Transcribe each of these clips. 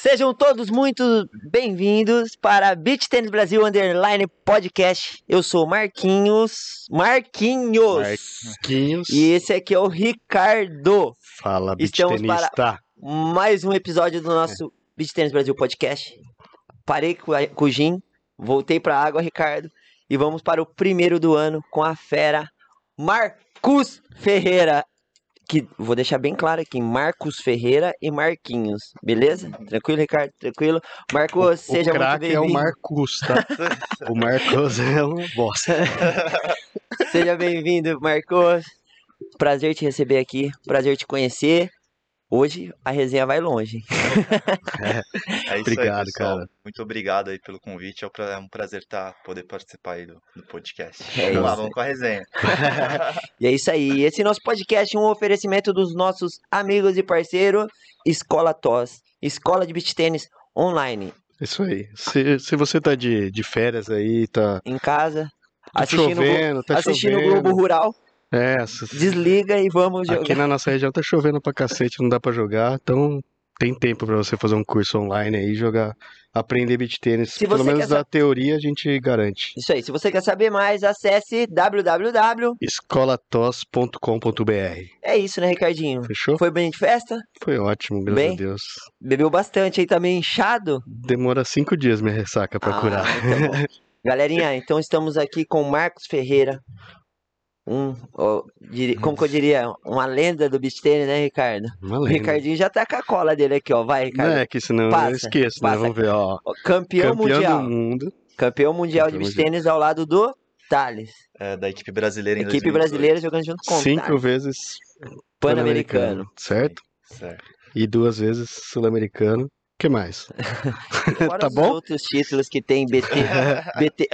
Sejam todos muito bem-vindos para Beach Tennis Brasil Underline Podcast. Eu sou Marquinhos. Marquinhos. Marquinhos. E esse aqui é o Ricardo. Fala, beach Estamos tenista. para- Mais um episódio do nosso Beach Tennis Brasil Podcast. Parei com, a- com o Gin, voltei para a água, Ricardo, e vamos para o primeiro do ano com a fera Marcos Ferreira. Que vou deixar bem claro aqui, Marcos Ferreira e Marquinhos, beleza? Tranquilo, Ricardo? Tranquilo? Marcos, seja o muito craque é o bem-vindo. Marcos, tá? o Marcos é um bosta. Seja bem-vindo, Marcos. Prazer te receber aqui, prazer te conhecer. Hoje a resenha vai longe. É isso aí, Obrigado, pessoal. cara. Muito obrigado aí pelo convite. É um é um prazer tá, poder participar aí do, do podcast. É vamos lá, isso. vamos com a resenha. E é isso aí. Esse nosso podcast é um oferecimento dos nossos amigos e parceiros Escola TOS, Escola de Beach Tênis Online, Isso aí. Se, se você tá de, de férias aí, tá, em casa, tá assistindo, chovendo, tá assistindo o. Globo Rural. É, Desliga e vamos aqui jogar. na nossa região tá chovendo pra cacete, não dá pra jogar, então tem tempo pra você fazer um curso online aí, jogar, aprender beach tênis. Pelo menos da teoria a gente garante. Isso aí. Se você quer saber mais, acesse www. escolatos.com.br. É isso, né, Ricardinho? Fechou? Foi bem de festa? Foi ótimo, graças Bem? a Deus. Bebeu bastante aí também, inchado? Demora cinco dias minha ressaca pra Ah, curar. bom. Galerinha, então estamos aqui com o Marcos Ferreira. Um, ó, diri- como que eu diria? Uma lenda do beach tennis, né, Ricardo? Uma O. Ricardinho já tá com a cola dele aqui, ó. Vai, Ricardo. Não é que senão Passa, eu esqueço, né? passa. Vamos ver, ó. Campeão, Campeão mundial. do mundo. Campeão mundial de Campeão beach mundial. tênis ao lado do Thales. É, da equipe brasileira em Equipe 2018. brasileira jogando junto com o Cinco Thales. vezes Pan-Americano. Certo? Certo. E duas vezes sul-americano. O que mais? Tá os bom? outros títulos que tem BT. BT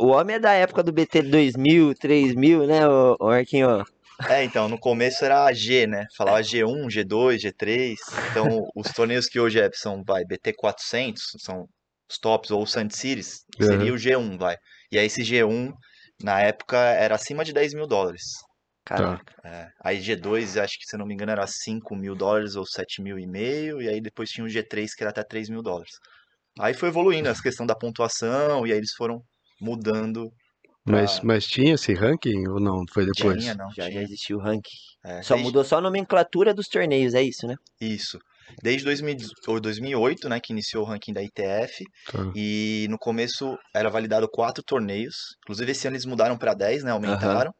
o homem é da época do BT 2000, 3000, né, o, o Marquinho? É, então, no começo era a G, né? Falava G1, G2, G3. Então, os torneios que hoje é, são, vai, BT400, são os tops, ou o Sun Series, seria o G1, vai. E aí esse G1, na época, era acima de 10 mil dólares. Caraca. É, aí G2, acho que se eu não me engano, era 5 mil dólares ou 7 mil e meio, e aí depois tinha o G3 que era até 3 mil dólares. Aí foi evoluindo essa questão da pontuação, e aí eles foram mudando. Mas, Ah. mas tinha esse ranking ou não? Foi depois? Tinha, não, Já, já tinha. existiu o ranking. É, Só desde- mudou só a nomenclatura dos torneios, é isso, né? Isso. Desde 2000 ou 2008, né, que iniciou o ranking da ITF, Tá. e no começo era validado quatro torneios. Inclusive esse ano eles mudaram para 10, né, aumentaram.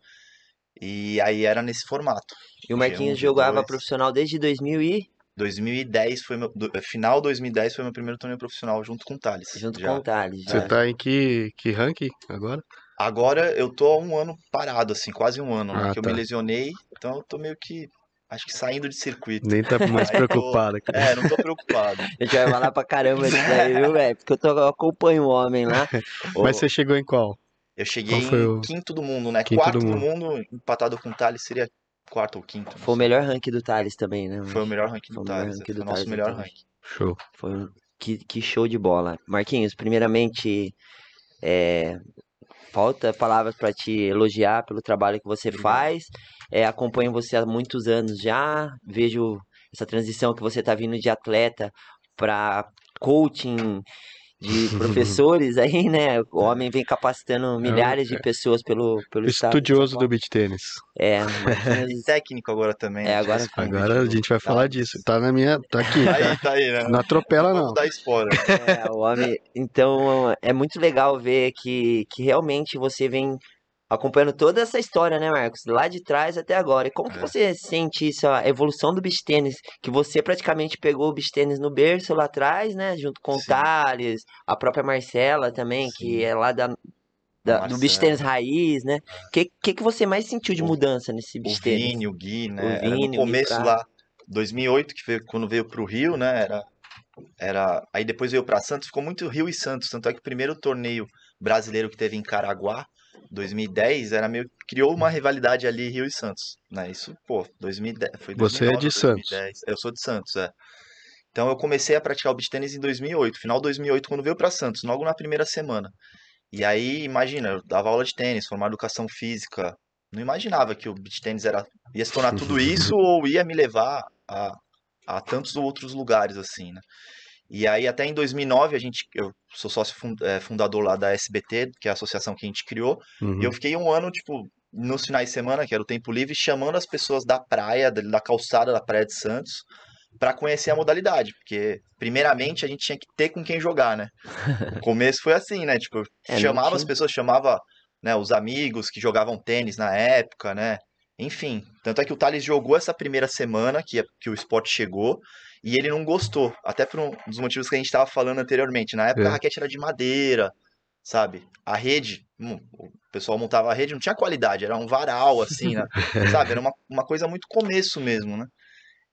E aí era nesse formato. E o Marquinhos G1, jogava G2. profissional desde 2000 e 2010 foi meu, do- final 2010 foi meu primeiro torneio profissional junto com o Thales. junto já. com o Thales. Você tá em que, que ranking agora? Agora eu tô há um ano parado, assim, quase um ano, né? Ah, que eu tá. me lesionei, então eu tô meio que, acho que saindo de circuito. Nem tá mais Aí tô- preocupado, cara. É, não tô preocupado. A gente vai falar pra caramba disso daí, viu, velho? Porque eu, tô, eu acompanho o homem lá. Mas Ô, você chegou em qual? Eu cheguei Qual em o- quinto do mundo, né? Quinto Quarto do do mundo, empatado com o Thales, seria quarto ou quinto. Foi o melhor ranking do Thales também, né? Foi o melhor ranking do Thales. Foi o nosso Thales, melhor ranking. Show. Foi um... que, que show de bola. Marquinhos, primeiramente, é, falta palavras pra te elogiar pelo trabalho que você Obrigado. faz. É, acompanho você há muitos anos já. Vejo essa transição que você tá vindo de atleta para coaching de professores aí, né? O homem vem capacitando milhares de pessoas pelo, pelo Estudioso do beach tênis. É, Marquinhos, técnico agora também. É, agora- convite Agora a gente vai falar Thales. disso. Tá na minha. Tá aqui. Tá tá? aí, tá aí, né? Não atropela, não. dar spoiler. É, o homem. Então, é muito legal ver que, que realmente você vem acompanhando toda essa história, né, Marcos? Lá de trás até agora. E como que É. você sente isso, a evolução do beach tênis? Que você praticamente pegou o beach tênis no berço lá atrás, né? Junto com o Sim. Thales, a própria Marcela também, que Sim. é lá da, da- do beach tênis raiz, né? O que, que, que você mais sentiu de O- mudança nesse O beach tênis? Vini, o Gui, né? O Vini, o no começo lá, 2008, que foi quando veio pro Rio, né? Era, era... Aí depois veio pra Santos, ficou muito Rio e Santos. Tanto é que o primeiro torneio brasileiro que teve em Caraguá, 2010, era meio... Criou uma rivalidade ali Rio e Santos, né? Isso, pô, 2010, foi Você é 2009 de ou Santos. 2010. Eu sou de Santos, é. Então eu comecei a praticar o beach tênis em 2008, final de 2008, quando veio pra Santos, logo na primeira semana. E aí, imagina, eu dava aula de tênis, formar educação física. Não imaginava que o beach tênis era, ia se tornar tudo isso ou ia me levar a, a tantos outros lugares, assim, né? E aí, até em 2009, a gente, eu sou sócio é, fundador lá da SBT, que é a associação que a gente criou, Uhum. e eu fiquei um ano, tipo, nos finais de semana, que era o tempo livre, chamando as pessoas da praia, da, da calçada da Praia de Santos, para conhecer a modalidade, porque, primeiramente, a gente tinha que ter com quem jogar, né? No começo foi assim, né? Tipo, É, chamava as pessoas, chamava, né, os amigos que jogavam tênis na época, né? Enfim, tanto é que o Thales jogou essa primeira semana que, que o esporte chegou e ele não gostou, até por um dos motivos que a gente estava falando anteriormente. Na época É. a raquete era de madeira, sabe? A rede, hum, o pessoal montava a rede, não tinha qualidade, era um varal, assim, né? sabe? Era uma, uma coisa muito começo mesmo, né?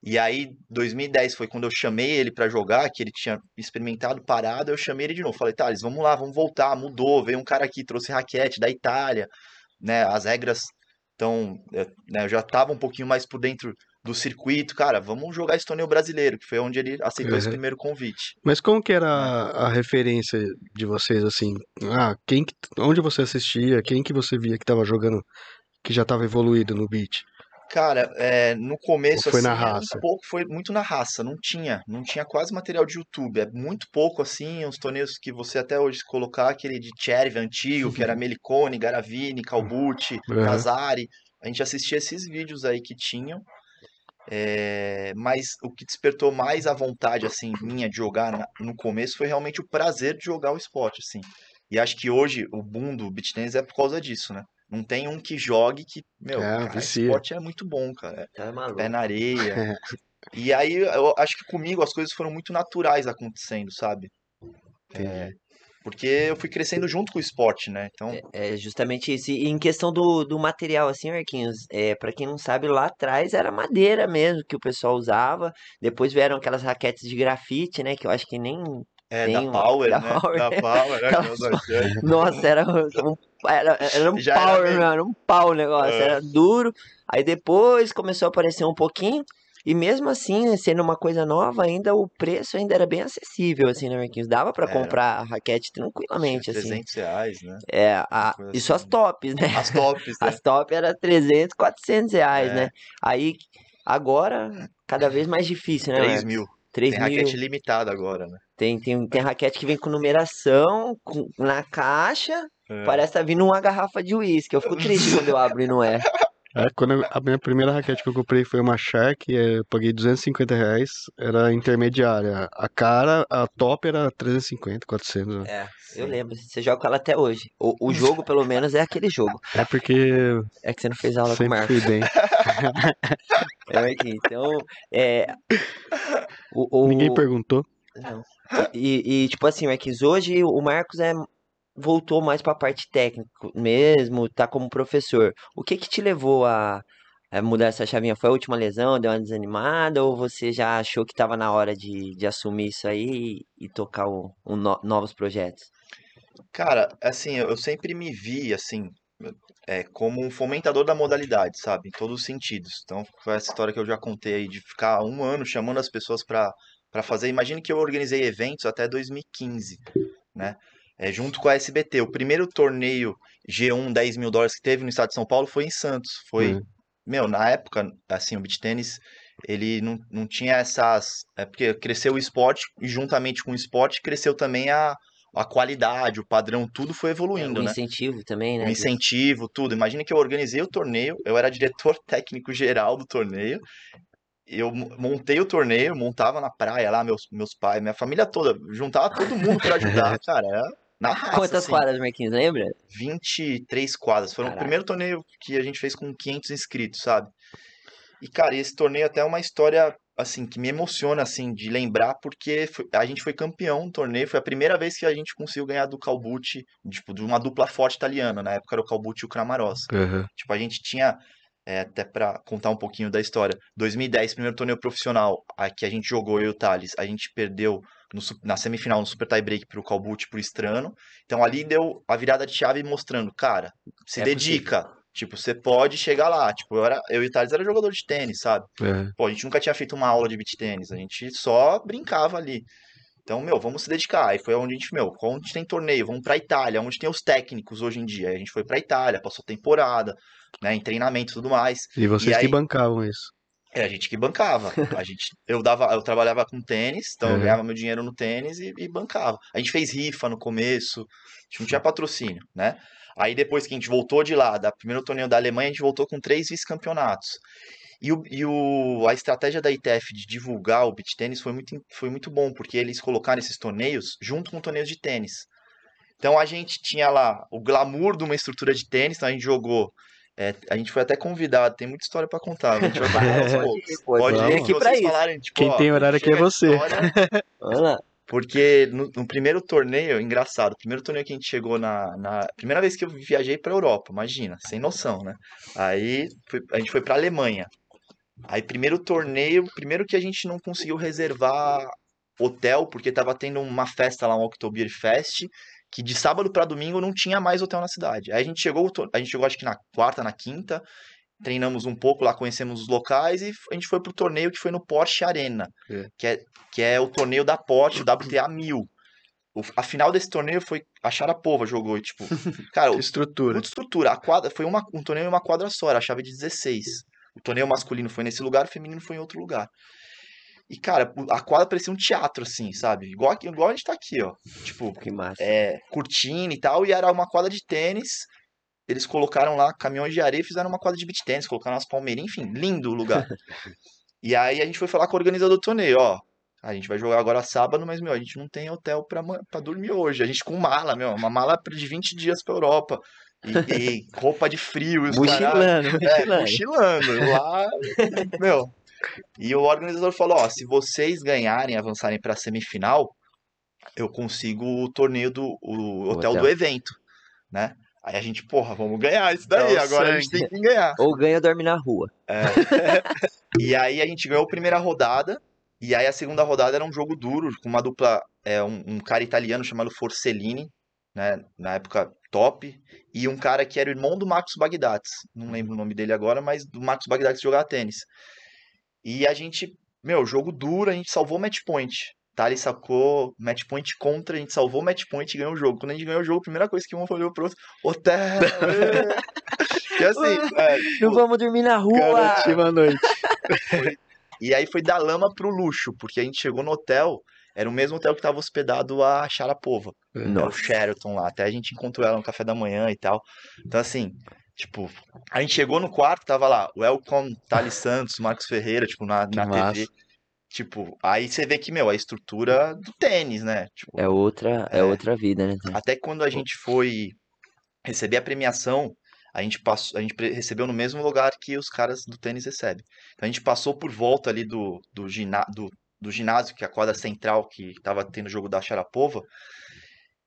E aí, 2010 foi quando eu chamei ele pra jogar, que ele tinha experimentado parado, eu chamei ele de novo. Falei, Thales, vamos lá, vamos voltar, mudou, veio um cara aqui, trouxe raquete da Itália, né? As regras estão, né, eu já tava um pouquinho mais por dentro do circuito, cara, vamos jogar esse torneio brasileiro, que foi onde ele aceitou esse Uhum. primeiro convite. Mas como que era a, a referência de vocês, assim? Ah, quem que, onde você assistia? Quem que você via que tava jogando, que já tava evoluído no beat? Cara, é, no começo Ou foi assim, na raça? um pouco, foi muito na raça, não tinha, não tinha quase material de YouTube, é muito pouco assim, os torneios que você até hoje colocar, aquele de Cherry antigo, que era Melicone, Garavini, Calbucci, Uhum. Casari, a gente assistia esses vídeos aí que tinham, é, mas o que despertou mais a vontade, assim, minha de jogar na- no começo foi realmente o prazer de jogar o esporte, assim, e acho que hoje o boom do beach tennis é por causa disso, né? Não tem um que jogue que, meu, É, cara, esporte é muito bom, cara Tá maluco. pé na areia. E aí eu acho que comigo as coisas foram muito naturais acontecendo, sabe? É, porque eu fui crescendo junto com o esporte, né? Então, É justamente isso. E em questão do, do material, assim, Marquinhos, é, para quem não sabe, lá atrás era madeira mesmo que o pessoal usava. Depois vieram aquelas raquetes de grafite, né? Que eu acho que nem. é tem da Power, da né? Power. Da Power, né? Arcane. Nossa, era um, era, era um Já era pau, bem- irmão, era um pau o negócio, É. era duro. Aí depois começou a aparecer um pouquinho. E mesmo assim, sendo uma coisa nova, ainda o preço ainda era bem acessível, assim, né, Marquinhos? Dava pra Era. comprar a raquete tranquilamente, assim. 300 reais, né? É, a, isso as assim. tops, né? As tops, né? As top era 300, 400 reais, É. né? Aí, agora, cada vez mais difícil, né, 3 Marcos? mil. 3 Tem mil. raquete limitada agora, né? Tem, tem, tem raquete que vem com numeração, com- na caixa, É. parece que tá vindo uma garrafa de uísque. Eu fico triste quando eu abro e não é. É, quando eu- a minha primeira raquete que eu comprei foi uma Shark, é, eu paguei 250 reais, era intermediária. A cara, a top era 350, 400. né? É, eu lembro. Você joga com ela até hoje. O, o jogo, pelo menos, é aquele jogo. É porque É que você não fez aula com o Marcos. fui bem. É. Então, é. O, o- Ninguém perguntou. Não. E, e, tipo assim, Marquinhos, hoje o Marcos é voltou mais pra parte técnica mesmo, tá como professor. O que que te levou a, a mudar essa chavinha? Foi a última lesão, deu uma desanimada, ou você já achou que tava na hora de, de assumir isso aí e, e tocar no- novos projetos? Cara, assim, eu eu sempre me vi, assim, é, como um fomentador da modalidade, sabe? Em todos os sentidos. Então, foi essa história que eu já contei aí, de ficar um ano chamando as pessoas para para fazer. Imagine que eu organizei eventos até 2015, né? É, junto com a SBT. O primeiro torneio G1 10 mil dólares que teve no estado de São Paulo foi em Santos. Foi, Uhum. meu, na época, assim, o beach tênis, ele não, não tinha essas. É porque cresceu o esporte e, juntamente com o esporte, cresceu também a, a qualidade, o padrão, tudo foi evoluindo, o né? incentivo também, né? O incentivo, tudo. Imagina que eu organizei o torneio, eu era diretor técnico geral do torneio. Eu mo- montei o torneio, montava na praia lá, meus, meus pais, minha família toda, juntava todo mundo pra ajudar, cara. Era na raça, Quantas assim. quadras, Marquinhos, lembra? 23 quadras. Foi o primeiro torneio que a gente fez com 500 inscritos, sabe? E, cara, esse torneio até é uma história, assim, que me emociona, assim, de lembrar, porque foi- a gente foi campeão do torneio. Foi a primeira vez que a gente conseguiu ganhar do Calbucci, tipo, de uma dupla forte italiana. Na época era o Calbucci e o Cramarossa. Aham. Tipo, a gente tinha, é, até pra contar um pouquinho da história, 2010, primeiro torneio profissional, a que a gente jogou, eu e o Thales, a gente perdeu no na semifinal, no super tie break pro Calbucci, pro Estrano. Então ali deu a virada de chave mostrando, cara, se É dedica. Tipo, você pode chegar lá. Tipo, eu, era, eu e o Thales era jogador de tênis, sabe? É. Pô, a gente nunca tinha feito uma aula de beach tênis, a gente só brincava ali. Então, meu, vamos se dedicar. Aí foi onde a gente, meu, onde tem torneio, vamos pra Itália, onde tem os técnicos hoje em dia. Aí a gente foi pra Itália, passou temporada, né, em treinamento e tudo mais. E vocês E que aí- bancavam isso. É a gente que bancava. A gente, eu dava, eu trabalhava com tênis, então eu Uhum. ganhava meu dinheiro no tênis e, e bancava. A gente fez rifa no começo, a gente não tinha patrocínio, né? Aí depois que a gente voltou de lá, da primeiro torneio da Alemanha, a gente voltou com três vice-campeonatos. E, o, e o, a estratégia da ITF de divulgar o beach tênis foi muito, foi muito bom, porque eles colocaram esses torneios junto com torneios de tênis. Então a gente tinha lá o glamour de uma estrutura de tênis, então a gente jogou. É, a gente foi até convidado, tem muita história pra contar, a gente vai contar aos poucos. Pode Pode vamos. ir aqui vocês isso. falarem, tipo, Quem ó, tem horário aqui é você. história, porque no, no primeiro torneio, engraçado, o primeiro torneio que a gente chegou na, na primeira vez que eu viajei pra Europa, imagina, sem noção, né? Aí foi- a gente foi pra Alemanha. Aí primeiro torneio, primeiro que a gente não conseguiu reservar hotel, porque tava tendo uma festa lá, um Oktoberfest, que de sábado pra domingo não tinha mais hotel na cidade. Aí a gente chegou, a gente chegou acho que na quarta, na quinta, treinamos um pouco lá, conhecemos os locais e a gente foi pro torneio que foi no Porsche Arena, É. que, é, que é o torneio da Porsche, o WTA 1000. O- a final desse torneio foi a Sharapova jogou, tipo, cara, Estrutura. Muita estrutura. A quadra foi uma, um torneio em uma quadra só, era a chave de 16. O torneio masculino foi nesse lugar, o feminino foi em outro lugar. E, cara, a quadra parecia um teatro, assim, sabe? Igual, aqui- igual a gente tá aqui, ó. Tipo, Que massa. é, cortina e tal, e era uma quadra de tênis. Eles colocaram lá caminhões de areia e fizeram uma quadra de beach tênis, colocaram umas palmeirinhas, enfim, lindo o lugar. e aí a gente foi falar com o organizador do torneio, ó. A gente vai jogar agora sábado, mas, meu, a gente não tem hotel pra, dormir hoje. A gente com mala, meu, uma mala de 20 dias pra Europa. E, e roupa de frio, e os caralho. Mochilando, É, mochilando. mochilando. Lá, meu. E o organizador falou: ó, se vocês ganharem, avançarem pra semifinal, eu consigo o torneio do o hotel, hotel. do evento, né? Aí a gente, porra, vamos ganhar isso daí. Dá o Agora a gente tem que ganhar. Ou ganha dorme na rua. E aí a gente ganhou a primeira rodada. E aí a segunda rodada era um jogo duro, com uma dupla, é, um, um cara italiano chamado Forcellini, né? Na época top. E um cara que era o irmão do Marcos Bagdatis. Não lembro o nome dele agora, mas do Marcos Bagdatis jogava tênis. E a gente, meu, jogo duro, a gente salvou o match point. Thales sacou match point contra, a gente salvou o match point e ganhou o jogo. Quando a gente ganhou o jogo, a primeira coisa que um olhou pro outro, hotel! e assim, é, Não vamos dormir na rua! Garantiu a noite. E aí foi da lama pro luxo, porque a gente chegou no hotel, era o mesmo hotel que estava hospedado a Sharapova, É. era o Nossa. Sheraton lá. Até a gente encontrou ela no café da manhã e tal. Então, assim, tipo, a gente chegou no quarto, tava lá, Welcome, Thales Santos, Marcos Ferreira, tipo, na, Que na massa. TV. Tipo, aí você vê que, meu, a estrutura do tênis, né? Tipo, É outra, é É. outra vida, né? até quando a gente foi receber a premiação, a gente passou, a gente recebeu no mesmo lugar que os caras do tênis recebem. Então a gente passou por volta ali do, do, gina, do, do ginásio, que é a quadra central, que tava tendo o jogo da Sharapova.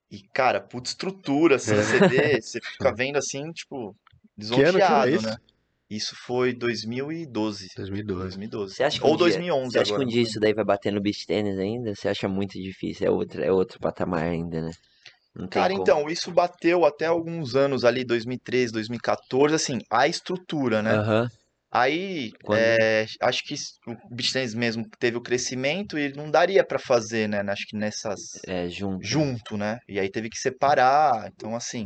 E, cara, puta estrutura, assim, você vê, você fica vendo assim, tipo, Que ano que desonteado, né? Isso foi 2012. 2012. 2012. Você acha que Ou um dia- 2011 Você acha que um dia isso daí vai bater no beach tênis ainda? Você acha muito difícil? É outro, é outro patamar ainda, né? Cara, como. então, isso bateu até alguns anos ali, 2013, 2014, assim, a estrutura, né? Aham. Aí, é, acho que o beach tennis mesmo teve o crescimento e não daria pra fazer, né? Acho que nessas É, junto. junto, né? E aí teve que separar. Então, assim,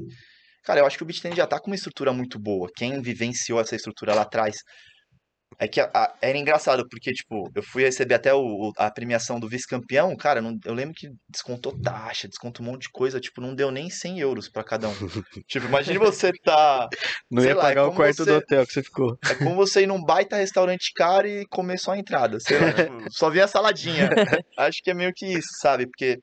cara, eu acho que o tennis já tá com uma estrutura muito boa. Quem vivenciou essa estrutura lá atrás é que a- a- era engraçado, porque, tipo, eu fui receber até o- o- a premiação do vice-campeão, cara, não- eu lembro que descontou taxa, descontou um monte de coisa, tipo, não deu nem 100 euros pra cada um. tipo, imagine você tá Não ia lá, é pagar o como quarto você- do hotel que você ficou. é como você ir num baita restaurante caro e comer só a entrada. Sei lá, tipo, só vir a saladinha. Acho que é meio que isso, sabe? Porque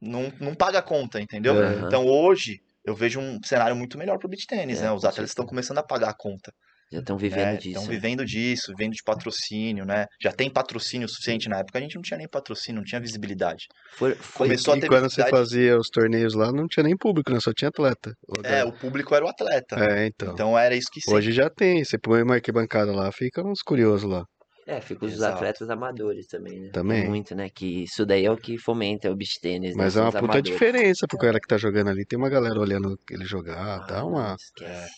não, não paga a conta, entendeu? Aham. Então hoje eu vejo um cenário muito melhor pro beach tênis, É, né? Os atletas estão começando a pagar a conta. Já estão vivendo né? disso. Estão né? vivendo disso, vivendo de patrocínio, né? Já tem patrocínio suficiente na época. A gente não tinha nem patrocínio, não tinha visibilidade. Foi, foi Começou a E ter quando você visibilidade. fazia os torneios lá, não tinha nem público, né? Só tinha atleta. É, o público era o atleta. É, então. Então era isso que sempre. Hoje já tem. Você põe uma arquibancada lá, fica uns curiosos lá. É, fica os Exato. atletas amadores também, né? Também. Tem Muito, né? Que isso daí é o que fomenta o beach tênis, né? Mas é São uma puta amadores. diferença pro cara que tá jogando ali. Tem uma galera olhando ele jogar, Ah, dá uma. esquece.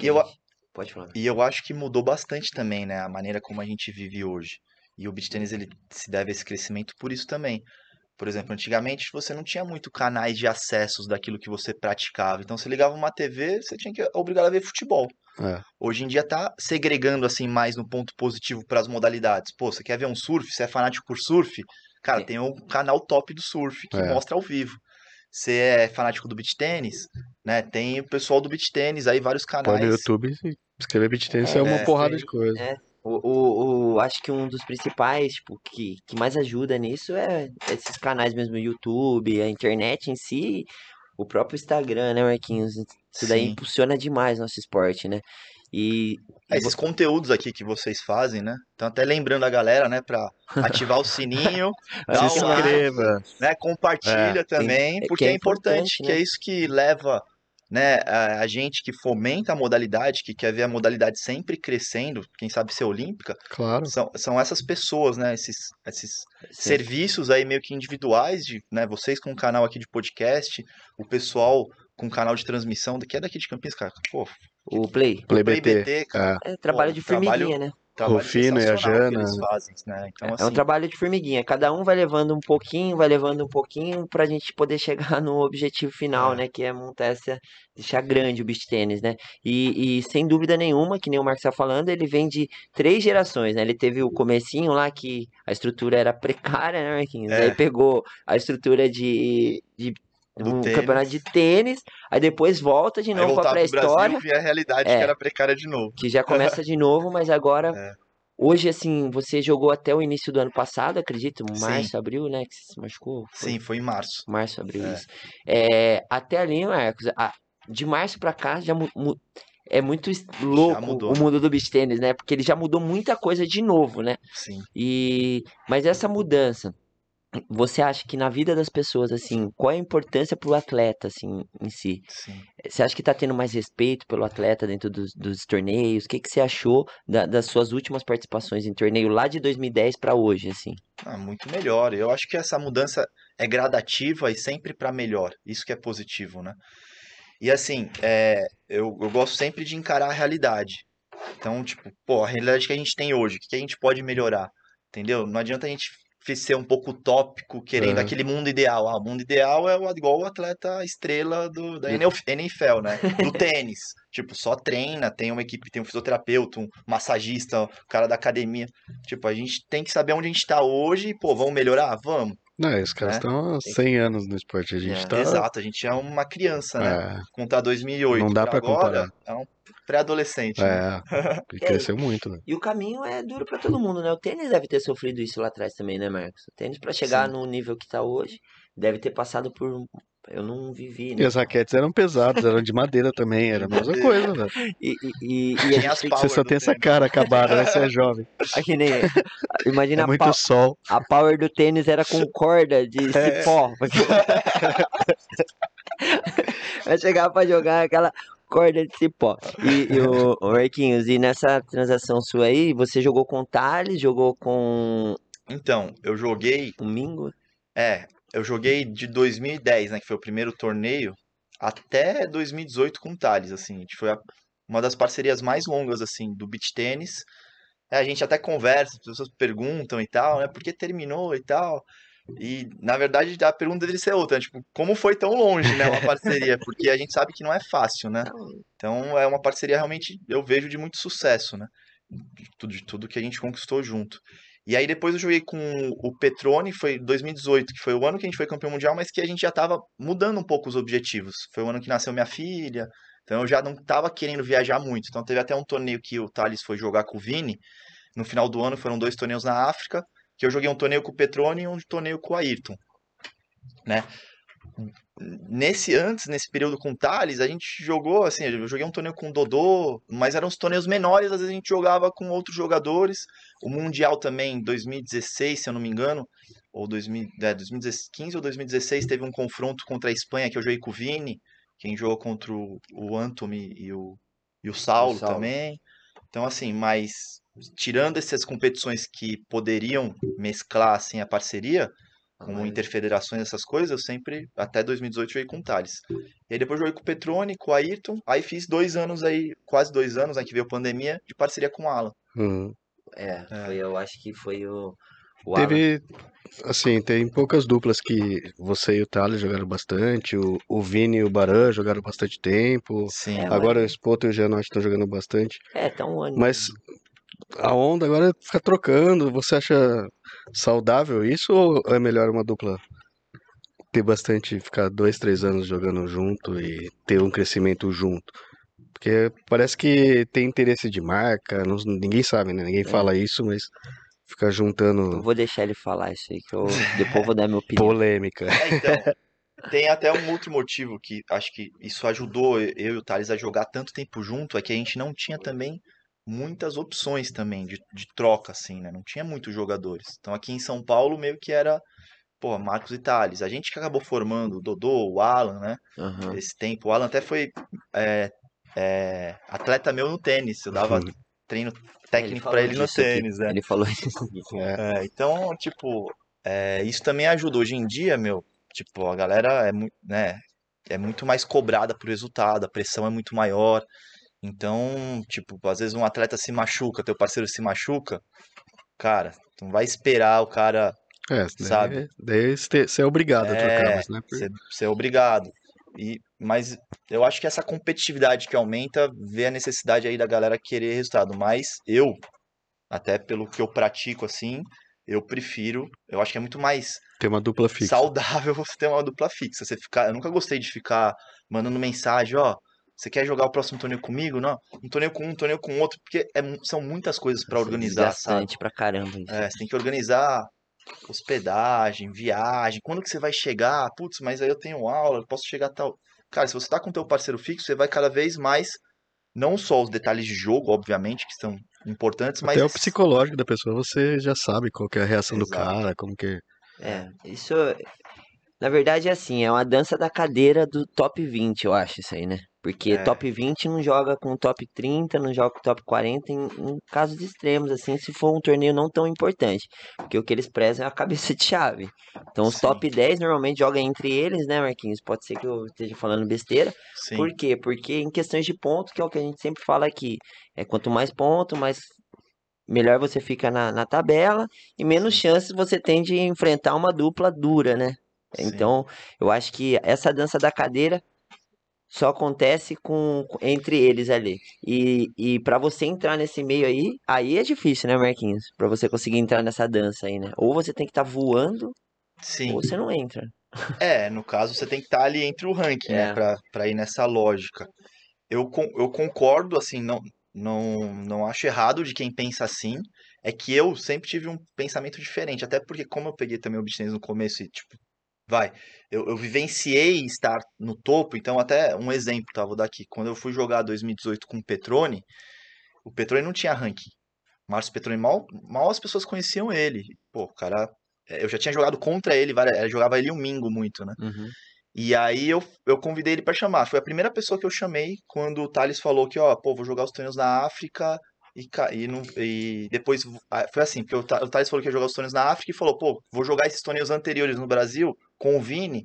E eu, Pode falar. E eu acho que mudou bastante também, né? A maneira como a gente vive hoje. E o beach tennis ele se deve a esse crescimento por isso também. Por exemplo, antigamente você não tinha muito canais de acessos daquilo que você praticava. Então você ligava uma TV, você tinha que obrigado a ver futebol. É. Hoje em dia tá segregando assim mais no ponto positivo para as modalidades. Pô, você quer ver um surf? Você é fanático por surf? Cara, Sim. tem o canal top do surf que É. mostra ao vivo. Você é fanático do beach tênis, né? Tem o pessoal do beach tênis aí, vários Pode canais. no YouTube escrever beat tennis, é, É, uma é, porrada sim. de coisa. É. O, o, o- acho que um dos principais, tipo, que, que mais ajuda nisso é esses canais mesmo, o YouTube, a internet em si, o próprio Instagram, né, Marquinhos? Isso daí Sim. impulsiona demais nosso esporte, né? E, É, esses conteúdos aqui que vocês fazem, né? Então até lembrando a galera, né, pra ativar o sininho, Se um like, inscreva. né, compartilha também, é porque que é é importante, importante, que né? é isso que leva, né, a, a gente que fomenta a modalidade, que quer ver a modalidade sempre crescendo, quem sabe ser olímpica, Claro. são, são essas pessoas, né, esses, esses Sim. serviços aí meio que individuais, de, né, vocês com um canal aqui de podcast, o pessoal com um canal de transmissão, que é daqui de Campinas, cara, pô, o Play. Play Play BT. BT, cara, É. É trabalho Pô, de trabalho- formiguinha, né? Trabalho Rufino e a Jana. eles fazem, né, então É assim, um trabalho de formiguinha. Cada um vai levando um pouquinho, vai levando um pouquinho pra gente poder chegar no objetivo final, É. né? Que é montar essa, deixar grande o beach tênis, né? E, e sem dúvida nenhuma, que nem o Marcos tá falando, ele vem de três gerações, né? Ele teve o comecinho lá que a estrutura era precária, né, Marquinhos? É. Aí pegou a estrutura de, de Do um tênis. campeonato de tênis, aí depois volta de novo pra voltar pro pré-história e a realidade É. que era precária de novo. que já começa de novo, mas agora É. hoje assim, você jogou até o início do ano passado, acredito, Sim. março, abril, né, que você se machucou? Foi Sim, foi em março. Março, abril, É. isso. É, até ali, Marcos, a- de março pra cá já é muito louco mudou, o né? mundo do beach tênis, né? Porque ele já mudou muita coisa de novo, né? Sim. E mas essa mudança, você acha que na vida das pessoas assim, qual é a importância pro atleta assim em si? Sim. Você acha que tá tendo mais respeito pelo atleta dentro dos, dos torneios? O que, que você achou da- das suas últimas participações em torneio lá de 2010 pra hoje, assim? Ah, muito melhor. Eu acho que essa mudança é gradativa e sempre para melhor. Isso que é positivo, né? E assim, é, eu, eu gosto sempre de encarar a realidade. Então, tipo, pô, a realidade que a gente tem hoje, o que que a gente pode melhorar? Entendeu? Não adianta a gente ser um pouco utópico, querendo É. aquele mundo ideal. Ah, o mundo ideal é o- igual o atleta estrela do, da NFL, né? Do tênis. Tipo, só treina, tem uma equipe, tem um fisioterapeuta, um massagista, um cara da academia. Tipo, a gente tem que saber onde a gente tá hoje e, pô, vamos melhorar? Vamos. Não, os caras Né? estão há 100 anos no esporte. A gente É. tá. Exato, a gente é uma criança, né? É, Contar 2008 Não dá pra pra agora, é um pré-adolescente, né? é. E cresceu muito, né? E o caminho é duro pra todo mundo, né? O tênis deve ter sofrido isso lá atrás também, né, Marcos? O tênis pra chegar Sim. no nível que tá hoje, deve ter passado por eu não vivi, E né? as raquetes eram pesadas, eram de madeira também, era a mesma coisa, velho. E, e, e, e a as Você só tem essa tênis. cara acabada, né? Você é jovem. que nem imagina É a, muito pow- sol. a power do tênis era com corda de É. cipó. Vai chegar pra jogar aquela corda de cipó. E, e o, o Marquinhos, e nessa transação sua aí, você jogou com o Thales, jogou com Então, eu joguei, o Mingo? é, eu joguei de 2010, né, que foi o primeiro torneio, até 2018 com o Thales, assim, a gente foi a- uma das parcerias mais longas, assim, do beach tênis. É, a gente até conversa, as pessoas perguntam e tal, né, por que terminou e tal. E, na verdade, a pergunta dele ser outra, né, tipo, como foi tão longe, né, uma parceria? Porque a gente sabe que não é fácil, né? Então é uma parceria realmente, eu vejo de muito sucesso, né? De tudo, de tudo que a gente conquistou junto. E aí depois eu joguei com o Petrone, foi 2018, que foi o ano que a gente foi campeão mundial, mas que a gente já estava mudando um pouco os objetivos. Foi o ano que nasceu minha filha, então eu já não estava querendo viajar muito. Então teve até um torneio que o Thales foi jogar com o Vini, no final do ano foram dois torneios na África, que eu joguei um torneio com o Petrone e um torneio com o Ayrton, né? Nesse antes, nesse período com o Thales, a gente jogou assim, eu joguei um torneio com o Dodô, mas eram os torneios menores, às vezes a gente jogava com outros jogadores. O Mundial também, em 2016, se eu não me engano, ou 2000, é, 2015 ou 2016, teve um confronto contra a Espanha que eu joguei com o Vini, quem jogou contra o, o Anthony e o, e o Saulo, Saulo. também. Então, assim, mas tirando essas competições que poderiam mesclar assim a parceria, como Mas- interfederações, essas coisas, eu sempre, até 2018, joguei com o Thales. E aí depois joguei com o Petrone, com o Ayrton, aí fiz dois anos aí, quase dois anos, né, que veio a pandemia, de parceria com o Alan. Uhum. É, É. foi, eu acho que foi o, O Alan. Teve, assim, tem poucas duplas que você e o Thales jogaram bastante, o, o Vini e o Baran jogaram bastante tempo, Sim. É, agora o Spoto e o Gianotti estão jogando bastante, É, tá um ano. mas a onda agora é ficar trocando, você acha saudável isso ou é melhor uma dupla ter bastante, ficar dois, três anos jogando junto e ter um crescimento junto? Porque parece que tem interesse de marca, não- ninguém sabe, né? Ninguém fala isso, mas ficar Eu juntando vou deixar ele falar isso aí, que eu depois eu vou dar minha opinião. polêmica. É, então, tem até um outro motivo que acho que isso ajudou eu e o Thales a jogar tanto tempo junto, é que a gente não tinha também muitas opções também de, de troca, assim, né? Não tinha muitos jogadores. Então aqui em São Paulo meio que era, pô, Marcos e Thales. A gente que acabou formando o Dodô, o Alan, né? Aham. Esse tempo. O Alan até foi é, é, atleta meu no tênis. Eu dava Uhum. treino Ele técnico falou pra ele no disso aqui. tênis, né? Ele falou isso. É, É, então, tipo, é, isso também ajuda. Hoje em dia, meu, tipo, a galera é muito, né, é muito mais cobrada por resultado, a pressão é muito maior. Então, tipo, às vezes um atleta se machuca, teu parceiro se machuca, cara, tu não vai esperar o cara é, Sabe? daí, você você é obrigado a trocar, É, mas não é por... ser obrigado. E, mas eu acho que essa competitividade que aumenta vê a necessidade aí da galera querer resultado. Mas eu, até pelo que eu pratico assim, eu prefiro, eu acho que é muito mais ter uma dupla fixa. saudável você ter uma dupla fixa. Você ficar, eu nunca gostei de ficar mandando mensagem, ó, você quer jogar o próximo torneio comigo? Não, um torneio com um, um torneio com outro, porque é são muitas coisas pra organizar, sabe? Desgastante pra caramba isso. É, você tem que organizar hospedagem, viagem, quando que você vai chegar? Putz, mas aí eu tenho aula, eu posso chegar tal. Cara, se você tá com teu parceiro fixo, você vai cada vez mais, não só os detalhes de jogo, obviamente, que são importantes, mas Até o psicológico da pessoa, você já sabe qual que é a reação do Exato. cara, como que... É, isso. Na verdade é assim, é uma dança da cadeira do top 20, eu acho isso aí, né? Porque É. top 20 não joga com top 30, não joga com top 40 em, em casos extremos, assim, se for um torneio não tão importante. Porque o que eles prezam é a cabeça de chave. Então os Sim. top 10 normalmente jogam entre eles, né, Marquinhos? Pode ser que eu esteja falando besteira. sim, Por quê? Porque em questões de ponto, que é o que a gente sempre fala aqui, é quanto mais ponto, mais melhor você fica na, na tabela e menos chances você tem de enfrentar uma dupla dura, né? sim. Então, eu acho que essa dança da cadeira só acontece com entre eles ali. E, e para você entrar nesse meio aí, aí é difícil, né, Marquinhos? Pra você conseguir entrar nessa dança aí, né? Ou você tem que estar voando, Sim. ou você não entra. É, no caso você tem que estar ali entre o ranking, É. né, pra, pra ir nessa lógica. Eu, eu concordo, assim, não, não, não acho errado de quem pensa assim. É que eu sempre tive um pensamento diferente, até porque como eu peguei também o tennis no começo e, tipo, vai, eu, eu vivenciei estar no topo, então até um exemplo, tá, vou dar aqui. Quando eu fui jogar 2018 com o Petrone, o Petrone não tinha ranking. Márcio Petrone, mal, mal as pessoas conheciam ele. Pô, o cara, é, eu já tinha jogado contra ele, eu jogava ele um mingo muito, né? E aí eu, eu convidei ele pra chamar. Foi a primeira pessoa que eu chamei quando o Thales falou que, ó, pô, vou jogar os torneios na África e, e, não, e depois ah, foi assim, porque o, Tha- o Thales falou que ia jogar os torneios na África e falou, pô, vou jogar esses torneios anteriores no Brasil com o Vini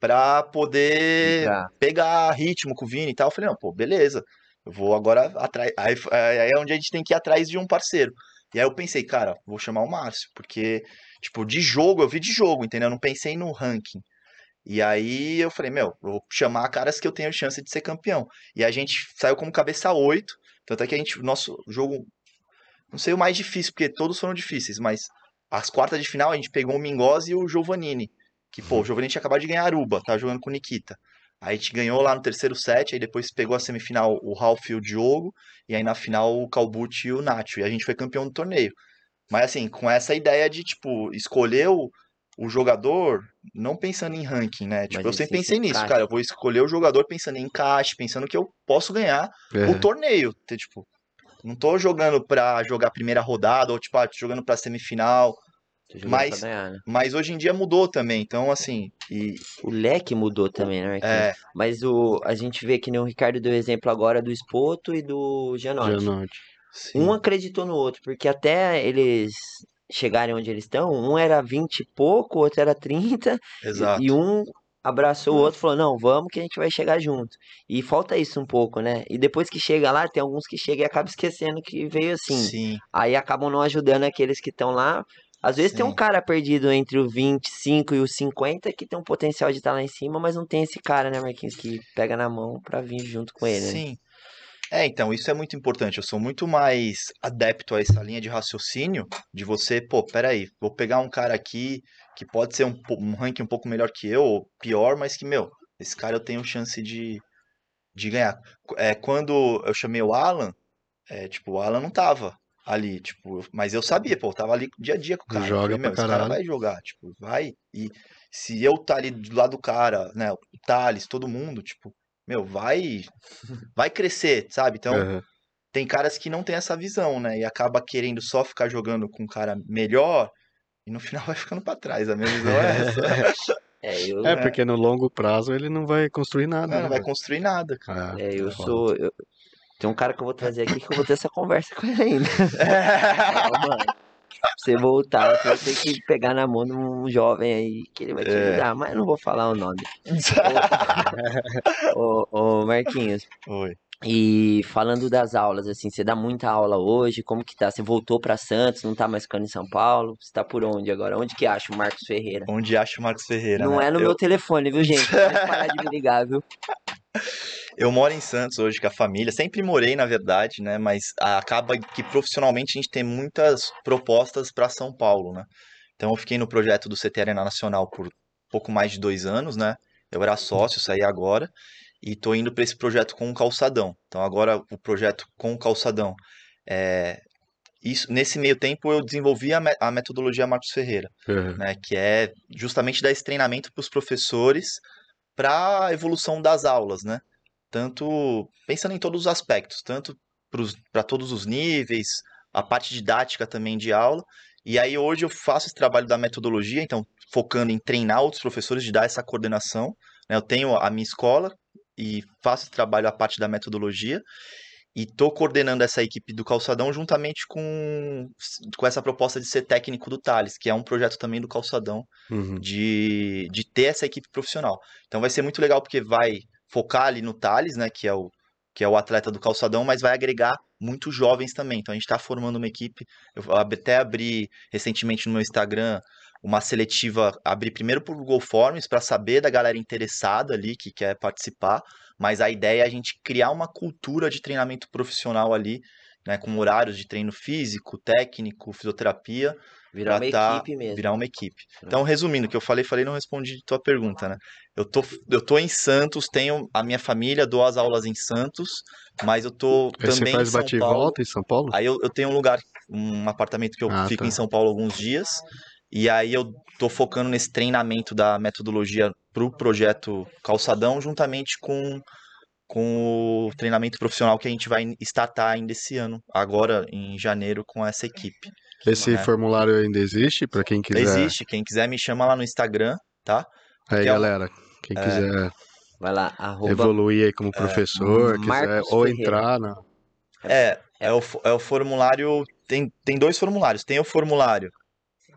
pra poder pegar ritmo com o Vini e tal. Eu falei, não, pô, beleza. Eu vou agora atrás. Aí, aí é onde a gente tem que ir atrás de um parceiro. E aí eu pensei, cara, vou chamar o Márcio, porque, tipo, de jogo, eu vi de jogo, entendeu? Eu não pensei no ranking. E aí eu falei, meu, eu vou chamar caras que eu tenho chance de ser campeão. E a gente saiu como cabeça 8, tanto é que a gente, nosso jogo, não sei o mais difícil, porque todos foram difíceis, mas as quartas de final a gente pegou o Mingozzi e o Giovannini, que, pô, o Giovannini tinha acabado de ganhar Aruba, tava jogando com o Nikita. Aí a gente ganhou lá no terceiro set, aí depois pegou a semifinal o Ralph e o Diogo, e aí na final o Calbucci e o Nacho, e a gente foi campeão do torneio. Mas assim, com essa ideia de, tipo, escolher o, o jogador não pensando em ranking, né? Tipo, Mas eu sempre pensei nisso, encaixe. cara. Eu vou escolher o jogador pensando em encaixe, pensando que eu posso ganhar É, o torneio. Ter, Tipo, não tô jogando pra jogar a primeira rodada, ou tipo, ah, tô jogando pra semifinal. Mas- ganhar, né? Mas hoje em dia mudou também. Então, assim, e O leque mudou também, né, Marquinhos? é, Mas o, a gente vê que nem o Ricardo deu exemplo agora do Spoto e do Gianotti. Gianotti. sim, Um acreditou no outro, porque até eles chegarem onde eles estão, um era 20 e pouco, o outro era 30, e- exato. e um abraçou o outro e falou: Não, vamos que a gente vai chegar junto. E falta isso um pouco, né? E depois que chega lá, tem alguns que chegam e acabam esquecendo que veio assim. Sim, Aí acabam não ajudando aqueles que estão lá, Às vezes tem um Sim. cara perdido entre o 25 e o 50 que tem um potencial de estar lá em cima, mas não tem esse cara, né, Marquinhos, que pega na mão pra vir junto com ele, né? É, então, isso é muito importante. Eu sou muito mais adepto a essa linha de raciocínio de você, pô, peraí, vou pegar um cara aqui que pode ser um, um ranking um pouco melhor que eu, ou pior, mas que, meu, esse cara eu tenho chance de, de ganhar. É, quando eu chamei o Alan, é, tipo, o Alan não tava ali, tipo, mas eu sabia, pô, eu tava ali dia a dia com o cara. Joga falei, meu, esse cara vai jogar, tipo, vai. E se eu tá ali do lado do cara, né, o Thales, todo mundo, tipo, meu, vai, vai crescer, sabe? Então, Aham. tem caras que não tem essa visão, né? E acaba querendo só ficar jogando com um cara melhor e no final vai ficando pra trás. A minha visão é essa. É, eu, É, porque no longo prazo ele não vai construir nada. Não, não né, vai construir nada, cara. Ah, é, eu foda. sou. eu- Tem um cara que eu vou trazer aqui que eu vou ter essa conversa com ele ainda. Ó, mano, pra você voltar, você vai ter que pegar na mão de um jovem aí que ele vai te É. ajudar, mas eu não vou falar o nome. Ô, ô, Marquinhos, Oi. e falando das aulas, assim, você dá muita aula hoje, como que tá? Você voltou pra Santos, não tá mais ficando em São Paulo? Você tá por onde agora? Onde que acha o Marcos Ferreira? Onde acha o Marcos Ferreira, Não né? é no eu, meu telefone, viu, gente? Pode parar de me ligar, viu? eu moro em Santos hoje com a família. Sempre morei, na verdade, né? Mas acaba que profissionalmente a gente tem muitas propostas para São Paulo, né? Então eu fiquei no projeto do CT Arena Nacional por pouco mais de dois anos, né? Eu era sócio, saí agora. E tô indo para esse projeto com o Calçadão. Então agora o projeto com o Calçadão. É... Isso, nesse meio tempo eu desenvolvi a, me- a metodologia Marcos Ferreira Aham. né, que é justamente dar esse treinamento para os professores para a evolução das aulas, né? Tanto pensando em todos os aspectos, tanto para todos os níveis, a parte didática também de aula. E aí hoje eu faço esse trabalho da metodologia, então focando em treinar outros professores, de dar essa coordenação. né? Eu tenho a minha escola e faço esse trabalho a parte da metodologia. E estou coordenando essa equipe do Calçadão juntamente com, com essa proposta de ser técnico do Thales, que é um projeto também do Calçadão, Uhum. de, de ter essa equipe profissional. Então vai ser muito legal porque vai focar ali no Thales, né, que é o que é o atleta do calçadão, mas vai agregar muitos jovens também. Então a gente está formando uma equipe. Eu até abri recentemente no meu Instagram uma seletiva, abri primeiro por Google Forms para saber da galera interessada ali que quer participar, mas a ideia é a gente criar uma cultura de treinamento profissional ali, né, com horários de treino físico, técnico, fisioterapia, Virar uma tá- equipe mesmo. virar uma equipe. Então, resumindo, o que eu falei, falei, não respondi tua pergunta, né? Eu tô, eu tô em Santos, tenho a minha família, dou as aulas em Santos, mas eu tô Aí você também em faz São bate e Paulo. volta em São Paulo? Aí eu, eu tenho um lugar, um apartamento que eu Ah, fico tá. em São Paulo alguns dias, e aí eu tô focando nesse treinamento da metodologia pro projeto Calçadão, juntamente com, com o treinamento profissional que a gente vai startar ainda esse ano, agora em janeiro, com essa equipe. Esse né? formulário ainda existe para quem quiser. Existe, quem quiser me chama lá no Instagram, tá? Aí, é galera, quem É. quiser Vai lá, arroba evoluir aí como professor, quiser Marcos ou entrar na É, é o, é o formulário. Tem, tem dois formulários. Tem o formulário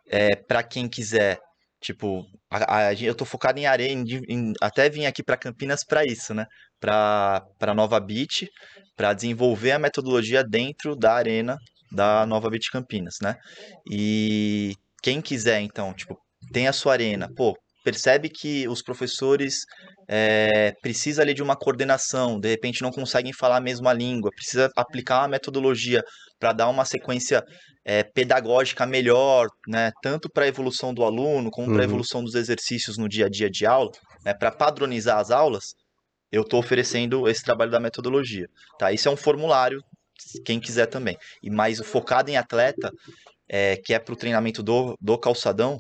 é, para quem quiser. Tipo, a, a eu tô focado em areia, em em- até vim aqui para Campinas para isso, né? Para Nova Beach, para desenvolver a metodologia dentro da arena da Nova Beach Campinas, né? E quem quiser, então, tipo, tem a sua arena, pô, percebe que os professores é, precisa ali de uma coordenação, de repente não conseguem falar a mesma língua, precisa aplicar uma metodologia para dar uma sequência é, pedagógica melhor, né, tanto para a evolução do aluno como para a Uhum. evolução dos exercícios no dia a dia de aula, né, para padronizar as aulas, eu estou oferecendo esse trabalho da metodologia, tá? Isso é um formulário, quem quiser também. E mais focado em atleta, é, que é para o treinamento do, do calçadão,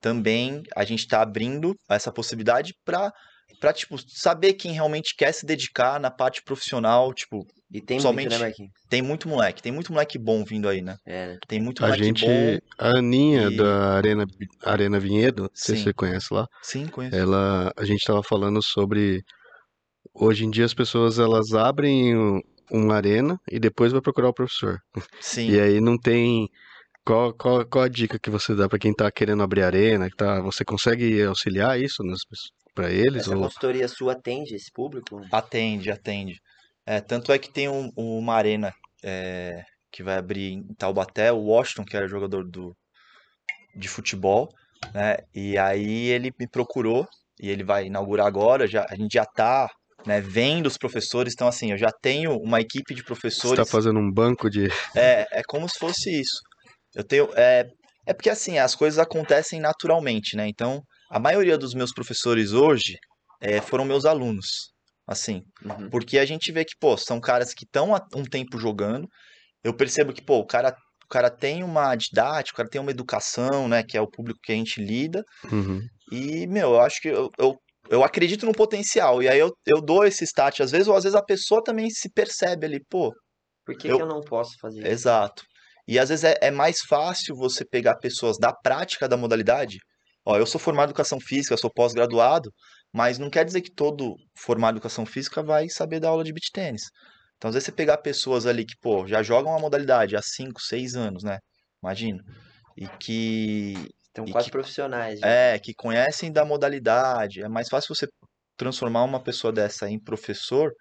também a gente está abrindo essa possibilidade para para tipo saber quem realmente quer se dedicar na parte profissional, tipo, E tem somente- muito, né, Marquinhos? tem muito moleque, tem muito moleque bom vindo aí, né? É, né? Tem muito A moleque gente, bom. a Aninha e- da Arena, Arena Vinhedo, não sei se você conhece lá, Sim, conheço. ela, a gente tava falando sobre, hoje em dia as pessoas elas abrem um- uma arena e depois vai procurar o professor. Sim. E aí não tem, qual, qual, qual a dica que você dá para quem tá querendo abrir arena, que tá, você consegue auxiliar isso para eles? Essa Ou... consultoria sua atende esse público? Atende, atende. É, tanto é que tem um- uma arena é, que vai abrir em Taubaté, o Washington, que era jogador do, de futebol, né? E aí ele me procurou e ele vai inaugurar agora, já, a gente já tá né, vendo os professores, então assim, eu já tenho uma equipe de Você professores. tá fazendo um banco de. É, é como se fosse isso. Eu tenho. É, é porque assim, as coisas acontecem naturalmente, né? Então, a maioria dos meus professores hoje é, foram meus alunos. Assim, Uhum. porque a gente vê que, pô, são caras que estão há um tempo jogando. Eu percebo que, pô, o cara, o cara tem uma didática, o cara tem uma educação, né? Que é o público que a gente lida. Uhum. E, meu, eu acho que eu, eu, eu acredito no potencial. E aí eu, eu dou esse start às vezes, ou às vezes a pessoa também se percebe ali, pô, Por que, Eu- que eu não posso fazer isso? Exato. E às vezes é, é mais fácil você pegar pessoas da prática da modalidade. Ó, eu sou formado em educação física, sou pós-graduado, mas não quer dizer que todo formado em educação física vai saber dar aula de beach tênis. Então, às vezes você pegar pessoas ali que, pô, já jogam a modalidade há 5, 6 anos, né? Imagina. E que Estão E quase que- profissionais. já. é, que conhecem da modalidade. É mais fácil você transformar uma pessoa dessa em professor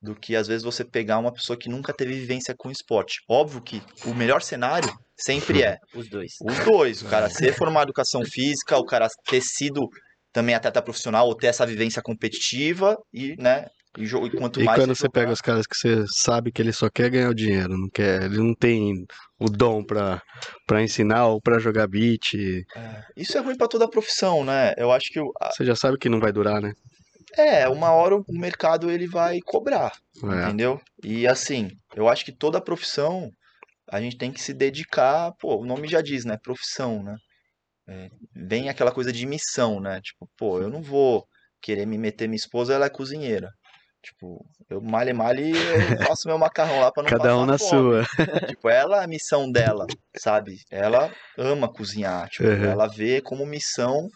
do que às vezes você pegar uma pessoa que nunca teve vivência com esporte. Óbvio que o melhor cenário sempre é Os dois. os dois, o cara ser formado em educação física, o cara ter sido também atleta profissional ou ter essa vivência competitiva e, né, e, e quanto E mais quando você jogar- pega os caras que você sabe que ele só quer ganhar o dinheiro, não quer, ele não tem o dom pra, pra ensinar ou pra jogar beat, É, isso é ruim pra toda a profissão, né? Eu acho que o- você já sabe que não vai durar, né? É, uma hora o mercado ele vai cobrar. É. Entendeu? E assim, eu acho que toda profissão a gente tem que se dedicar, pô, o nome já diz, né? Profissão, né? É, vem aquela coisa de missão, né? Tipo, pô, eu não vou querer me meter minha esposa, ela é cozinheira. Tipo, eu male male eu faço meu macarrão lá pra não Cada um na fome. sua. Tipo, ela é a missão dela, sabe? Ela ama cozinhar, tipo, Uhum. ela vê como missão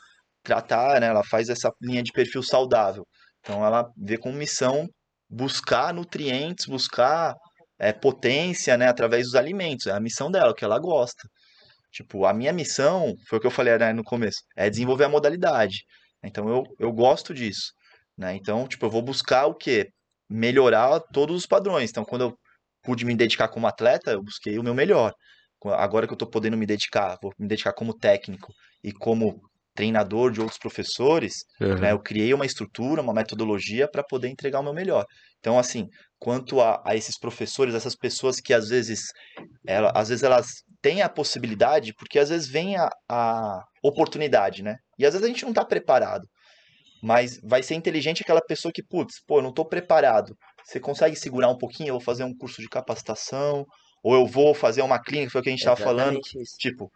tratar, né? Ela faz essa linha de perfil saudável. Então ela vê como missão buscar nutrientes, buscar é, potência, né, através dos alimentos. É a missão dela, o que ela gosta. Tipo, a minha missão, foi o que eu falei né, no começo, é desenvolver a modalidade. Então eu, eu gosto disso, né? Então, tipo, eu vou buscar o quê? Melhorar todos os padrões. Então, quando eu pude me dedicar como atleta, eu busquei o meu melhor. Agora que eu tô podendo me dedicar, vou me dedicar como técnico e como treinador de outros professores, Uhum. né? Eu criei uma estrutura, uma metodologia para poder entregar o meu melhor. Então, assim, quanto a, a esses professores, essas pessoas que às vezes, ela, às vezes elas têm a possibilidade, porque às vezes vem a, a oportunidade, né? E às vezes a gente não está preparado. Mas vai ser inteligente aquela pessoa que, putz, pô, eu não estou preparado. Você consegue segurar um pouquinho? Eu vou fazer um curso de capacitação, ou eu vou fazer uma clínica, foi o que a gente estava falando. Isso. Tipo,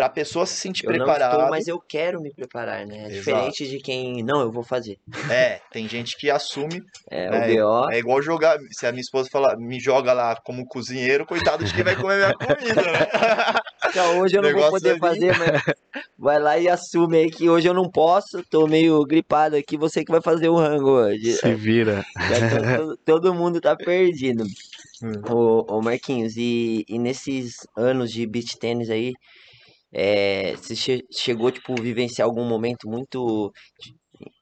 para a pessoa se sentir Eu não preparada. estou, mas eu quero me preparar, né? É Exato. diferente de quem, não, eu vou fazer. É, tem gente que assume É, É, o BO, É igual jogar. Se a minha esposa falar, me joga lá como cozinheiro, coitado de quem vai comer minha comida, né? Então, hoje eu não vou poder ali. fazer, mas vai lá e assume aí que hoje eu não posso, tô meio gripado aqui, você que vai fazer o rango hoje. Se vira. Já tô- todo, todo mundo tá perdido. Hum. Ô, ô Marquinhos, e, e nesses anos de beach tênis aí, é, você che- chegou, tipo, vivenciar algum momento muito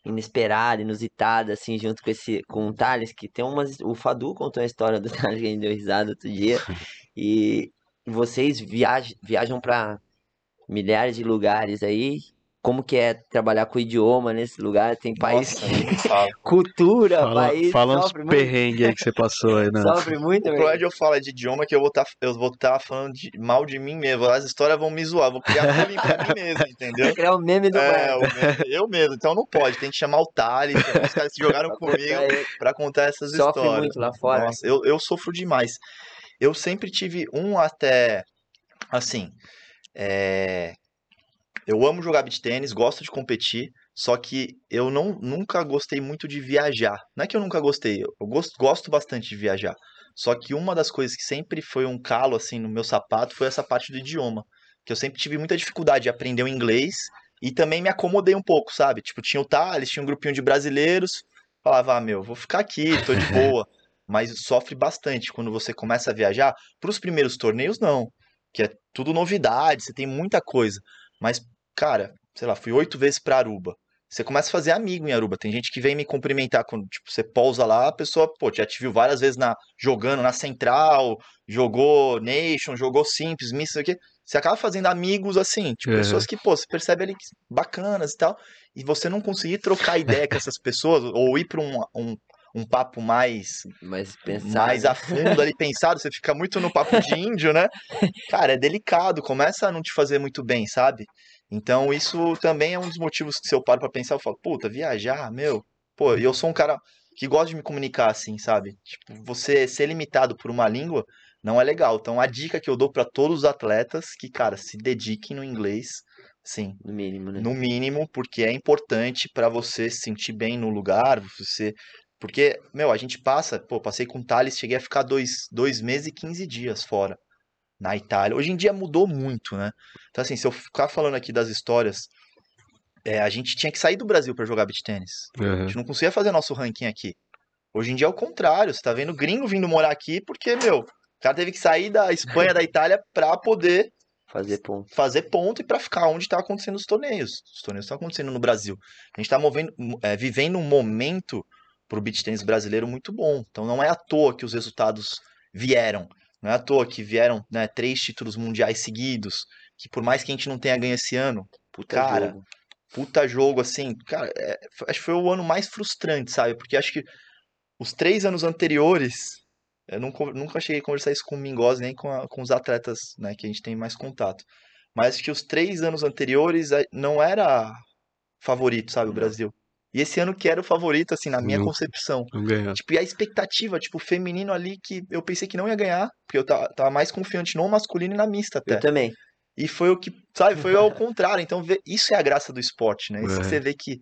inesperado, inusitado, assim, junto com esse, com o Thales, que tem umas, o Fadu contou a história do Thales que a gente deu risada outro dia, e vocês viajam, viajam para milhares de lugares aí, como que é trabalhar com idioma nesse lugar? Tem país, Nossa, fala. cultura, Fala, país, fala uns perrengues aí que você passou aí, né? sofre muito, O velho. problema de eu falar de idioma é que eu vou estar eu vou tá falando de- mal de mim mesmo. As histórias vão me zoar, vou criar bullying pra mim mesmo, entendeu? criar o meme do É, Marcos. o me- eu mesmo. Então não pode, tem que chamar o Thales, os caras que jogaram comigo pra contar essas Sofre histórias. muito lá fora. Nossa, eu, eu sofro demais. Eu sempre tive um até. Assim. é, Eu amo jogar beach tênis, gosto de competir, só que eu não, nunca gostei muito de viajar. Não é que eu nunca gostei, eu gosto, gosto bastante de viajar. Só que uma das coisas que sempre foi um calo assim no meu sapato foi essa parte do idioma. Que eu sempre tive muita dificuldade de aprender o inglês e também me acomodei um pouco, sabe? Tipo, tinha o Thales, tinha um grupinho de brasileiros, falava, ah, meu, vou ficar aqui, tô de boa. Mas sofre bastante quando você começa a viajar. Para os primeiros torneios, não. Que é tudo novidade, você tem muita coisa. Mas, cara, sei lá, fui oito vezes para Aruba. Você começa a fazer amigo em Aruba. Tem gente que vem me cumprimentar quando, tipo, você pousa lá, a pessoa, pô, já te viu várias vezes na, jogando na Central, jogou Nation, jogou Simples, Miss, isso aqui. você acaba fazendo amigos assim, tipo, Uhum. pessoas que, pô, você percebe ali que bacanas e tal, e você não conseguir trocar ideia com essas pessoas, ou ir pra um, um, um papo mais, Mas pensar. mais a fundo ali, pensado, você fica muito no papo de índio, né? Cara, é delicado, começa a não te fazer muito bem, sabe? Então, isso também é um dos motivos que se eu paro pra pensar, eu falo, puta, viajar, meu, pô, e eu sou um cara que gosta de me comunicar assim, sabe? Tipo, você ser limitado por uma língua não é legal. Então, a dica que eu dou pra todos os atletas que, cara, se dediquem no inglês, sim, No mínimo, né? no mínimo, porque é importante pra você se sentir bem no lugar, você... Porque, meu, a gente passa, pô, passei com o Thales, cheguei a ficar dois, dois meses e 15 dias fora, na Itália. Hoje em dia mudou muito, né? Então, assim, se eu ficar falando aqui das histórias, é, a gente tinha que sair do Brasil pra jogar beach tênis. A Uhum. gente não conseguia fazer nosso ranking aqui. Hoje em dia é o contrário, você tá vendo gringo vindo morar aqui porque, meu, o cara teve que sair da Espanha, da Itália, pra poder Fazer ponto. fazer ponto e pra ficar onde tá acontecendo os torneios. Os torneios estão acontecendo no Brasil. A gente tá movendo, é, vivendo um momento pro beach tênis brasileiro muito bom. Então não é à toa que os resultados vieram. Não é à toa que vieram né, três títulos mundiais seguidos. Que por mais que a gente não tenha ganho esse ano, Puta Cara, jogo. puta jogo, assim, cara, é, acho que foi o ano mais frustrante, sabe? Porque acho que os três anos anteriores, eu nunca, nunca cheguei a conversar isso com o Mingos, nem com, a- com os atletas, né, que a gente tem mais contato. Mas acho que os três anos anteriores eh, não era favorito, sabe, o. Brasil. E esse ano que era o favorito, assim, na minha Não. concepção. Não ganhar. Tipo, e a expectativa, tipo, o feminino ali que eu pensei que não ia ganhar, porque eu tava, tava mais confiante no masculino e na mista até. Eu também. E foi o que, sabe, foi ao contrário. Então, vê- isso é a graça do esporte, né? Isso que É. você vê que.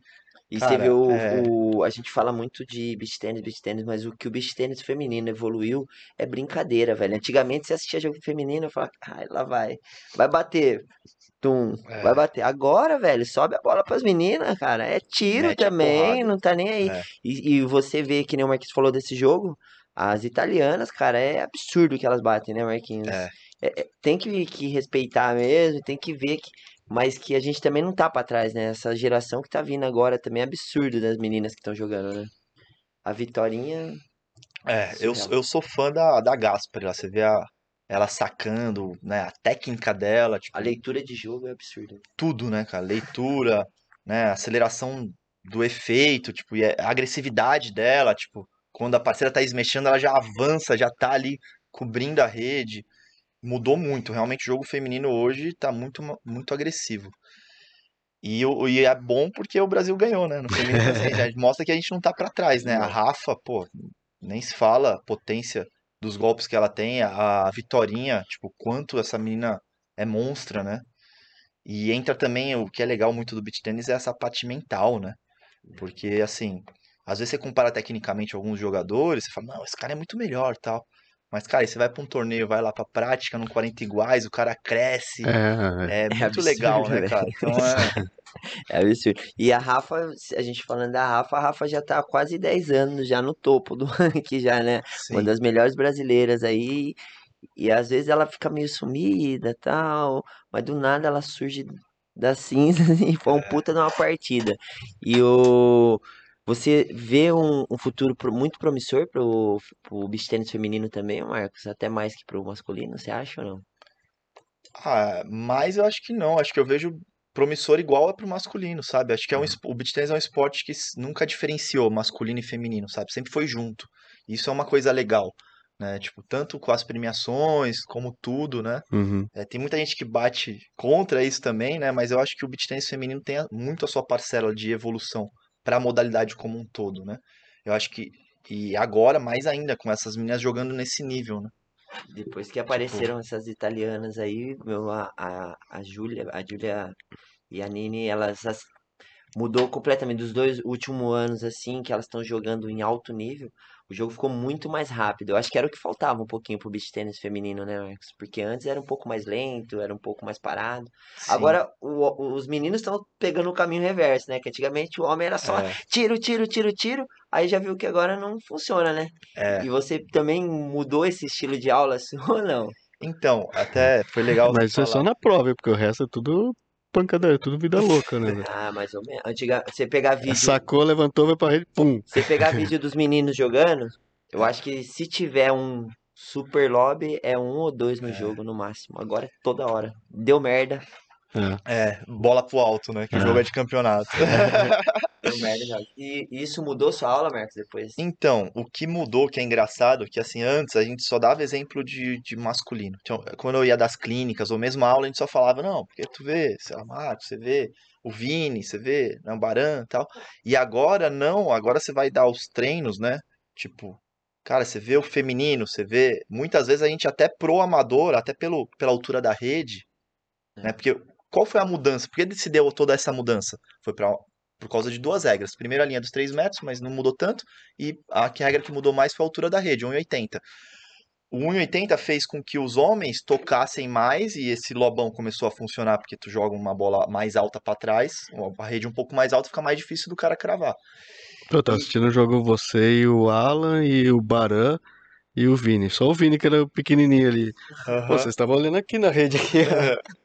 E Cara, você vê o, é. o- A gente fala muito de beach tênis, beach tênis, mas o que o beach tênis feminino evoluiu é brincadeira, velho. Antigamente você assistia jogo feminino e falava, ai, lá vai. Vai bater. Tum, É. vai bater. Agora, velho, sobe a bola pras meninas, cara. É tiro Mete também, não tá nem aí. É. E, e você vê, que nem o Marquinhos falou desse jogo, as italianas, cara, é absurdo que elas batem, né, Marquinhos? É. É- é- tem que, que respeitar mesmo, tem que ver que. Mas que a gente também não tá pra trás, né? Essa geração que tá vindo agora também é absurdo das meninas que estão jogando, né? A Vitorinha. É, eu, eu sou fã da, da Gasper, lá, você vê a, ela sacando, né, a técnica dela, tipo, A leitura de jogo é absurda. tudo, né, cara? Leitura, né, aceleração do efeito, tipo, e a agressividade dela, tipo, quando a parceira tá esmechando, ela já avança, já tá ali cobrindo a rede. Mudou muito, realmente o jogo feminino hoje tá muito, muito agressivo. E, e é bom porque o Brasil ganhou, né? No feminino, assim, mostra que a gente não tá pra trás, né? A. Rafa, pô, nem se fala potência dos golpes que ela tem, a Vitorinha, tipo, quanto essa menina é monstra, né? E entra também o que é legal muito do beach tennis é essa parte mental, né? Porque assim, às vezes você compara tecnicamente alguns jogadores, você fala, não, esse cara é muito melhor, tal. Mas cara, você vai pra um torneio, vai lá pra prática, no 40 iguais, o cara cresce. É, É muito absurdo, legal, né, cara? Então é, É absurdo. E a Rafa, a gente falando da Rafa, a Rafa já tá há quase 10 anos já no topo do ranking, já, né? Uma sim, das melhores brasileiras aí. E às vezes ela fica meio sumida tal, mas do nada ela surge das cinzas e foi um É. puta de uma partida. E o. Você vê um, um futuro pro- muito promissor pro, pro beach tênis feminino também, Marcos? Até mais que pro masculino, você acha ou não? Ah, mas eu acho que não. Acho que eu vejo promissor igual é pro masculino, sabe? Acho que é um, Uhum. o beach tennis é um esporte que nunca diferenciou masculino e feminino, sabe? Sempre foi junto. Isso é uma coisa legal, né? Tipo, tanto com as premiações, como tudo, né? uhum. É, tem muita gente que bate contra isso também, né? Mas eu acho que o beach tennis feminino tem muito a sua parcela de evolução para a modalidade como um todo, né? Eu acho que e agora mais ainda com essas meninas jogando nesse nível, né? Depois que apareceram essas italianas aí, meu, a, a, a Júlia, a Júlia e a Nini, elas as- mudou completamente dos dois últimos anos assim, que elas estão jogando em alto nível. O jogo ficou muito mais rápido. Eu acho que era o que faltava um pouquinho pro beach tênis feminino, né, Marcos? Porque antes era um pouco mais lento, era um pouco mais parado. Sim, Agora o- os meninos estão pegando o caminho reverso, né? Que antigamente o homem era só é, tiro, tiro, tiro, tiro. Aí já viu que agora não funciona, né? é. E você também mudou esse estilo de aula ou não? Então, até foi legal Mas isso é só na prova, porque o resto é tudo pancadaria, tudo vida louca, né? Ah, mais ou menos. Antiga, você pegar vídeo, Sacou, levantou, vai pra rede, pum. você pegar vídeo dos meninos jogando, eu acho que se tiver um Super Lobby é um ou dois no jogo no máximo. Agora é toda hora. Deu merda. É. É, bola pro alto, né? Que o É. jogo é de campeonato. E isso mudou sua aula, Marcos, depois? Então, o que mudou, que é engraçado, que assim, antes a gente só dava exemplo de, de masculino. Então, quando eu ia das clínicas, ou mesmo a aula, a gente só falava, não, porque tu vê, sei lá, Marcos, você vê o Vini, você vê né, o Baran e tal. E agora não, agora você vai dar os treinos, né? Tipo, cara, você vê o feminino, você vê. Muitas vezes a gente até pro amador, até pelo, pela altura da rede, né? Porque qual foi a mudança? Por que se deu toda essa mudança? Foi pra, por causa de duas regras. Primeiro a linha dos 3 metros, mas não mudou tanto. E a regra que mudou mais foi a altura da rede, 1,80. O 1,80 fez com que os homens tocassem mais e esse lobão começou a funcionar porque tu joga uma bola mais alta pra trás, a rede um pouco mais alta fica mais difícil do cara cravar. Eu tava assistindo o jogo você e o Alan e o Baran e o Vini. Só o Vini que era o pequenininho ali. Pô, vocês estavam olhando aqui na rede aqui.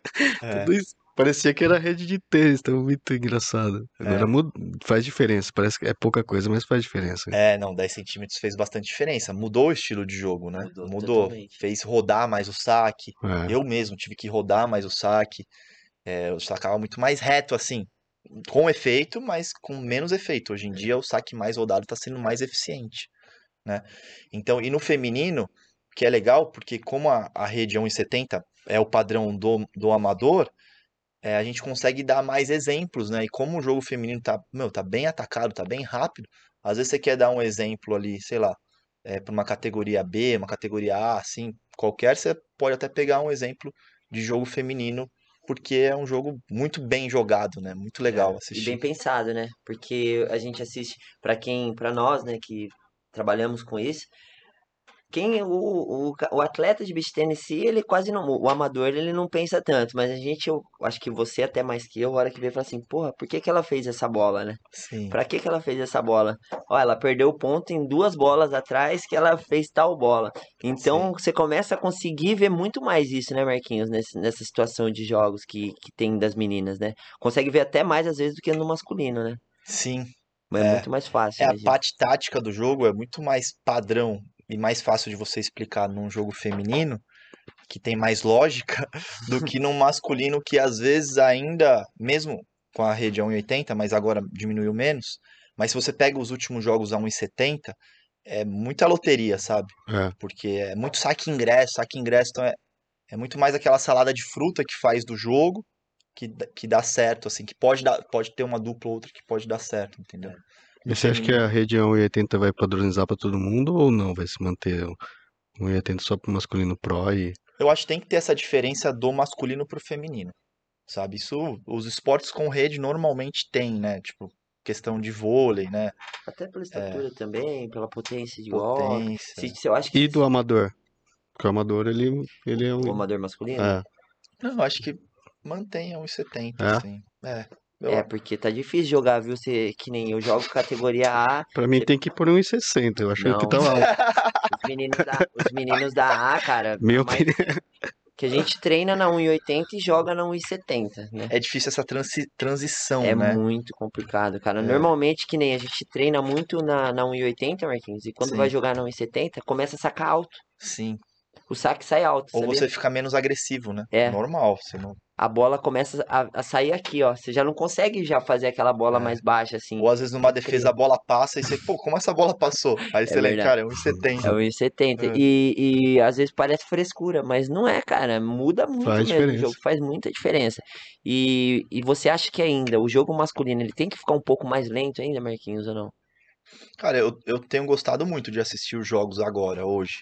É. Tudo isso parecia que era rede de tênis, tava muito engraçado. Agora É. muda- faz diferença, parece que é pouca coisa, mas faz diferença. É, não, 10 centímetros fez bastante diferença. Mudou o estilo de jogo, né? Mudou Mudou. Fez rodar mais o saque. É. Eu mesmo tive que rodar mais o saque. É, eu sacava muito mais reto, assim. Com efeito, mas com menos efeito. Hoje em dia, o saque mais rodado está sendo mais eficiente, né? Então, e no feminino, que é legal, porque como a, a rede é 1,70 é o padrão do, do amador, é, a gente consegue dar mais exemplos, né? E como o jogo feminino tá, meu, tá bem atacado, tá bem rápido, às vezes você quer dar um exemplo ali, sei lá, é, para uma categoria B, uma categoria A, assim, qualquer, você pode até pegar um exemplo de jogo feminino, porque é um jogo muito bem jogado, né? Muito legal E assistir. bem pensado, né? Porque a gente assiste, pra quem, pra nós, né, que trabalhamos com isso, quem o, o, o atleta de beach tennis, ele quase não, o amador, ele não pensa tanto, mas a gente, eu acho que você até mais que eu, a hora que vê, fala assim, porra, por que que ela fez essa bola, né? Sim. Pra que que ela fez essa bola? Ó, ela perdeu o ponto em duas bolas atrás que ela fez tal bola. Então você começa a conseguir ver muito mais isso, né, Marquinhos, nesse- nessa situação de jogos que, que tem das meninas, né? Consegue ver até mais às vezes do que no masculino, né? Sim. Mas é, É. muito mais fácil, É, né, a gente? parte tática do jogo é muito mais padrão e mais fácil de você explicar num jogo feminino, que tem mais lógica, do que num masculino que às vezes ainda, mesmo com a rede a 1,80, mas agora diminuiu menos, mas se você pega os últimos jogos a 1,70, é muita loteria, sabe? É. Porque é muito saque e ingresso, saque e ingresso, então é, é muito mais aquela salada de fruta que faz do jogo, que, dá- que dá certo, assim, que pode dar, pode ter uma dupla ou outra que pode dar certo, entendeu? E você acha que a rede 1,80 vai padronizar pra todo mundo ou não? Vai se manter 1,80 só pro masculino pro e. Eu acho que tem que ter essa diferença do masculino pro feminino, sabe? Isso, os esportes com rede normalmente tem, né? Tipo, questão de vôlei, né? Até pela estatura também, pela potência de golpe. É. Potência. Se, se eu acho que E do amador? Porque o amador, ele, ele é o um. amador masculino, É. Não, eu acho que mantenha uns 70, É? assim. É. É porque tá difícil jogar, viu? Você, que nem eu jogo categoria A, Pra mim tem que pôr 1,60. Eu acho que tá alto. os meninos da, os meninos da A, cara, a mais- opinião. que a gente treina na 1,80 e joga na 1,70, né? é difícil essa transi- transição, É né? muito complicado, cara. É. Normalmente, que nem a gente treina muito na, na 1,80, Marquinhos, e quando Sim. vai jogar na 1,70, começa a sacar alto. Sim. O saque sai alto, Ou sabia? você fica menos agressivo, né? É. Normal. Você não... A bola começa a, a sair aqui, ó. Você já não consegue já fazer aquela bola É. mais baixa, assim. Ou às vezes numa defesa a bola passa e você, pô, como essa bola passou? Aí você lembra, verdade. cara, é 1,70. É 1,70. É. E, e às vezes parece frescura, mas não é, cara. Muda muito Faz mesmo o diferença. jogo, faz muita diferença. E, e você acha que ainda o jogo masculino ele tem que ficar um pouco mais lento ainda, Marquinhos, ou não? Cara, eu, eu tenho gostado muito de assistir os jogos agora, hoje.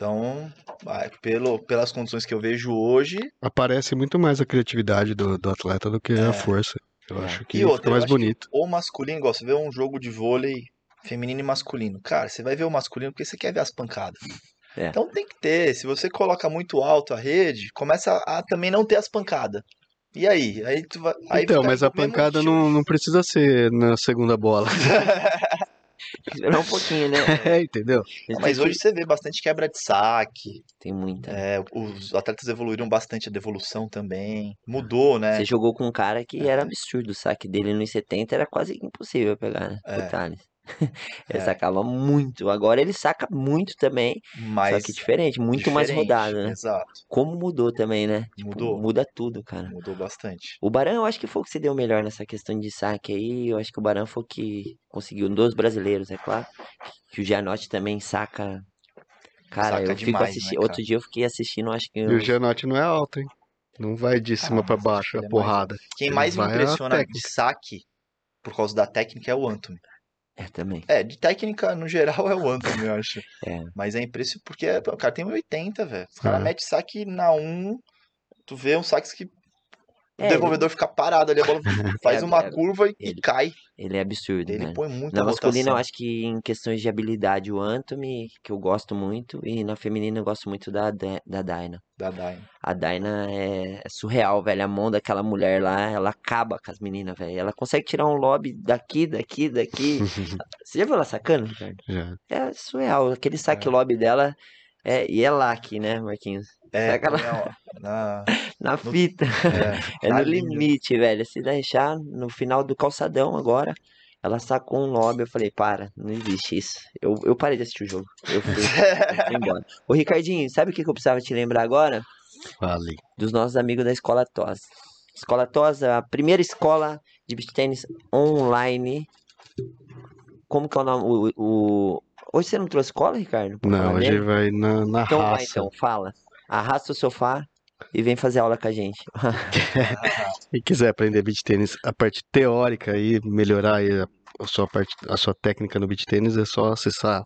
Então, vai, pelo, pelas condições que eu vejo hoje. Aparece muito mais a criatividade do, do atleta do que É. a força. Eu É. acho que E outra, fica mais bonito. o masculino, igual você vê um jogo de vôlei feminino e masculino. Cara, você vai ver o masculino porque você quer ver as pancadas. É. Então tem que ter. Se você coloca muito alto a rede, começa a também não ter as pancadas. E aí? Aí tu vai. aí Então, mas a pancada não, não precisa ser na segunda bola. Esperar um pouquinho, né? É, entendeu? Mas hoje você vê bastante quebra de saque. que- Tem muita. é, os atletas evoluíram bastante a devolução também. Mudou, né? Você jogou com um cara que era absurdo. O saque dele no 70 era quase impossível pegar, né? É. O Thales. Ele É. sacava muito. Agora ele saca muito também, Mas só que diferente, muito mais diferente, rodado, né? Exato. Como mudou também, né? Tipo, Mudou. Muda tudo, cara. Mudou bastante. O Barão, eu acho que foi o que se deu melhor nessa questão de saque aí. Eu acho que o Barão foi o que conseguiu, dos brasileiros, é claro. Que o Gianotti também saca. Cara, Saca eu fico demais, né, assistindo. cara? Outro dia eu fiquei assistindo, acho que. E o Gianotti não é alto, hein? Não vai de cima Ah, pra mas baixo a é mais porrada. Quem Ele mais me impressiona de saque por causa da técnica é o Antony. É, também. É, de técnica no geral é o Antony, eu acho. É. Mas é impressionante porque o cara tem 1,80, velho. Os caras É. metem saque na 1, tu vê uns saques que o É, desenvolvedor fica parado ali, a bola faz É, uma é, curva e, ele- cai. Ele é absurdo, Ele né? põe muita Na masculina, eu acho que em questões de habilidade, o Anthony, que eu gosto muito, e na feminina eu gosto muito da, Da- Dyna. Da Dyne. A Dyna é, é surreal, velho. A mão daquela mulher lá, ela acaba com as meninas, velho. Ela consegue tirar um lobby daqui, daqui, daqui. Você já viu ela sacando, Ricardo? Já. É surreal. Aquele saque É. lobby dela é, e é lá aqui, né, Marquinhos? É, Saca lá. também, ó, na, fita. é, É na no limite, velho. Se deixar no final do calçadão agora, ela sacou um lobby. Eu falei, para, não existe isso. Eu, eu parei de assistir o jogo. Eu fui, eu fui embora. Ô, Ricardinho, sabe o que que eu precisava te lembrar agora? Vale. Dos nossos amigos da Escola Tos. Escola Tos é a primeira escola de beach tênis online. Como que é o nome? O, o- Hoje você não trouxe cola, Ricardo? Não, hoje dele? vai na, na Então vai, raça. então, fala. Arrasta o sofá e vem fazer aula com a gente. Quem quiser aprender beach tênis, a parte teórica e melhorar a, sua parte, a sua técnica no beach tênis, é só acessar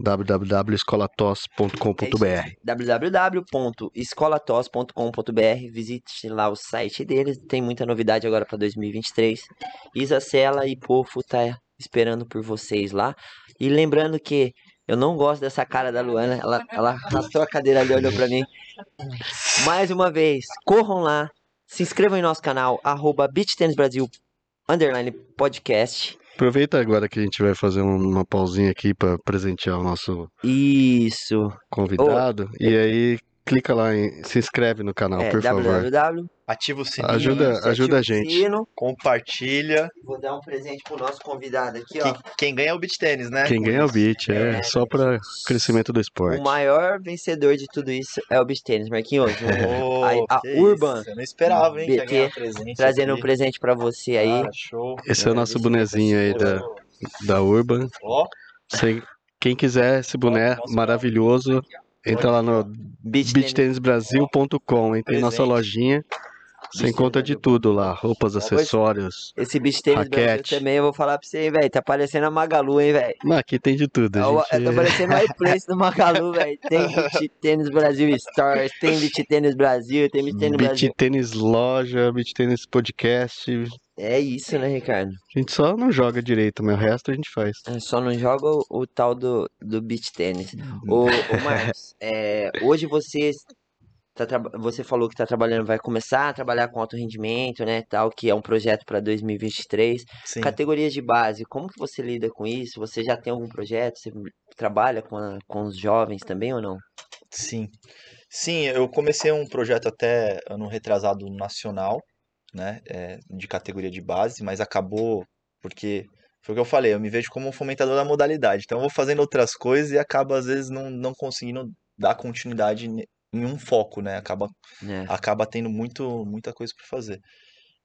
www.escolatos.com.br. www.escolatos.com.br Visite lá o site deles, tem muita novidade agora para 2023. Isa Sela e Pofo tá esperando por vocês lá. E lembrando que eu não gosto dessa cara da Luana, ela, ela arrastou a cadeira ali, olhou para mim. Mais uma vez, corram lá, se inscrevam em nosso canal, arroba Brasil, underline podcast. Aproveita agora que a gente vai fazer um- uma pausinha aqui para presentear o nosso Isso, convidado. E aí clica lá em se inscreve no canal, é por favor. www. Ativa o sininho, Ajuda- ajuda a gente. sino. compartilha. Vou dar um presente pro nosso convidado aqui, ó. Quem, quem ganha é o beat tênis, né? Quem ganha é o beat, é, É. só para crescimento do esporte. O maior vencedor de tudo isso é o beach tênis, Marquinhos. Aí, a que Urban isso, Eu não esperava, hein? BT, presente Trazendo um aqui. presente pra você aí. Cara, show. Esse é o nosso bonezinho aí da, da Urban. Ó, Você- quem quiser esse boné Nossa, maravilhoso, entra lá no Beach beachtennisbrasil.com, entra em nossa lojinha. Você Beach encontra de tudo lá, roupas, acessórios. Esse beach tênis Brasil Raquete. também, eu vou falar pra você, hein, velho. Tá parecendo a Magalu, hein, velho. Aqui tem de tudo. A Ó, gente... Tá parecendo o iPlace do Magalu, velho. Tem beach tênis Brasil Stores, tem beach tênis Brasil, tem beach tênis Beach Brasil. Tênis Loja, Beach Tênis Podcast. É isso, né, Ricardo? A gente só não joga direito, mas o resto a gente faz. É, Só não joga o, o tal do, do beach tênis. Ô, ô Marcos, é, hoje você tá, você falou que tá trabalhando, vai começar a trabalhar com alto rendimento, né, tal, que é um projeto para 2023. sim. Categorias de base, como que você lida com isso? Você já tem algum projeto? Você trabalha com, a- com os jovens também ou não? Sim. Sim, eu comecei um projeto até ano retrasado nacional, né, é, de categoria de base, mas acabou porque foi o que eu falei, eu me vejo como um fomentador da modalidade. Então eu vou fazendo outras coisas e acaba às vezes não, não conseguindo dar continuidade em um foco, né? Acaba Né? acaba tendo muito, muita coisa para fazer.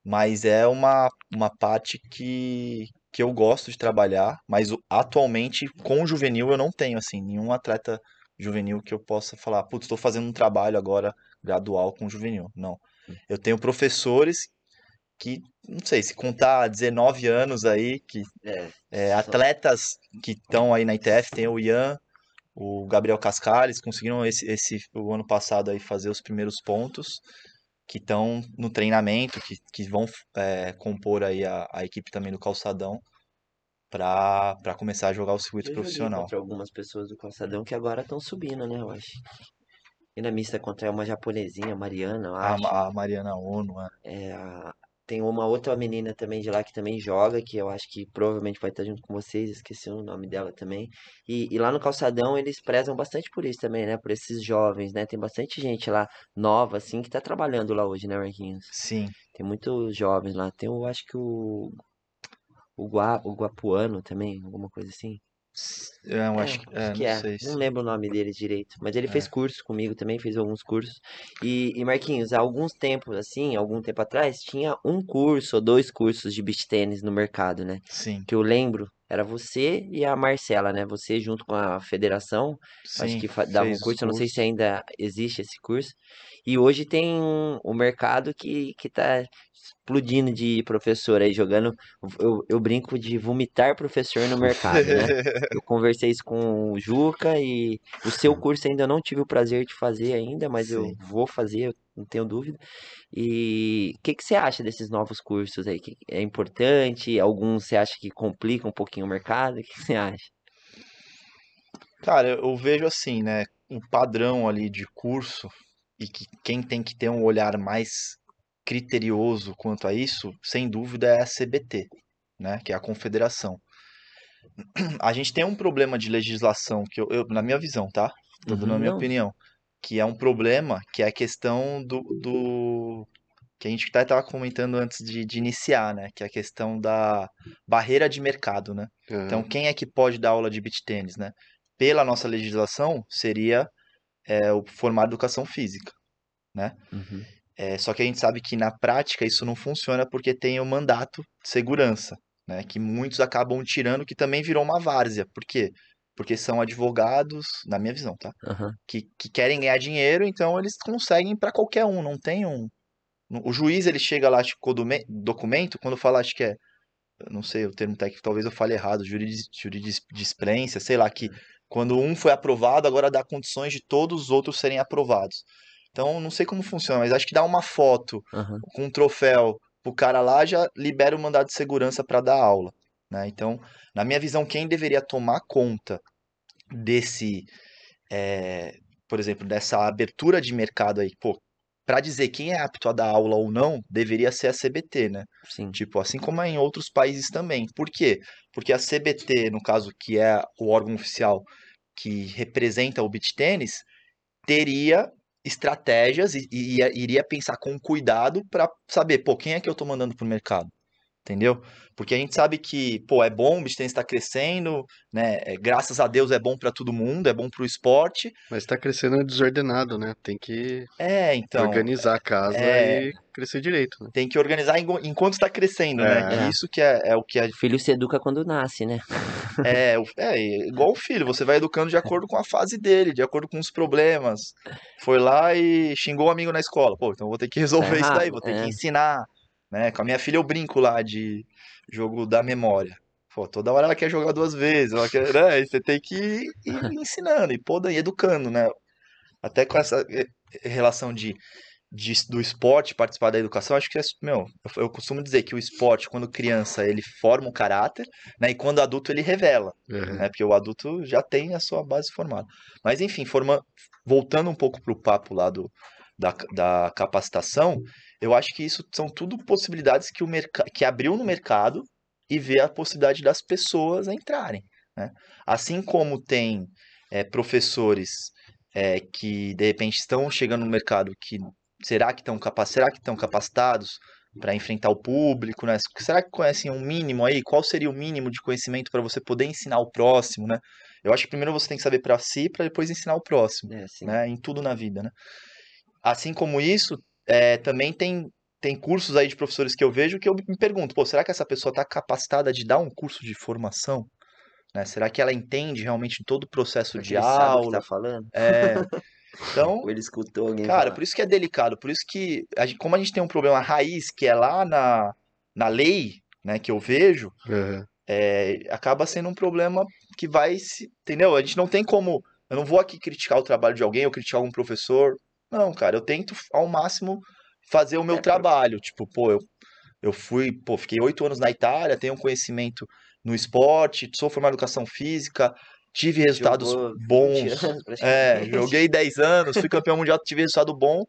Mas é uma, uma parte que, que eu gosto de trabalhar, mas atualmente com juvenil eu não tenho, assim, nenhum atleta juvenil que eu possa falar, putz, estou fazendo um trabalho agora gradual com o juvenil. Não. Eu tenho professores que, não sei, se contar 19 anos aí, que É, é, atletas que estão aí na ITF, tem o Ian, o Gabriel Cascales, conseguiram esse, esse o ano passado aí fazer os primeiros pontos, que estão no treinamento, que, que vão é, compor aí a, a equipe também do Calçadão para começar a jogar o circuito eu profissional. contra algumas pessoas do calçadão que agora estão subindo, né, eu acho. E na mista contra uma japonesinha, Mariana, eu A, acho. a Mariana Ono, é. É, a- tem uma outra menina também de lá que também joga, que eu acho que provavelmente vai estar junto com vocês, esqueci o nome dela também. E, e lá no Calçadão eles prezam bastante por isso também, né? Por esses jovens, né? Tem bastante gente lá nova, assim, que tá trabalhando lá hoje, né, Marquinhos? sim, Tem muitos jovens lá. Tem, eu acho que o, o, Gua, o Guapuano também, alguma coisa assim. Eu É, acho que, é, que não é. sei se... Não lembro o nome dele direito. Mas ele É. fez curso comigo também, fez alguns cursos. E, e Marquinhos, há alguns tempos, assim, algum tempo atrás, tinha um curso ou dois cursos de beach tênis no mercado, né? Sim, Que eu lembro, era você e a Marcela, né? Você junto com a federação, acho sim, que fa- dava um curso, eu não sei se ainda existe esse curso. E hoje tem o mercado que, que tá explodindo de professor aí, jogando. Eu, eu brinco de vomitar professor no mercado, né? Eu conversei isso com o Juca e o seu curso ainda não tive o prazer de fazer ainda, mas eu Sim. vou fazer, eu não tenho dúvida. E o que que você acha desses novos cursos aí? Que é importante? Alguns você acha que complica um pouquinho o mercado? O que que você acha? Cara, eu eu vejo assim, né, um padrão ali de curso e que quem tem que ter um olhar mais criterioso quanto a isso, sem dúvida, é a CBT, né, que é a confederação. A gente tem um problema de legislação que eu, eu- na minha visão, tá? Tô dando a Uhum, minha não. opinião, que é um problema, que é a questão do, do que a gente até estava comentando antes de, de iniciar, né, que é a questão da barreira de mercado, né? Então, Aham. quem é que pode dar aula de beach tênis, né? Pela nossa legislação, seria é, o formar educação física, né? Uhum. É, só que a gente sabe que na prática isso não funciona porque tem o mandato de segurança, né? Que muitos acabam tirando, que também virou uma várzea. Por quê? Porque são advogados, na minha visão, tá? Aham. Que, que querem ganhar dinheiro, então eles conseguem para qualquer um, não tem um. O juiz ele chega lá acho, com o docume- documento, quando fala, acho que é não sei o termo técnico, talvez eu fale errado, juridis- jurisdisplicência, sei lá, que quando um foi aprovado, agora dá condições de todos os outros serem aprovados. Então, não sei como funciona, mas acho que dá uma foto Aham. com um troféu pro cara lá, já libera o mandado de segurança para dar aula, né? Então, na minha visão, quem deveria tomar conta desse, é, por exemplo, dessa abertura de mercado aí, pô, para dizer quem é apto a dar aula ou não, deveria ser a CBT, né? Sim. Tipo, assim como é em outros países também. Por quê? Porque a CBT, no caso, que é o órgão oficial que representa o beach tênis, teria estratégias e, e ia- iria pensar com cuidado para saber, pô, quem é que eu tô mandando pro mercado? Entendeu? Porque a gente sabe que, pô, é bom, o beach tênis está crescendo, né? É, graças a Deus é bom para todo mundo, é bom pro esporte. Mas tá crescendo desordenado, né? Tem que É, então, organizar a casa é- e crescer direito, né? tem que organizar enquanto está crescendo, né? É. Isso que é, é o que a O filho se educa quando nasce, né? É, o- é igual o filho, você vai educando de acordo com a fase dele, de acordo com os problemas. Foi lá e xingou o amigo na escola. Pô, então eu vou ter que resolver isso daí, vou ter é. que ensinar, né? Com a minha filha eu brinco lá de jogo da memória. Pô, toda hora ela quer jogar duas vezes, ela quer, né? E você tem que ir, ir ensinando e podando, e educando, né? Até com essa eh, relação de, de- do esporte participar da educação, acho que é, meu, eu, eu costumo dizer que o esporte, quando criança, ele forma um caráter, né? E quando adulto ele revela Aham. né? Porque o adulto já tem a sua base formada. Mas enfim, forma... voltando um pouco para o papo lá do, da, da capacitação, eu acho que isso são tudo possibilidades que o que abriu no mercado e vê a possibilidade das pessoas entrarem, né? Assim como tem é, professores é, que de repente estão chegando no mercado que será que estão capa... será que estão capacitados para enfrentar o público, né? Será que conhecem um mínimo aí? Qual seria o mínimo de conhecimento para você poder ensinar o próximo, né? Eu acho que primeiro você tem que saber para si para depois ensinar o próximo, É, né? Em tudo na vida, né? Assim como isso, é, também tem tem cursos aí de professores que eu vejo que eu me pergunto, pô, será que essa pessoa está capacitada de dar um curso de formação? Né? Será que ela entende realmente todo o processo de ele sabe o que aula? tá falando? É. Então, Ou ele escutou alguém Cara, falar? por isso que é delicado, por isso que, a gente- como a gente tem um problema raiz, que é lá na, na lei, né, que eu vejo, Aham. é, acaba sendo um problema que vai se. Entendeu? A gente não tem como. Eu não vou aqui criticar o trabalho de alguém ou criticar algum professor. Não, cara, eu tento ao máximo fazer o meu É, trabalho. Tipo, pô, eu, eu fui, pô, fiquei oito anos na Itália, tenho um conhecimento no esporte, sou formado em educação física, tive resultados Jogou 20 bons. anos, É, joguei 10 anos, fui campeão mundial, tive resultado bom.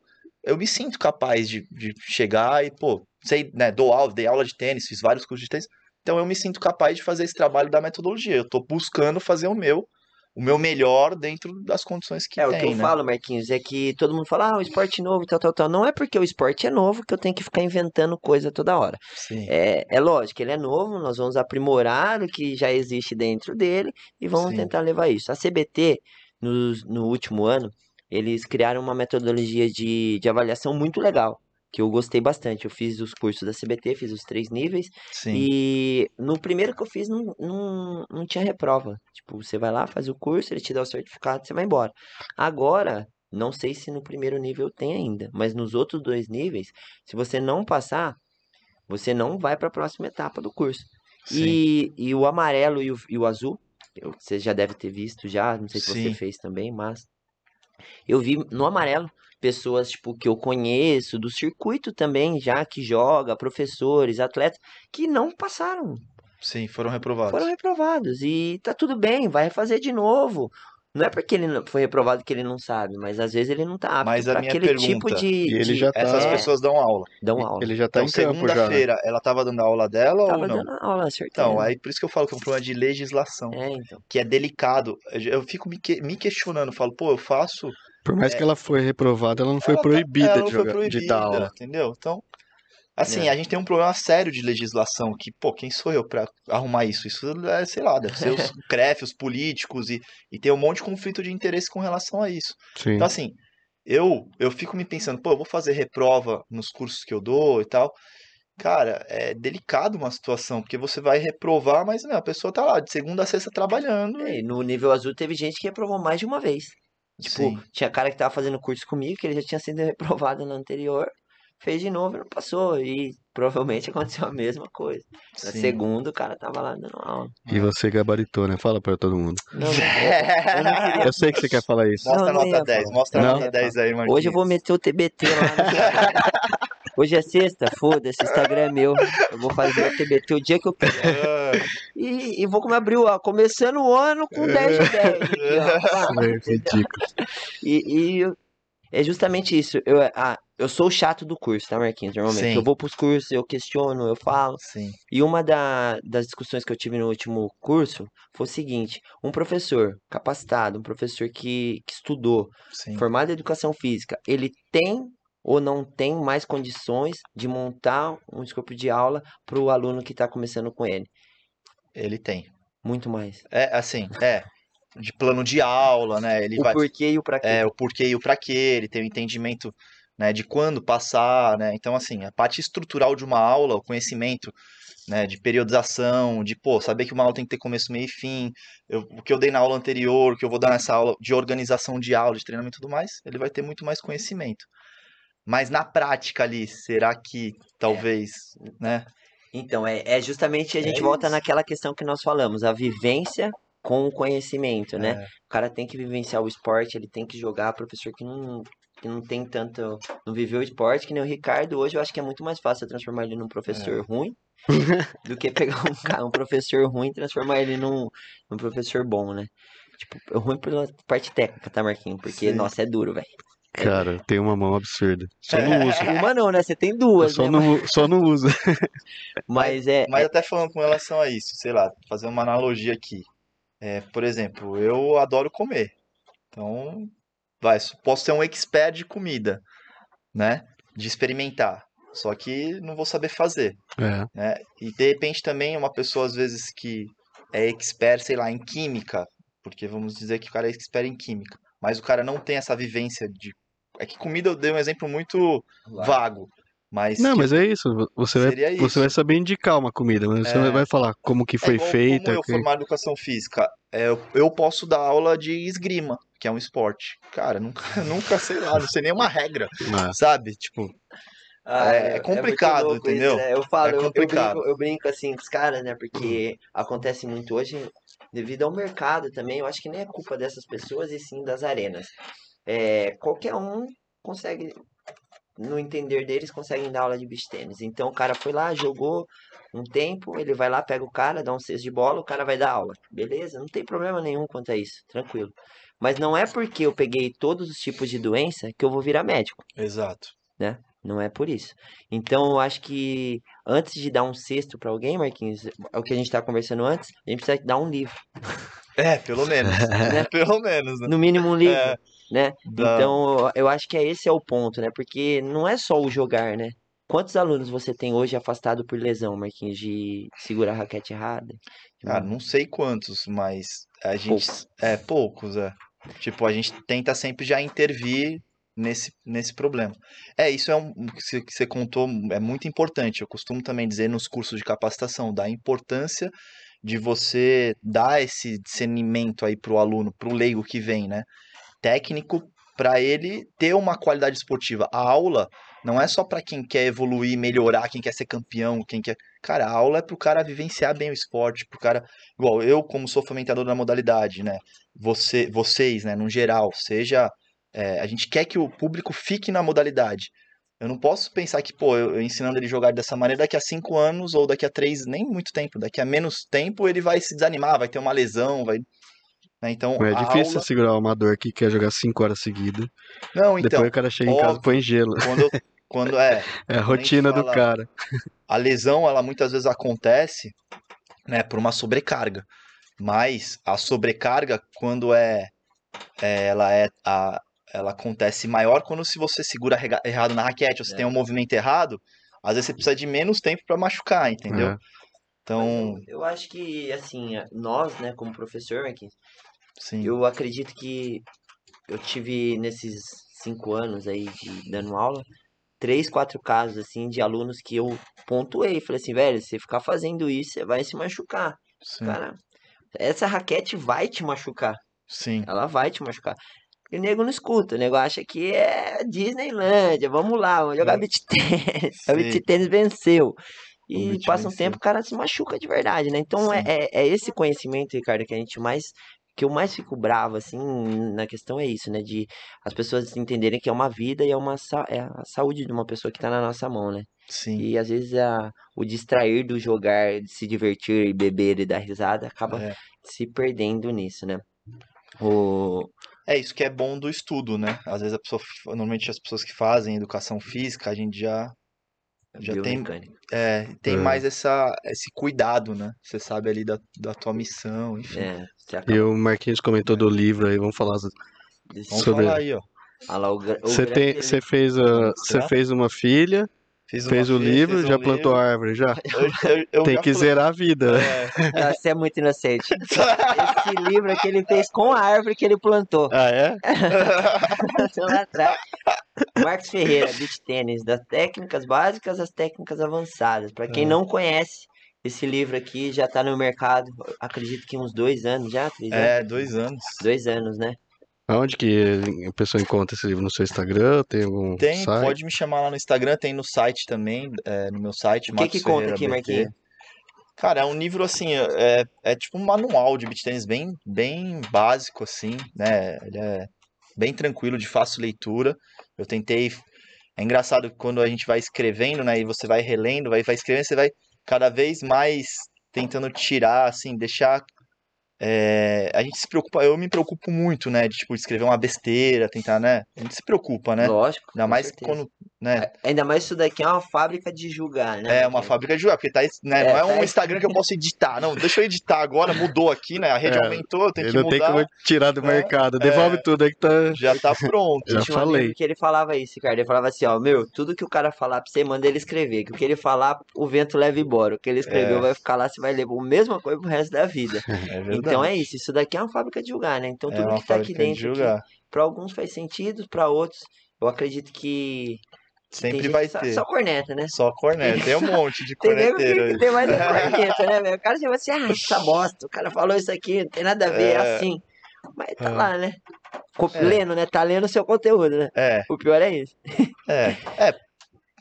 Eu me sinto capaz de, de chegar e, pô, sei, né, dou aula, dei aula de tênis, fiz vários cursos de tênis. Então eu me sinto capaz de fazer esse trabalho da metodologia. Eu tô buscando fazer o meu, o meu melhor dentro das condições que É, o tem, que eu né? falo, Marquinhos, é que todo mundo fala, ah, o esporte novo e tal, tal, tal. Não é porque o esporte é novo que eu tenho que ficar inventando coisa toda hora. Sim. É, é lógico, ele é novo, nós vamos aprimorar o que já existe dentro dele e vamos Sim. tentar levar isso. A CBT, nos- no, último ano, eles criaram uma metodologia de, de avaliação muito legal, que eu gostei bastante. Eu fiz os cursos da CBT, fiz os três níveis, Sim. e no primeiro que eu fiz não, não, não tinha reprova. Tipo, você vai lá, faz o curso, ele te dá o certificado, você vai embora. Agora, não sei se no primeiro nível tem ainda, mas nos outros dois níveis, se você não passar, você não vai para a próxima etapa do curso. Sim. E, e o amarelo e o, e o azul, eu- você já deve ter visto já, não sei se você Sim. fez também, mas eu vi no amarelo pessoas tipo que eu conheço do circuito também já que joga, professores, atletas que não passaram, Sim, foram reprovados. foram reprovados e tá tudo bem, vai fazer de novo. Não é porque ele não- foi reprovado que ele não sabe, mas às vezes ele não tá apto Mas a minha aquele tipo pergunta, de, E ele de- já tá- Essas é, pessoas dão aula. dão aula. Ele já tá Então, em né? segunda-feira, ela tava dando aula dela Tava ou não? dando aula, certeza. Então, aí por isso que eu falo que é um problema de legislação, É, então. que é delicado. Eu, eu fico me, que- me questionando, falo, pô, eu faço. Por mais que ela foi reprovada, ela não foi Ela tá- proibida ela não de, foi jogar, de proibida, dar aula. Entendeu? Então, assim, É. a gente tem um problema sério de legislação, que, pô, quem sou eu pra arrumar isso? Isso é, sei lá, deve ser os CREF, os políticos, e, e tem um monte de conflito de interesse com relação a isso. Sim. Então, assim, eu, eu fico me pensando, pô, eu vou fazer reprova nos cursos que eu dou e tal. Cara, é delicado uma situação, porque você vai reprovar, mas meu, a pessoa tá lá de segunda a sexta trabalhando. É, e no nível azul teve gente que reprovou mais de uma vez. Tipo, Sim. tinha cara que tava fazendo curso comigo, que ele já tinha sido reprovado no anterior, fez de novo e não passou. E provavelmente aconteceu a mesma coisa. Na Sim. segunda, o cara tava lá dando aula. E você gabaritou, né? Fala pra todo mundo. Não, não, eu não queria. Eu sei que você quer falar isso. Mostra Não, a nota ia 10, falar. mostra a nota 10 aí, Marquinhos. Hoje eu vou meter o TBT lá no... Hoje é sexta, foda-se, o Instagram é meu. Eu vou fazer o TBT o dia que eu quiser. Ah, E, e vou como abriu, ó, começando o ano com 10 de 10. Aqui, ó. É. E, e é justamente isso. Eu, ah, eu sou o chato do curso, tá, Marquinhos? Normalmente. Sim. Eu vou pros cursos, eu questiono, eu falo. Sim, E uma da- das discussões que eu tive no último curso foi o seguinte: um professor capacitado, um professor que, que estudou, sim. formado em educação física, ele tem ou não tem mais condições de montar um escopo de aula para o aluno que está começando com ele? Ele tem. Muito mais. É, assim, é. De plano de aula, né? Ele o vai. porquê e o pra quê. É, o porquê e o pra quê, ele tem o entendimento, né, de quando passar, né? Então, assim, a parte estrutural de uma aula, o conhecimento, né, de periodização, de, pô, saber que uma aula tem que ter começo, meio e fim, eu- o que eu dei na aula anterior, o que eu vou dar nessa aula de organização de aula, de treinamento e tudo mais, ele vai ter muito mais conhecimento. Mas na prática ali, será que talvez, né? Então, é, é justamente a É gente volta isso. naquela questão que nós falamos, a vivência com o conhecimento, né? É, O cara tem que vivenciar o esporte, ele tem que jogar, professor que não, que não tem tanto, não viveu o esporte, que nem o Ricardo, hoje eu acho que é muito mais fácil transformar ele num professor ruim do que pegar um, um professor ruim e transformar ele num, num professor bom, né? Tipo, é ruim pela parte técnica, tá, Marquinhos? Porque, Sim. nossa, é duro, velho. Cara, tem uma mão absurda. Só não uso. Uma não, né? Você tem Eu duas, só né? não, só não uso. Mas é, Mas até falando com relação a isso, sei lá, fazer uma analogia aqui. É, por exemplo, eu adoro comer. Então, vai, posso ser um expert de comida, né? De experimentar. Só que não vou saber fazer, É. né? E de repente também uma pessoa, às vezes, que é expert, sei lá, em química, porque vamos dizer que o cara é expert em química, mas o cara não tem essa vivência de. É que comida eu dei um exemplo muito vago, mas. Não, que mas é isso. Você vai, Seria você isso. vai saber indicar uma comida, mas você É. não vai falar como que É foi igual feita. Como eu que- formar educação física, é, eu, eu posso dar aula de esgrima, que é um esporte. Cara, nunca, nunca sei lá, não sei nenhuma regra, Ah, sabe? Tipo, Ah, É- é complicado, isso, entendeu? né? Eu falo, É eu- eu, brinco, eu brinco assim com os caras, né? Porque acontece muito hoje, devido ao mercado também, eu acho que nem é culpa dessas pessoas e sim das arenas. É, qualquer um consegue, no entender deles, conseguem dar aula de beach tênis. Então o cara foi lá, jogou um tempo, ele vai lá, pega o cara, dá um cesto de bola, o cara vai dar aula. Beleza, não tem problema nenhum quanto a isso, tranquilo. Mas não é porque eu peguei todos os tipos de doença que eu vou virar médico. exato. Não é por isso. Então, eu acho que antes de dar um cesto pra alguém, Marquinhos, é o que a gente tá conversando antes, a gente precisa dar um livro. É, pelo menos. pelo menos, né? No mínimo um livro, É, né? dá- Então, eu acho que é esse é o ponto, né? Porque não é só o jogar, né? Quantos alunos você tem hoje afastado por lesão, Marquinhos, de segurar a raquete errada? Ah, não sei quantos, mas a gente. Poucos. É, poucos, é. Tipo, a gente tenta sempre já intervir nesse, nesse problema. É, isso é um que você- que você contou, é muito importante. Eu costumo também dizer nos cursos de capacitação, da importância de você dar esse discernimento aí pro aluno, pro leigo que vem, né? Técnico, para ele ter uma qualidade esportiva. A aula não é só para quem quer evoluir, melhorar, quem quer ser campeão, quem quer. Cara, a aula é pro cara vivenciar bem o esporte, pro cara. Igual eu, como sou fomentador da modalidade, né? Você, vocês, né, no geral, seja. é, a gente quer que o público fique na modalidade. Eu não posso pensar que, pô, eu, eu ensinando ele jogar dessa maneira, daqui a cinco anos ou daqui a três, nem muito tempo, daqui a menos tempo ele vai se desanimar, vai ter uma lesão, vai. Né, Então, É difícil aula... segurar o amador que quer jogar 5 horas seguidas. Não, então, Depois o cara chega em casa e óbvio. põe gelo. quando, eu- quando é, É a rotina do fala- cara. a lesão, ela muitas vezes acontece, né, por uma sobrecarga. Mas a sobrecarga, quando é, é, ela é a, ela acontece maior quando se você segura errado na raquete, ou você É. tem um movimento errado, às vezes você precisa de menos tempo para machucar, entendeu? É. Então, Mas eu, eu acho que, assim, nós, né, como professor, Marquinhos, sim. eu acredito que eu tive nesses cinco anos aí de dando aula, três, quatro casos, assim, de alunos que eu pontuei. Falei assim, velho, se você ficar fazendo isso, você vai se machucar. Sim, Cara, essa raquete vai te machucar. sim. Ela vai te machucar. E o nego não escuta, o nego acha que é Disneylândia, vamos lá, vamos jogar É. beat tênis. A beat tênis venceu. E passa um tempo, o cara se machuca de verdade, né? Então é, é, é esse conhecimento, Ricardo, que a gente mais. Que eu mais fico bravo, assim, na questão é isso, né? De as pessoas entenderem que é uma vida e é, uma, é a saúde de uma pessoa que tá na nossa mão, né? Sim. E às vezes a, o distrair do jogar, de se divertir e beber e dar risada, acaba É. se perdendo nisso, né? O, É isso que é bom do estudo, né? Às vezes a pessoa, normalmente as pessoas que fazem educação física, a gente já Já tem-. É, tem É. mais essa, esse cuidado, né? Você sabe ali da, da tua missão, enfim. É, E o Marquinhos comentou do livro aí, vamos falar. Vamos sobre- falar aí, ó. Ah Você grande tem, você fez a, você fez uma filha, fez o livro, fiz um já plantou livro. a árvore já. Eu, eu, eu Tem já que zerar a vida. né? É. Você é muito inocente. Esse livro aqui ele fez com a árvore que ele plantou. Ah, é? lá atrás. Marcos Ferreira, beach tênis, das técnicas básicas às técnicas avançadas. Para quem É. não conhece, esse livro aqui já tá no mercado, acredito que uns dois anos já, três anos? É, dois anos. Dois anos, né? Aonde que a pessoa encontra esse livro? No seu Instagram? Tem algum Tem, site? pode me chamar lá no Instagram, tem no site também, é, no meu site, O que que conta Ferreira aqui. Marquinhos? Cara, é um livro assim, é, é tipo um manual de beach tennis bem, bem básico, assim, né? Ele é bem tranquilo, de fácil leitura. Eu tentei. É engraçado que quando a gente vai escrevendo, né? E você vai relendo, vai, vai escrevendo, você vai cada vez mais tentando tirar, assim, deixar. É, a gente se preocupa, eu me preocupo muito, né? De tipo, escrever uma besteira, tentar, né? A gente se preocupa, né? Lógico. Ainda mais certeza. quando, né? Ainda mais isso daqui é uma fábrica de julgar, né? É uma fábrica de jogar, porque tá, né, É, não é tá um Instagram que eu posso editar. Não, deixa eu editar agora, mudou aqui, né? A rede É, aumentou, eu tenho Ele que não tem mudar. como tirar do né? mercado. Devolve É. tudo aí que tá. Já tá pronto. Já Tinha um falei. amigo que ele falava isso, Ricardo. Ele falava assim, ó, meu, tudo que o cara falar pra você, manda ele escrever. Que o que ele falar, o vento leva embora. O que ele escreveu É. vai ficar lá, você vai ler a mesma coisa pro resto da vida. É. Então é isso, isso daqui é uma fábrica de julgar, né? Então É tudo que tá aqui de dentro, julgar. pra alguns faz sentido, pra outros, eu acredito que tem Sempre vai só, ter. só corneta, né? Só corneta. Tem um monte de Tem corneteiro que tem mais corneta, né, velho? O cara chama assim, ah, essa bosta, o cara falou isso aqui, não tem nada a ver, é É. assim. Mas tá É. lá, né? É. Lendo, né? Tá lendo o seu conteúdo, né? É, O pior é isso. é. É,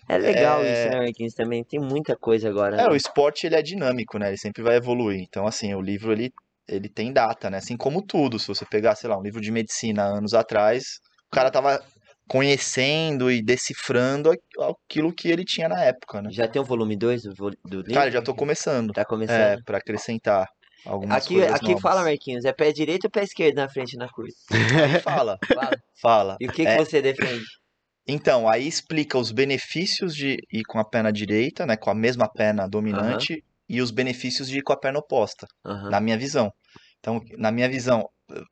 É legal É. isso, né, Marquinhos? Também tem muita coisa agora. é, né? o esporte ele é dinâmico, né? Ele sempre vai evoluir. Então, assim, o livro ele, ele tem data, né? Assim como tudo. Se você pegar, sei lá, um livro de medicina anos atrás, o cara tava conhecendo e decifrando aquilo que ele tinha na época, né? Já tem o volume 2 do, do livro? Cara, já tô começando. Tá É, começando. pra acrescentar algumas aqui coisas aqui novas. fala, Marquinhos, é pé direito ou pé esquerdo na frente na curva? Aí fala, Fala. fala. E o que, que É, você defende? Então, aí explica os benefícios de ir com a perna direita, né, com a mesma perna dominante, e os benefícios de ir com a perna oposta, na minha visão. Então, na minha visão,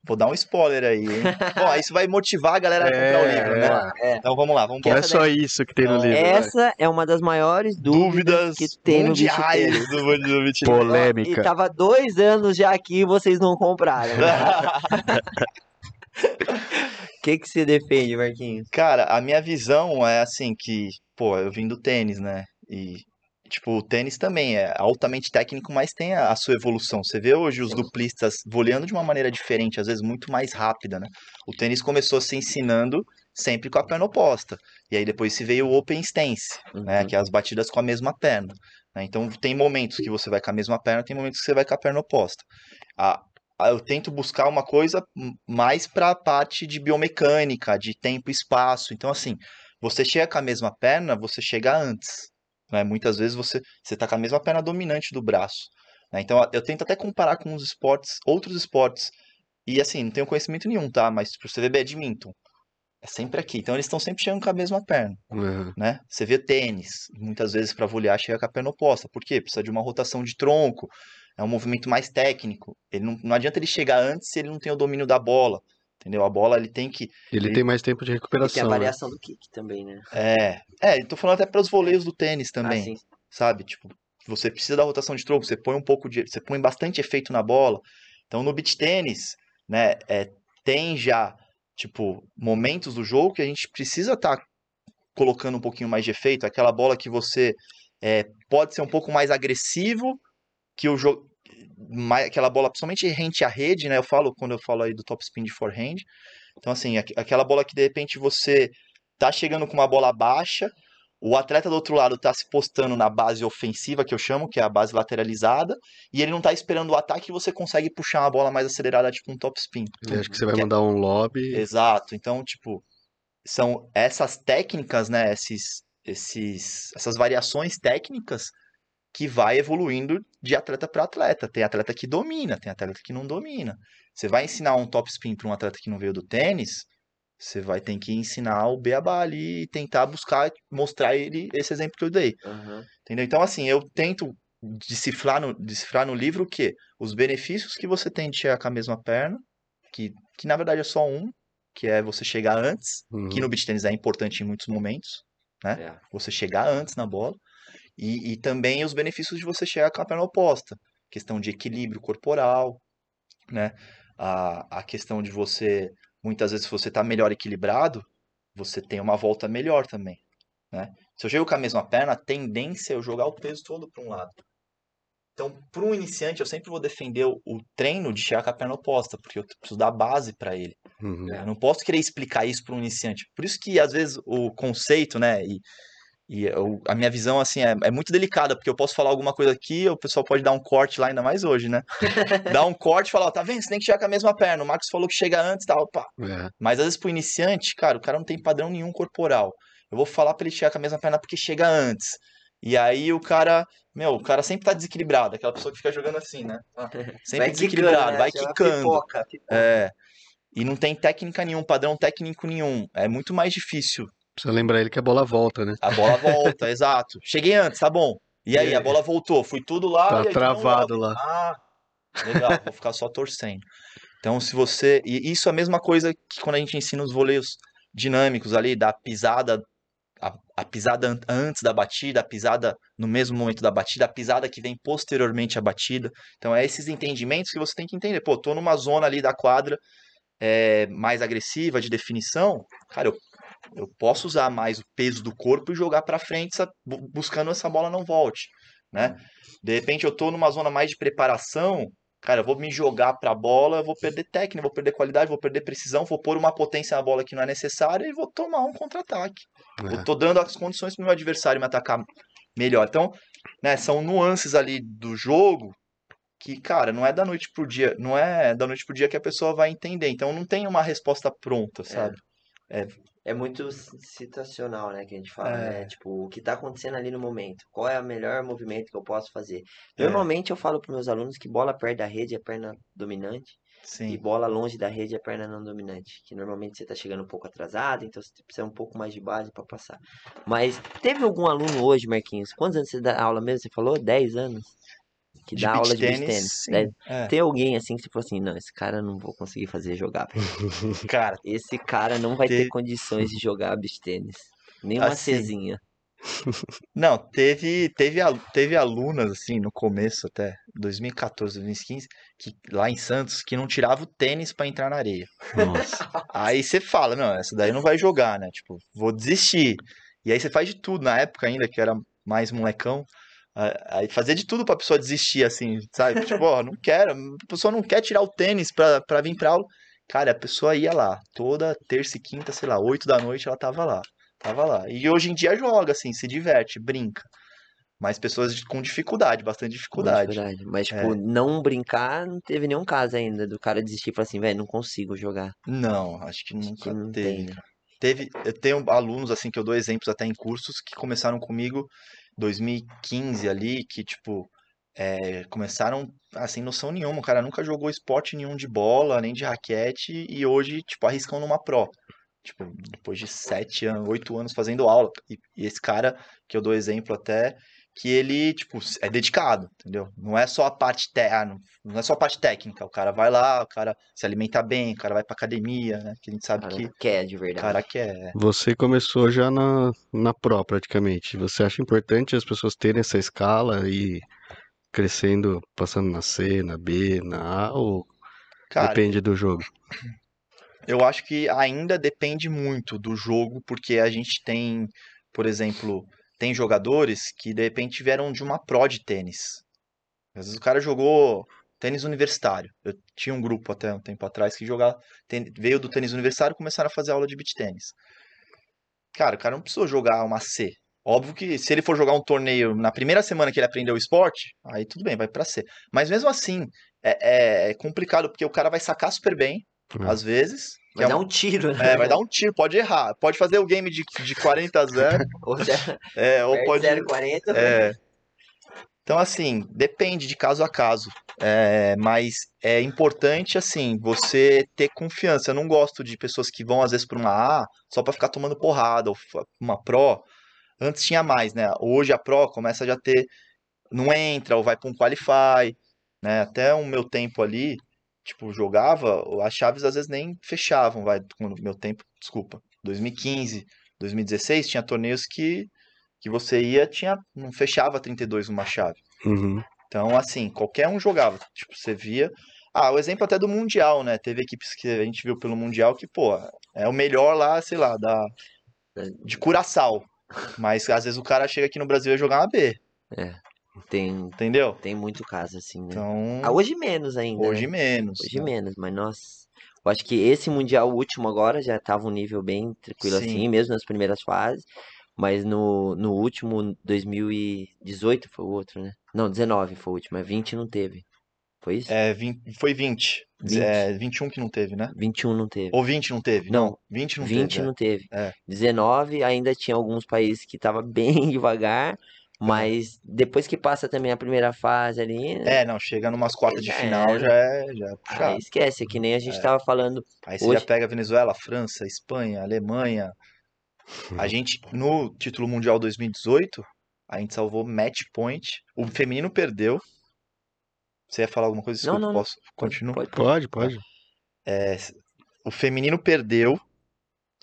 vou dar um spoiler aí, hein? Bom, isso vai motivar a galera a comprar o É, livro, é. né? É. Então vamos lá, vamos Não é só isso que tem no livro. né? Essa é uma das maiores dúvidas, Dúvidas que tem no do mundo do. Polêmica. E tava dois anos já aqui e vocês não compraram. O que, que você defende, Marquinhos? Cara, a minha visão é assim que, pô, eu vim do tênis, né? E, tipo, o tênis também é altamente técnico, mas tem a, a sua evolução. Você vê hoje os duplistas voleando de uma maneira diferente, às vezes muito mais rápida, né? O tênis começou se ensinando sempre com a perna oposta. E aí depois se veio o open stance, né? Uhum. Que é as batidas com a mesma perna. né? Então tem momentos que você vai com a mesma perna, tem momentos que você vai com a perna oposta. A, a- eu tento buscar uma coisa mais para a parte de biomecânica, de tempo e espaço. Então, assim, você chega com a mesma perna, você chega antes. Né? Muitas vezes você você está com a mesma perna dominante do braço. né? Então, eu tento até comparar com os esportes, outros esportes. E assim, não tenho conhecimento nenhum, tá? Mas tipo, você vê badminton. É sempre aqui. Então, eles estão sempre chegando com a mesma perna Uhum. né? Você vê tênis, muitas vezes para volear chega com a perna oposta. Por quê? Precisa de uma rotação de tronco, é um movimento mais técnico. Ele não, não adianta ele chegar antes se ele não tem o domínio da bola, entendeu? A bola ele tem que Ele Ele- tem mais tempo de E tem a recuperação. né? variação do kick também, né? é, é, eu tô falando até para os voleios do tênis também, Ah, sim. sabe? Tipo, você precisa da rotação de tronco, você põe um pouco de, você põe bastante efeito na bola. Então no beach tênis, né, é, tem já tipo momentos do jogo que a gente precisa estar colocando um pouquinho mais de efeito, aquela bola que você é, pode ser um pouco mais agressivo que o jogo aquela bola principalmente rente à rede, né? Eu falo quando eu falo aí do top spin de forehand. Então assim, aqu- aquela bola que de repente você tá chegando com uma bola baixa, o atleta do outro lado tá se postando na base ofensiva, que eu chamo, que é a base lateralizada, e ele não tá esperando o ataque e você consegue puxar uma bola mais acelerada, tipo um top spin. Eu acho que você vai Que é- mandar um lobby. Exato. Então, tipo, são essas técnicas, né? Esses, esses, essas variações técnicas que vai evoluindo de atleta para atleta. Tem atleta que domina, tem atleta que não domina. Você vai ensinar um top spin para um atleta que não veio do tênis, você vai ter que ensinar o beabá ali e tentar buscar mostrar ele esse exemplo que eu dei. Aham. Entendeu? Então, assim, eu tento decifrar no, decifrar no livro o quê? Os benefícios que você tem de chegar com a mesma perna, que, que na verdade é só um, que é você chegar antes, Uhum. que no beach tennis é importante em muitos momentos, É. você chegar antes na bola, e, e também os benefícios de você chegar com a perna oposta, questão de equilíbrio corporal, né? A, a questão de você, muitas vezes, se você está melhor equilibrado, você tem uma volta melhor também, né? Se eu chego com a mesma perna, a tendência é eu jogar o peso todo para um lado. Então, para um iniciante, eu sempre vou defender o, o treino de chegar com a perna oposta, porque eu preciso dar base para ele. Uhum. Eu não posso querer explicar isso para um iniciante. Por isso que, às vezes, o conceito, né, e, e eu- a minha visão, assim, é, é muito delicada, porque eu posso falar alguma coisa aqui, o pessoal pode dar um corte lá, ainda mais hoje, né? Dar um corte e falar, ó, tá vendo? Você tem que chegar com a mesma perna. O Marcos falou que chega antes e tal, pá. É. Mas às vezes pro iniciante, cara, o cara não tem padrão nenhum corporal. Eu vou falar pra ele chegar com a mesma perna porque chega antes. E aí o cara, meu, o cara sempre tá desequilibrado, aquela pessoa que fica jogando assim, né? Ah, Sempre Vai desequilibrado, quicando, né? vai quicando. Pipoca, pipoca. É. E não tem técnica nenhum, padrão técnico nenhum. É muito mais difícil. Precisa lembrar ele que a bola volta, né? A bola volta, exato. Cheguei antes, tá bom. E aí, a bola voltou, fui tudo lá. Tá aí, travado lá. Ah, legal, vou ficar só torcendo. Então, se você. E isso é a mesma coisa que quando a gente ensina os voleios dinâmicos ali, da pisada, a, a pisada an- antes da batida, a pisada no mesmo momento da batida, a pisada que vem posteriormente à batida. Então, é esses entendimentos que você tem que entender. Pô, tô numa zona ali da quadra é, mais agressiva, de definição. Cara, eu, eu posso usar mais o peso do corpo e jogar pra frente, buscando essa bola não volte, né? De repente, eu tô numa zona mais de preparação. Cara, eu vou me jogar pra bola, eu vou perder técnica, vou perder qualidade, vou perder precisão, vou pôr uma potência na bola que não é necessária e vou tomar um contra-ataque. É. Eu tô dando as condições pro meu adversário me atacar melhor. Então, né, são nuances ali do jogo que, cara, não é da noite pro dia, não é da noite pro dia que a pessoa vai entender. Então, não tem uma resposta pronta, sabe? É muito si- situacional, né, que a gente fala, É. né? Tipo, o que tá acontecendo ali no momento. Qual é o melhor movimento que eu posso fazer? É. Normalmente eu falo para meus alunos que bola perto da rede é perna dominante e Sim. bola longe da rede é perna não dominante. Que normalmente você tá chegando um pouco atrasado, então você precisa um pouco mais de base para passar. Mas teve algum aluno hoje, Marquinhos? Quantos anos você dá aula mesmo? Você falou? 10 anos? Que De dá beach aula de beach tênis, tênis. sim. Deve É. ter alguém assim que você falou assim, não, esse cara eu não vou conseguir fazer jogar. Cara, Esse cara não vai ter Teve- condições de jogar beach tênis. Nem uma Assim, Czinha. Não, teve, teve, teve alunas, assim, no começo até, 2014, 2015, que, lá em Santos, que não tirava o tênis pra entrar na areia. Nossa. Aí você fala, não, essa daí não vai jogar, né? Tipo, vou desistir. E aí você faz de tudo, na época ainda, que era mais molecão, aí fazia de tudo pra pessoa desistir, assim, sabe? Tipo, ó, não quero, a pessoa não quer tirar o tênis pra, pra vir pra aula. Cara, a pessoa ia lá, toda terça e quinta, sei lá, oito da noite ela tava lá. Tava lá. E hoje em dia joga, assim, se diverte, brinca. Mas pessoas com dificuldade, bastante dificuldade. dificuldade. Mas, É. tipo, não brincar, não teve nenhum caso ainda do cara desistir e falar assim, velho, não consigo jogar. Não, acho que Acho nunca que não teve. tem, né? Teve, eu tenho alunos assim que eu dou exemplos até em cursos que começaram comigo 2015 ali, que tipo, é, começaram assim, noção nenhuma, o cara nunca jogou esporte nenhum de bola, nem de raquete, e hoje, tipo, arriscam numa pro. Tipo, depois de sete anos, oito anos fazendo aula. E, e esse cara, que eu dou exemplo até, que ele, tipo, é dedicado, entendeu? Não é só a parte, te- ah, não, não é só a parte técnica, o cara vai lá, o cara se alimenta bem, o cara vai pra academia, né? Que a gente O sabe cara que quer de o verdade. cara quer. Você começou já na, na Pro, praticamente. Você acha importante as pessoas terem essa escala e crescendo, passando na C, na B, na A, ou Cara, depende do jogo? eu acho que ainda depende muito do jogo, porque a gente tem, por exemplo, tem jogadores que de repente vieram de uma pro de tênis. Às vezes o cara jogou tênis universitário. Eu tinha um grupo até um tempo atrás que jogava, veio do tênis universitário e começaram a fazer aula de beach tênis. Cara, o cara não precisou jogar uma C. Óbvio que se ele for jogar um torneio na primeira semana que ele aprendeu o esporte, aí tudo bem, vai pra C. Mas mesmo assim, é, é- é complicado, porque o cara vai sacar super bem, É. às vezes. que Vai é dar um- tiro, né? é, vai dar um tiro, pode errar. Pode fazer o game de, de 40 a 0, Ou zero- é, ou pode. 0,40. É. Então, assim, depende de caso a caso. É, mas é importante, assim, você ter confiança. Eu não gosto de pessoas que vão, às vezes, para uma A só para ficar tomando porrada, ou uma Pro. Antes tinha mais, né? Hoje a Pro começa a já ter. Não entra, ou vai para um Qualify, né? Até o meu tempo ali, tipo, jogava, as chaves às vezes nem fechavam, vai. No meu tempo, desculpa. 2015, 2016, tinha torneios que que você ia, tinha, não fechava 32 numa chave. Uhum. Então, assim, qualquer um jogava. Tipo, você via. Ah, o exemplo até do Mundial, né? Teve equipes que a gente viu pelo Mundial que, pô, é o melhor lá, sei lá, da, de Curaçao. Mas às vezes o cara chega aqui no Brasil e jogar uma B, Tem, entendeu? tem muito caso assim, né? Então, Ah, hoje menos ainda, hoje né? menos. Hoje né? menos, mas nossa. Eu acho que esse Mundial último agora já tava um nível bem tranquilo Sim. assim, mesmo nas primeiras fases. Mas no, no último, 2018 foi o outro, né? Não, 19 foi o último, mas 20 não teve. Foi isso? É, vin- foi 20. 20. É, 21 que não teve, né? 21 não teve. Ou 20 não teve? Não, Não, 20 não 20 teve. é. não teve. É. 19 ainda tinha alguns países que tava bem devagar, mas depois que passa também a primeira fase ali, É, não, chega numas quartas de final, era. já é, já é aí esquece, é que nem a gente É. tava falando. Aí você Hoje- já pega Venezuela, França, Espanha, Alemanha. A gente, no título mundial 2018, a gente salvou match point. O feminino perdeu. Você ia falar alguma coisa? Não, Desculpa, não, não. posso? Continuo. Pode, Pode, pode. É, o feminino perdeu.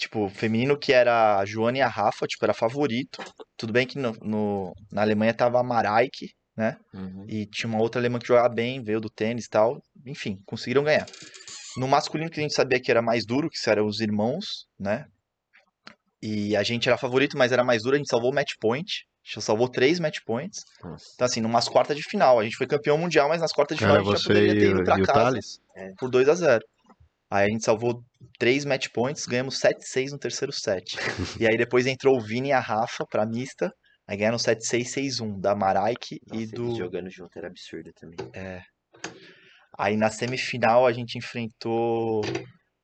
Tipo, feminino que era a Joana e a Rafa, tipo, era favorito. Tudo bem que no, no- na Alemanha tava a Maraike, né? Uhum. E tinha uma outra alemã que jogava bem, veio do tênis e tal. Enfim, conseguiram ganhar. No masculino, que a gente sabia que era mais duro, que eram os irmãos, né? E a gente era favorito, mas era mais duro, a gente salvou o match point. A gente salvou três match points. Nossa. Então, assim, numas quartas de final. A gente foi campeão mundial, mas nas quartas de final Era a gente já poderia ter ido o- pra casa Thales? por 2 a 0 Aí a gente salvou três match points, ganhamos 7-6 no terceiro set. e aí depois entrou o Vini e a Rafa pra mista. Aí ganharam 7-6, 6-1 da Maraike e do. jogando junto era absurdo também. Aí na semifinal a gente enfrentou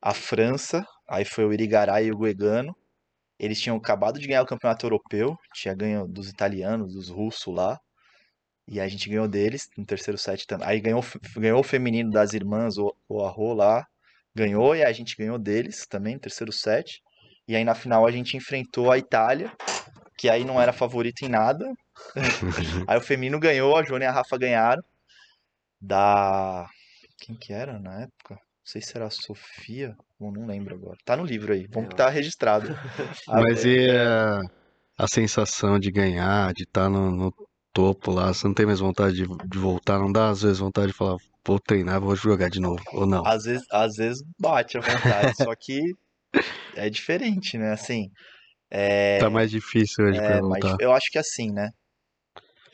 a França, aí foi o Irigaray e o Guegano. Eles tinham acabado de ganhar o campeonato europeu, tinha ganho dos italianos, dos russos lá. E a gente ganhou deles no terceiro set também. Aí ganhou, ganhou o feminino das irmãs, o, o Arro lá. Ganhou e a gente ganhou deles também terceiro set. E aí na final a gente enfrentou a Itália, que aí não era favorito em nada. Aí o feminino ganhou, a Joana e a Rafa ganharam. da. Quem que era na época? Não sei se era a Sofia, ou não lembro agora. Tá no livro aí, vamos É, que tá registrado. A- Mas e a, a sensação de ganhar, de estar no, no topo lá? Você não tem mais vontade de, de voltar? Não dá às vezes vontade de falar, vou treinar, vou jogar de novo, ou não? Às vezes, às vezes bate a vontade, só que é diferente, né? Assim, é, Tá mais difícil hoje pra é, mas voltar. eu acho que assim, né?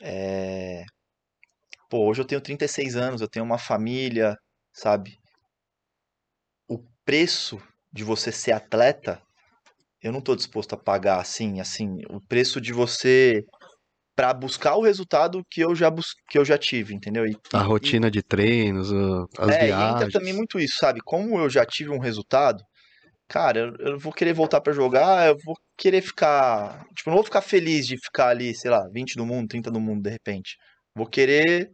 É, Pô, hoje eu tenho 36 anos, eu tenho uma família, sabe? O preço de você ser atleta, eu não tô disposto a pagar assim, assim, o preço de você para buscar o resultado que eu já bus... que eu já tive, entendeu? E, A e- rotina de treinos, as é, e entra viagens. também muito isso, sabe? Como eu já tive um resultado, cara, eu, eu vou querer voltar pra jogar, eu vou querer ficar. Tipo, não vou ficar feliz de ficar ali, sei lá, 20 do mundo, 30 do mundo, de repente. Vou querer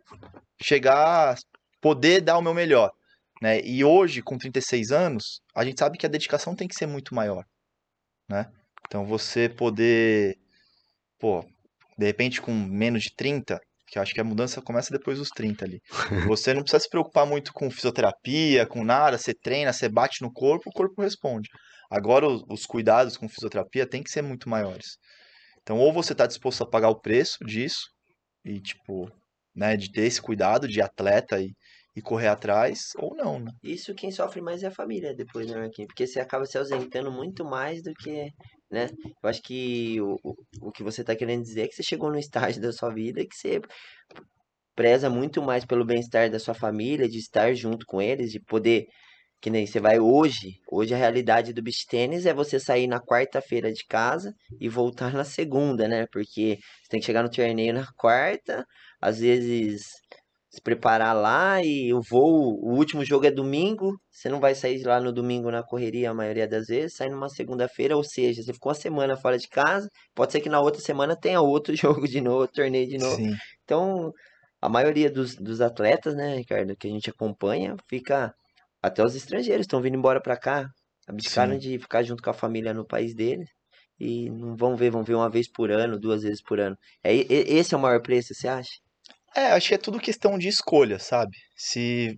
chegar, poder dar o meu melhor, né? E hoje, com 36 anos, a gente sabe que a dedicação tem que ser muito maior, né? Então, você poder, pô, de repente com menos de 30, que eu acho que a mudança começa depois dos 30 ali. Você não precisa se preocupar muito com fisioterapia, com nada, você treina, você bate no corpo, o corpo responde. Agora os, os cuidados com fisioterapia têm que ser muito maiores. Então, ou você está disposto a pagar o preço disso, e tipo, né, de ter esse cuidado de atleta e, e correr atrás, ou não, né? Isso quem sofre mais é a família depois, né, Marquinhos? Porque você acaba se ausentando muito mais do que, né? Eu acho que o, o, que você tá querendo dizer é que você chegou no estágio da sua vida que você preza muito mais pelo bem-estar da sua família, de estar junto com eles, de poder, que nem você vai hoje. Hoje a realidade do beach tênis é você sair na quarta-feira de casa e voltar na segunda, né? Porque você tem que chegar no torneio na quarta, às vezes se preparar lá e o voo, o último jogo é domingo, você não vai sair de lá no domingo na correria a maioria das vezes, sai numa segunda-feira, ou seja, você ficou uma semana fora de casa, pode ser que na outra semana tenha outro jogo de novo, torneio de novo. Sim. Então, a maioria dos, dos atletas, né, Ricardo, que a gente acompanha, fica até os estrangeiros estão vindo embora pra cá, abdicaram Sim. de ficar junto com a família no país deles. E não vão ver, vão ver uma vez por ano, duas vezes por ano. É, esse é o maior preço, você acha? É, acho que é tudo questão de escolha, sabe? Se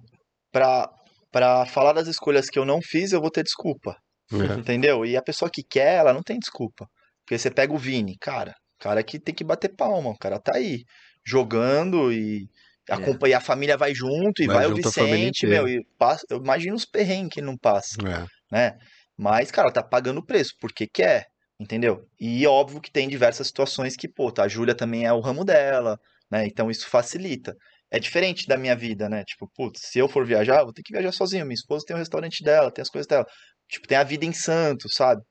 pra, pra falar das escolhas que eu não fiz, eu vou ter desculpa. É. Entendeu? E a pessoa que quer, ela não tem desculpa. Porque você pega o Vini, cara, cara que tem que bater palma, o cara tá aí jogando e É. acompanha, a família vai junto e Vai vai, o junto família Vicente, meu, e passa, eu imagino os perrengues que ele não passa, É. né? Mas, cara, tá pagando o preço porque quer, entendeu? E óbvio que tem diversas situações que, pô, tá, a Júlia também é o ramo dela, né? Então isso facilita. É diferente da minha vida, né? Tipo, putz, se eu for viajar, eu vou ter que viajar sozinho. Minha esposa tem o restaurante dela, tem as coisas dela. Tipo, tem a vida em Santos, sabe?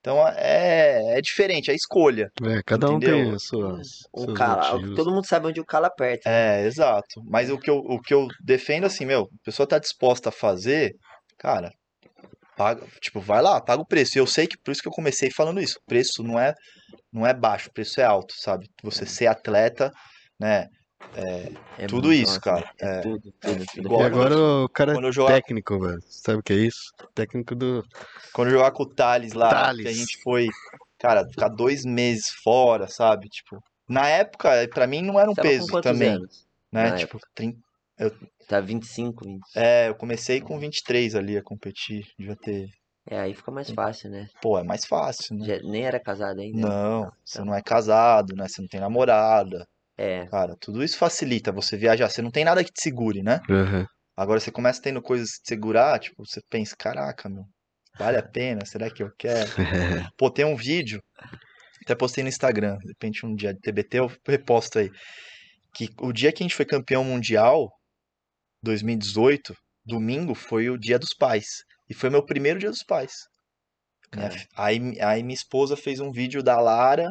Então é, é diferente, é escolha. É, cada um tem Entendeu? as suas, O cala, motivos. todo mundo sabe onde o calo aperta. É, exato. Mas o que eu, o que eu defendo, assim, meu, a pessoa tá disposta a fazer, cara, paga, tipo, vai lá, paga o preço. E eu sei que por isso que eu comecei falando isso. O preço não é, não é baixo, o preço é alto, sabe? Você ser atleta, né? É tudo muito- isso, cara. É, É, tudo, é, tudo, tudo. igual E agora o cara é eu jogar, técnico, velho. Sabe o que é isso? Técnico do. quando eu jogar com o Thales lá, Thales. que a gente foi, cara, ficar dois meses fora, sabe? Tipo, na época, pra mim não era um Você peso também, anos? né? na Tipo, época? 30, Tá 25, 20. é, eu comecei com 23 ali a competir, devia ter, É, aí fica mais fácil, né? pô, é mais fácil, né? Já, nem era casado ainda. Não, Tá, você tá. não é casado, né? Você não tem namorada. É, Cara, tudo isso facilita você viajar. Você não tem nada que te segure, né? Aham. Agora você começa tendo coisas que te segurar, tipo, você pensa, caraca, meu, vale a pena? Será que eu quero? Pô, tem um vídeo, até postei no Instagram, de repente um dia de TBT eu reposto aí, que o dia que a gente foi campeão mundial, 2018, domingo, foi o dia dos pais. E foi meu primeiro dia dos pais. Fi- aí, aí minha esposa fez um vídeo da Lara.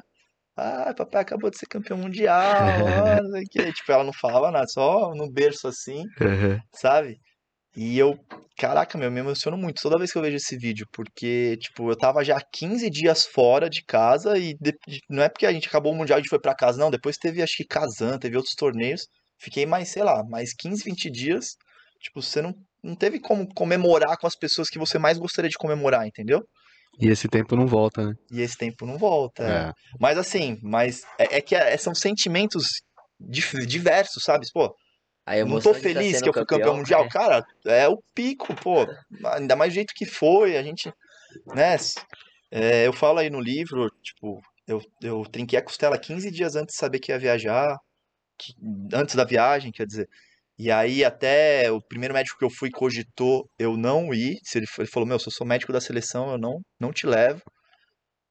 Ah, papai acabou de ser campeão mundial. ah, não sei o quê. Tipo, ela não falava nada, só no berço assim, Aham. sabe? E eu, caraca, meu, me emociono muito toda vez que eu vejo esse vídeo, porque, tipo, eu tava já 15 dias fora de casa e de- não é porque a gente acabou o Mundial e a gente foi pra casa, não. Depois teve, acho que Kazan, teve outros torneios. Fiquei mais, sei lá, mais 15, 20 dias. Tipo, você não, não teve como comemorar com as pessoas que você mais gostaria de comemorar, entendeu? E esse tempo não volta, né? E esse tempo não volta. é. É. Mas assim, mas é, é que é- são sentimentos dif- diversos, sabe? Pô, Não tô tá feliz sendo que eu fui campeão mundial. é. Cara, é o pico, pô. Ainda mais do jeito que foi, a gente, né? é, eu falo aí no livro, tipo, eu, eu trinquei a costela 15 dias antes de saber que ia viajar, que- antes da viagem, quer dizer. E aí até o primeiro médico que eu fui cogitou eu não ir. Ele, falou, meu, se eu sou médico da seleção, eu não, não te levo.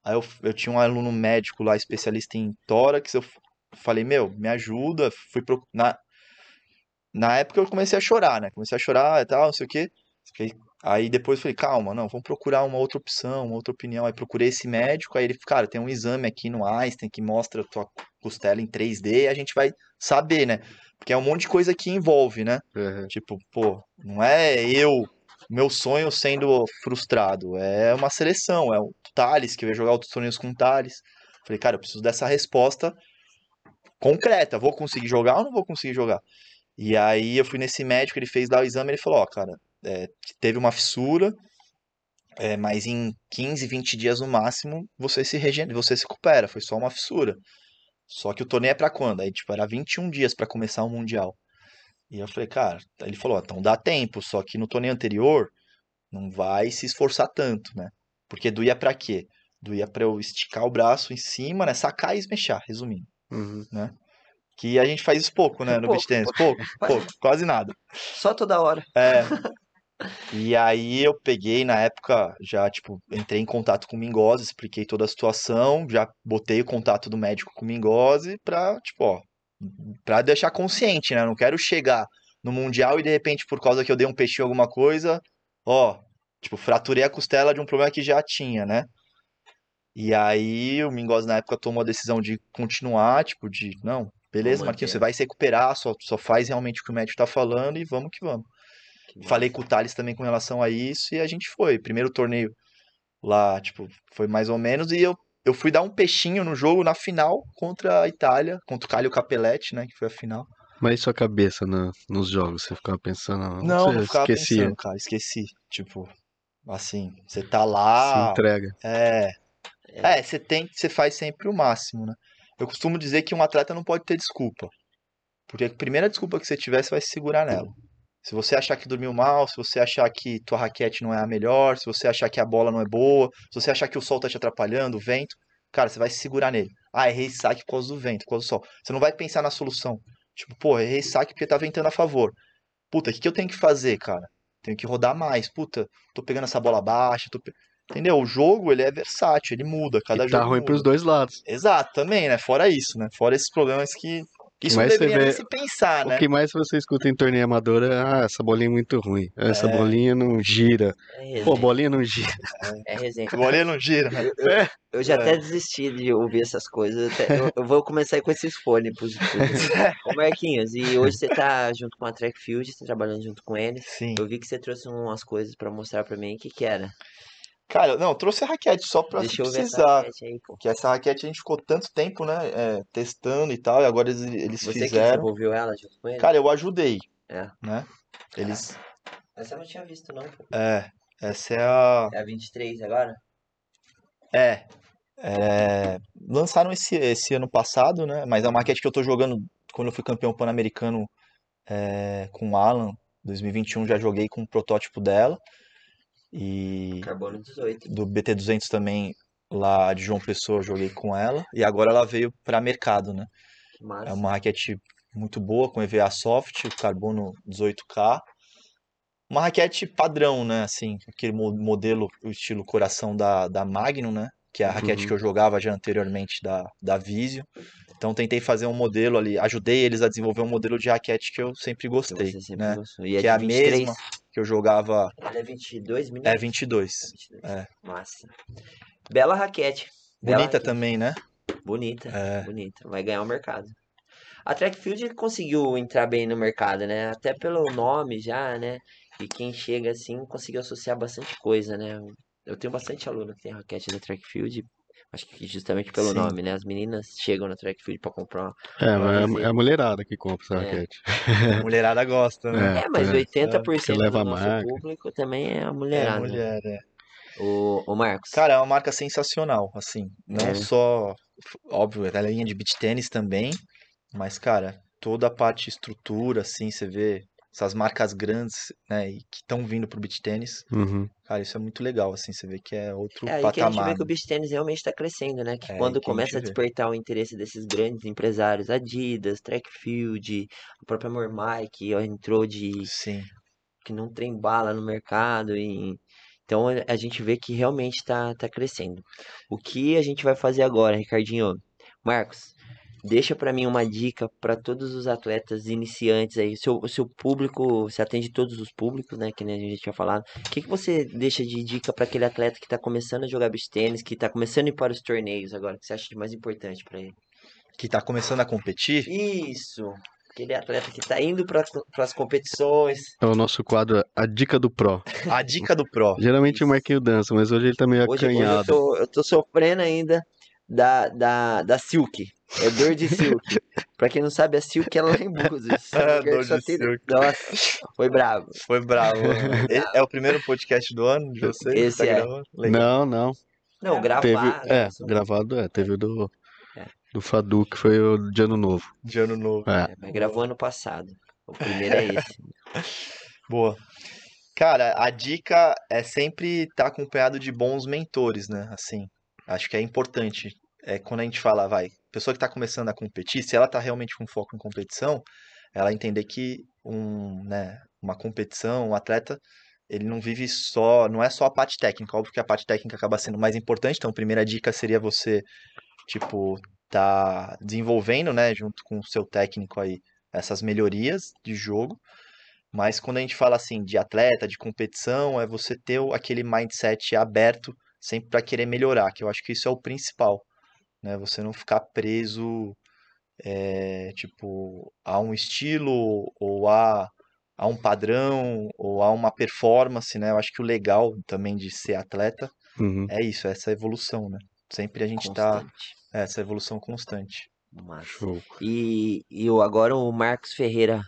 Aí eu, eu tinha um aluno médico lá, especialista em tórax, eu falei, meu, me ajuda. Fui pro, na, na época eu comecei a chorar, né? Comecei a chorar e tal, não sei o quê. Aí depois falei, calma, não, vamos procurar uma outra opção, uma outra opinião. Aí procurei esse médico, aí ele, cara, tem um exame aqui no Einstein que mostra a tua costela em 3D e a gente vai saber, né? Porque é um monte de coisa que envolve, né? Uhum. Tipo, pô, não é eu, meu sonho sendo frustrado, é uma seleção, é o Thales, que vai jogar outros torneios com o Thales. Falei, cara, eu preciso dessa resposta concreta, vou conseguir jogar ou não vou conseguir jogar? E aí eu fui nesse médico, ele fez lá o exame, ele falou, ó, cara, é, teve uma fissura, é, mas em 15, 20 dias no máximo, você se regenera, você se recupera, foi só uma fissura. Só que o torneio é pra quando? Aí, tipo, era 21 dias pra começar o Mundial. E eu falei, cara, ele falou, então dá tempo, só que no torneio anterior não vai se esforçar tanto, né? Porque doía pra quê? Doía pra eu esticar o braço em cima, né? Sacar e esmechar, resumindo. Uhum. Que a gente faz isso pouco, né? No Pouco, beach tennis. Pouco, pouco, quase nada. Só toda hora. É. E aí eu peguei, na época, já, tipo, entrei em contato com o Mingozzi, expliquei toda a situação, já botei o contato do médico com o Mingozzi pra, tipo, ó, pra deixar consciente, né? Eu não quero chegar no Mundial e, de repente, por causa que eu dei um peixinho alguma coisa, ó, tipo, fraturei a costela de um problema que já tinha, né? E aí o Mingozzi, na época, tomou a decisão de continuar, tipo, de, não, beleza, Marquinhos, você vai se recuperar, só, só faz realmente o que o médico tá falando e vamos que vamos. Que Falei com o Thales também com relação a isso e a gente foi. Primeiro torneio lá, tipo, foi mais ou menos. E eu, eu fui dar um peixinho no jogo na final contra a Itália, contra o Calio Capelletti, né? Que foi a final. Mas e sua cabeça na- nos jogos? Você ficava pensando, não, Não, não ficava esquecia, pensando, cara. Esqueci. Tipo, assim, você tá se lá. entrega. É. É, você tem, você faz sempre o máximo, né? Eu costumo dizer que um atleta não pode ter desculpa. Porque a primeira desculpa que você tiver, você vai se segurar nela. Se você achar que dormiu mal, se você achar que tua raquete não é a melhor, se você achar que a bola não é boa, se você achar que o sol tá te atrapalhando, o vento, cara, você vai se segurar nele. Ah, errei saque por causa do vento, por causa do sol. Você não vai pensar na solução. Tipo, pô, errei saque porque tá ventando a favor. Puta, o que, que eu tenho que fazer, cara? Tenho que rodar mais. Puta, tô pegando essa bola baixa, tô pe- Entendeu? O jogo, ele é versátil, ele muda, cada E tá jogo ruim muda. pros dois lados. Exato, também, né? Fora isso, né? Fora esses problemas que isso você deveria vê- se pensar, né? O que mais você escuta em torneio amador é, ah, essa bolinha é muito ruim. Essa É. bolinha não gira. É resenha. Pô, bolinha não gira. É resenha. O goleiro não gira, né? Eu já É. até desisti de ouvir essas coisas. eu até- Eu, eu vou começar aí com esses fones positivos. Ô Marquinhos, e hoje você tá junto com a Trackfield, você tá trabalhando junto com eles. Sim. Eu vi que você trouxe umas coisas pra mostrar pra mim. O que que era? Cara, não, trouxe a raquete só pra Deixa essa precisar. raquete aí. Porque essa raquete a gente ficou tanto tempo, né? é, testando e tal, e agora eles, eles Você fizeram. desenvolveu ela junto com ele? Cara, eu ajudei, É. né? Eles. Essa eu não tinha visto não, pô. É, essa é a. É a 23 agora? É. é, lançaram esse, esse ano passado, né? Mas é uma raquete que eu tô jogando quando eu fui campeão pan-americano é, com o Alan. 2021 já joguei com o protótipo dela. E Carbono 18. do BT200 também, lá de João Pessoa, eu joguei com ela. E agora ela veio para mercado, né? Que massa. É uma raquete muito boa, com EVA soft, carbono 18K. Uma raquete padrão, né? Assim, aquele mo- modelo, o estilo coração da, da Magnum, né? Que é a raquete Uhum. que eu jogava já anteriormente da, da Visio. Então tentei fazer um modelo ali, ajudei eles a desenvolver um modelo de raquete que eu sempre gostei, sempre né? gostou. E é Que é de a 23? mesma que eu jogava, Ela é 22 é milímetros? 22. 22. É. Massa. Bela raquete. Bela Bonita raquete. também, né? Bonita, É. bonita. Vai ganhar o mercado. A Trackfield conseguiu entrar bem no mercado, né? Até pelo nome já, né? E quem chega assim conseguiu associar bastante coisa, né? Eu tenho bastante aluno que tem raquete da Trackfield. Acho que justamente pelo Sim. nome, né? As meninas chegam na Trackfield pra comprar. uma- É, mas Mas é a mulherada que compra essa É. raquete. A mulherada gosta, né? É, É, mas é. 80% Que leva do a nosso marca. público também é a É mulherada. mulher, é. O, o Marcos. Cara, é uma marca sensacional, assim, não É. só, óbvio, é a linha de beach tênis também, mas, cara, toda a parte estrutura, assim, você vê essas marcas grandes, né, e que estão vindo pro beach tênis. Uhum. Cara, isso é muito legal, assim, você vê que é outro É aí que a gente patamar. vê que o né? beach tênis realmente está crescendo, né? Que É, quando que a começa a vê. despertar o interesse desses grandes empresários, Adidas, Trackfield, a própria Mormai, que entrou de Sim. que não tem bala no mercado e então a- a gente vê que realmente está tá crescendo. O que a gente vai fazer agora, Ricardinho? Marcos, deixa para mim uma dica para todos os atletas iniciantes aí. O seu, seu público, você atende todos os públicos, né? Que nem a gente tinha falado. O que que você deixa de dica para aquele atleta que está começando a jogar beach tênis, que está começando a ir para os torneios agora? O que você acha de mais importante para ele? Que tá começando a competir. Isso! Aquele atleta que está indo para as competições. É o nosso quadro A Dica do Pro. A dica do Pro. Geralmente o Marquinho dança, mas hoje ele tá meio Hoje, hoje eu, acanhado. tô, eu tô sofrendo ainda da, da, da Silk. É dor de Silk. pra quem não sabe, a Silk é lá em Búzios. Ah, quero dor de ter- Silk. Nossa, foi bravo. Foi bravo. né? É o primeiro podcast do ano de vocês? Esse tá é. gravando? Não, não. Não, Teve, gravado. é, gravado é. Teve o do, É. do Fadu, que foi o de ano novo. De ano novo. É. é, mas gravou ano passado. O primeiro é esse. Boa. Cara, a dica é sempre estar acompanhado de bons mentores, né? Assim, acho que é importante. É quando a gente fala, vai, pessoa que está começando a competir, se ela está realmente com foco em competição, ela entender que um, né, uma competição, um atleta, ele não vive só, não é só a parte técnica, óbvio que a parte técnica acaba sendo mais importante, então a primeira dica seria você, tipo, tá desenvolvendo, né, junto com o seu técnico aí, essas melhorias de jogo, mas quando a gente fala assim de atleta, de competição, é você ter aquele mindset aberto sempre para querer melhorar, que eu acho que isso é o principal, né? Você não ficar preso, é, tipo, a um estilo ou a, a um padrão ou a uma performance, né? Eu acho que o legal também de ser atleta Uhum. é isso, é essa evolução, né? Sempre a gente tá, Constante. é, essa evolução constante. Massa. Show. E, e o, agora o Marcos Ferreira,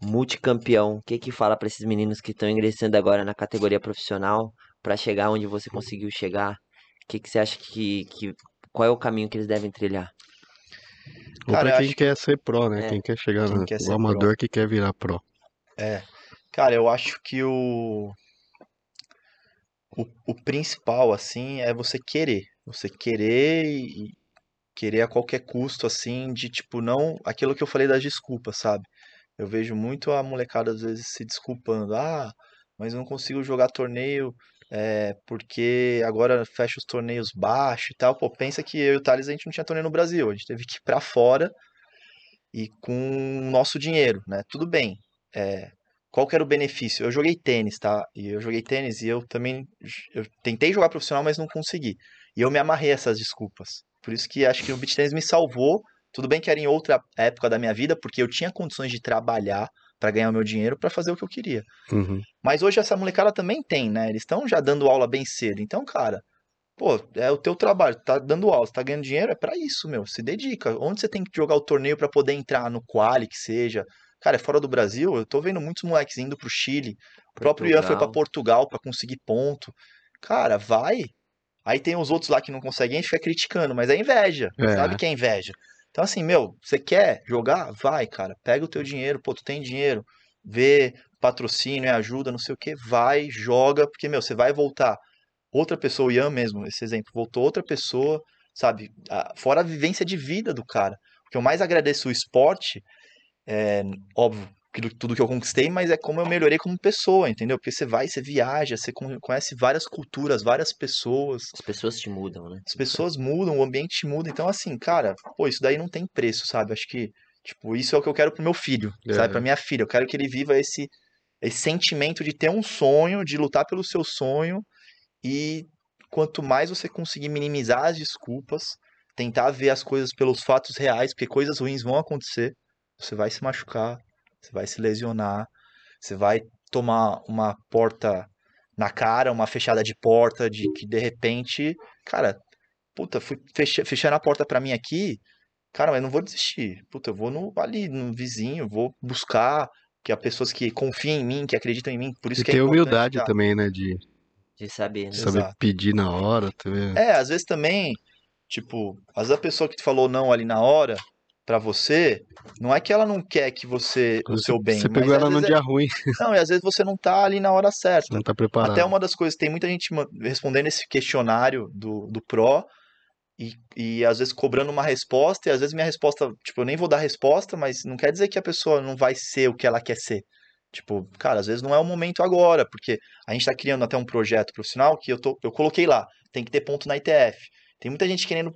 multicampeão. O que que fala pra esses meninos que estão ingressando agora na categoria profissional pra chegar onde você conseguiu chegar? O que que você acha que, que qual é o caminho que eles devem trilhar? Cara, pra quem acho quer ser pro, né? É. Quem quer chegar Quem no quer o ser amador que quer virar pro. É, cara, eu acho que o, o, o principal, assim, é você querer. Você querer e e querer a qualquer custo, assim, de tipo, não. Aquilo que eu falei das desculpas, sabe? Eu vejo muito a molecada às vezes se desculpando. Ah, mas eu não consigo jogar torneio é, porque agora fecha os torneios baixo e tal. Pô, pensa que eu e o Thales a gente não tinha torneio no Brasil. A gente teve que ir pra fora e com o nosso dinheiro, né? Tudo bem. É, qual que era o benefício? Eu joguei tênis, tá? E eu joguei tênis e eu também eu tentei jogar profissional, mas não consegui. E eu me amarrei a essas desculpas. Por isso que acho que o beach tênis me salvou. Tudo bem que era em outra época da minha vida, porque eu tinha condições de trabalhar para ganhar o meu dinheiro para fazer o que eu queria. Uhum. Mas hoje essa molecada também tem, né? Eles estão já dando aula bem cedo. Então, cara, pô, é o teu trabalho, tá dando aula, tá ganhando dinheiro, é pra isso, meu. Se dedica. Onde você tem que jogar o torneio pra poder entrar no quali, que seja. Cara, é fora do Brasil, eu tô vendo muitos moleques indo pro Chile. O próprio Ian foi pra Portugal. Portugal pra conseguir ponto. Cara, vai. Aí tem os outros lá que não conseguem, a gente fica criticando, mas é inveja. É. Sabe que é inveja? Então, assim, meu, você quer jogar? Vai, cara. Pega o teu dinheiro, pô, tu tem dinheiro. Vê patrocínio, ajuda, não sei o que. Vai, joga, porque, meu, você vai voltar. Outra pessoa, o Ian mesmo, esse exemplo, voltou outra pessoa, sabe? Fora a vivência de vida do cara. O que eu mais agradeço o esporte, é, óbvio, aquilo- tudo que eu conquistei, mas é como eu melhorei como pessoa, entendeu? Porque você vai, você viaja, você con- conhece várias culturas, várias pessoas. As pessoas te mudam, né? As pessoas mudam, o ambiente muda. Então, assim, cara, pô, isso daí não tem preço, sabe? Acho que, tipo, isso é o que eu quero pro meu filho, É. sabe? Pra minha filha. Eu quero que ele viva esse, esse sentimento de ter um sonho, de lutar pelo seu sonho. E quanto mais você conseguir minimizar as desculpas, tentar ver as coisas pelos fatos reais, porque coisas ruins vão acontecer. Você vai se machucar, você vai se lesionar, você vai tomar uma porta na cara, uma fechada de porta, de que de repente, cara, puta, fui fecha, fechando a porta pra mim aqui, cara, mas não vou desistir. Puta, eu vou no, ali no vizinho, vou buscar que há pessoas que confiam em mim, que acreditam em mim, por isso E que é ter importante humildade também, né? De De saber, né? Exato. saber pedir na hora, tá vendo? É, às vezes também, tipo, às vezes a pessoa que te falou não ali na hora, pra você, não é que ela não quer que você o Você- seu bem, Você pegou ela num vezes é- dia ruim, não, e às vezes você não tá ali na hora você certa. não tá preparado. Até uma das coisas, tem muita gente respondendo esse questionário do, do Pro e, e às vezes cobrando uma resposta, e às vezes minha resposta, tipo, eu nem vou dar resposta, mas não quer dizer que a pessoa não vai ser o que ela quer ser. Tipo, cara, às vezes não é o momento agora, porque a gente tá criando até um projeto profissional que eu, tô, eu coloquei lá, tem que ter ponto na ITF. Tem muita gente querendo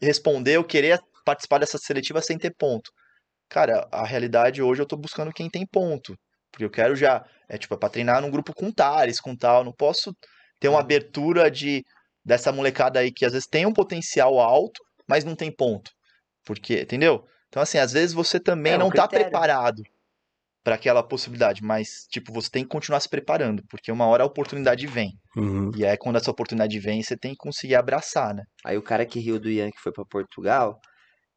responder ou querer participar dessa seletiva sem ter ponto. Cara, a realidade hoje eu tô buscando quem tem ponto. Porque eu quero já, é tipo, é pra treinar num grupo com Thales, com tal. Não posso ter uma abertura de dessa molecada aí que às vezes tem um potencial alto, mas não tem ponto. Porque, entendeu? Então, assim, às vezes você também É um não tá critério. preparado para aquela possibilidade, mas, tipo, você tem que continuar se preparando, porque uma hora a oportunidade vem. Uhum. E aí, quando essa oportunidade vem, você tem que conseguir abraçar, né? Aí o cara que riu do Ian que foi pra Portugal,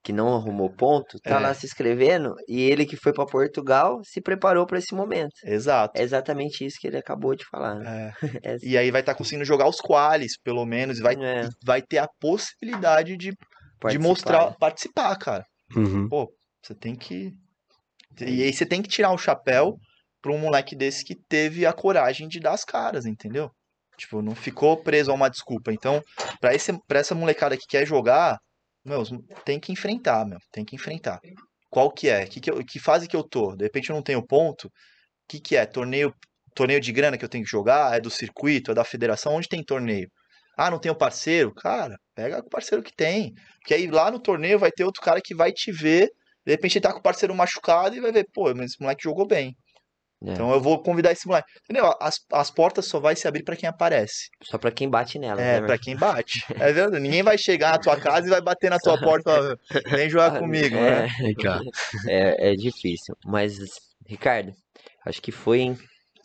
que não arrumou ponto, tá É. lá se inscrevendo e ele que foi pra Portugal se preparou pra esse momento. Exato. É exatamente isso que ele acabou de falar. né? É. É, E aí vai estar conseguindo jogar os quales, pelo menos, e vai, é, vai ter a possibilidade de, de participar. mostrar, participar, cara. Uhum. Pô, você tem que. E aí você tem que tirar o chapéu pra um moleque desse que teve a coragem de dar as caras, entendeu? Tipo, não ficou preso a uma desculpa. Então, pra essa molecada que quer jogar, meu, tem que enfrentar, meu. Tem que enfrentar. Qual que é? Que, que, eu- que fase que eu tô? De repente eu não tenho ponto. O que, que é? Torneio, torneio de grana que eu tenho que jogar? É do circuito? É da federação? Onde tem torneio? Ah, não tenho parceiro? Cara, pega o parceiro que tem. Porque aí lá no torneio vai ter outro cara que vai te ver. De repente ele tá com o parceiro machucado e vai ver, pô, mas esse moleque jogou bem. É. Então eu vou convidar esse moleque. Entendeu? As, as portas só vai se abrir pra quem aparece. Só pra quem bate nela. É, né, pra quem bate. É verdade. Ninguém vai chegar na tua casa e vai bater na tua porta e falar, vem jogar comigo, é, né? Vem cá. é, é difícil. Mas, Ricardo, acho que foi, hein?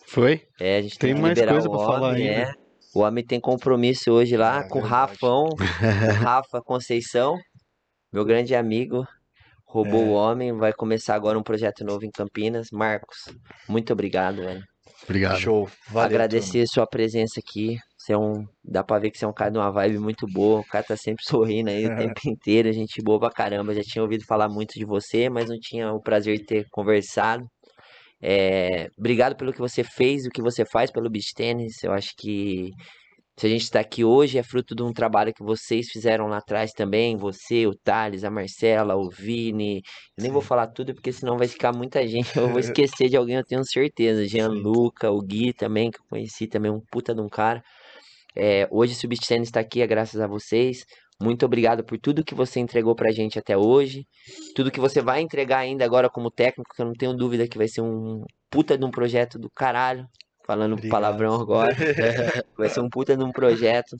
Foi? É, a gente Tem tem, que mais liberar coisa o pra falar homem, ainda. é. O homem tem compromisso hoje lá É com o. Rafão, o Rafa Conceição, meu grande amigo. Roubou É. o homem, vai começar agora um projeto novo em Campinas. Marcos, muito obrigado, velho. Obrigado. Show. Valeu. Agradecer sua presença aqui. Você é um, dá pra ver que você é um cara de uma vibe muito boa. O cara tá sempre sorrindo aí o tempo inteiro, gente boa pra caramba. Já tinha ouvido falar muito de você, mas não tinha o prazer de ter conversado. É, obrigado pelo que você fez, o que você faz pelo beach tennis. Eu acho que se a gente está aqui hoje é fruto de um trabalho que vocês fizeram lá atrás também. Você, o Thales, a Marcela, o Vini. Eu nem vou falar tudo porque senão vai ficar muita gente. Eu vou esquecer de alguém, eu tenho certeza. Gianluca, o Gui também, que eu conheci também, um puta de um cara. É, hoje Tennis está aqui é graças a vocês. Muito obrigado por tudo que você entregou pra gente até hoje. Tudo que você vai entregar ainda agora como técnico, que eu não tenho dúvida que vai ser um puta de um projeto do caralho. Falando Obrigado. palavrão agora. Vai ser um puta de um projeto.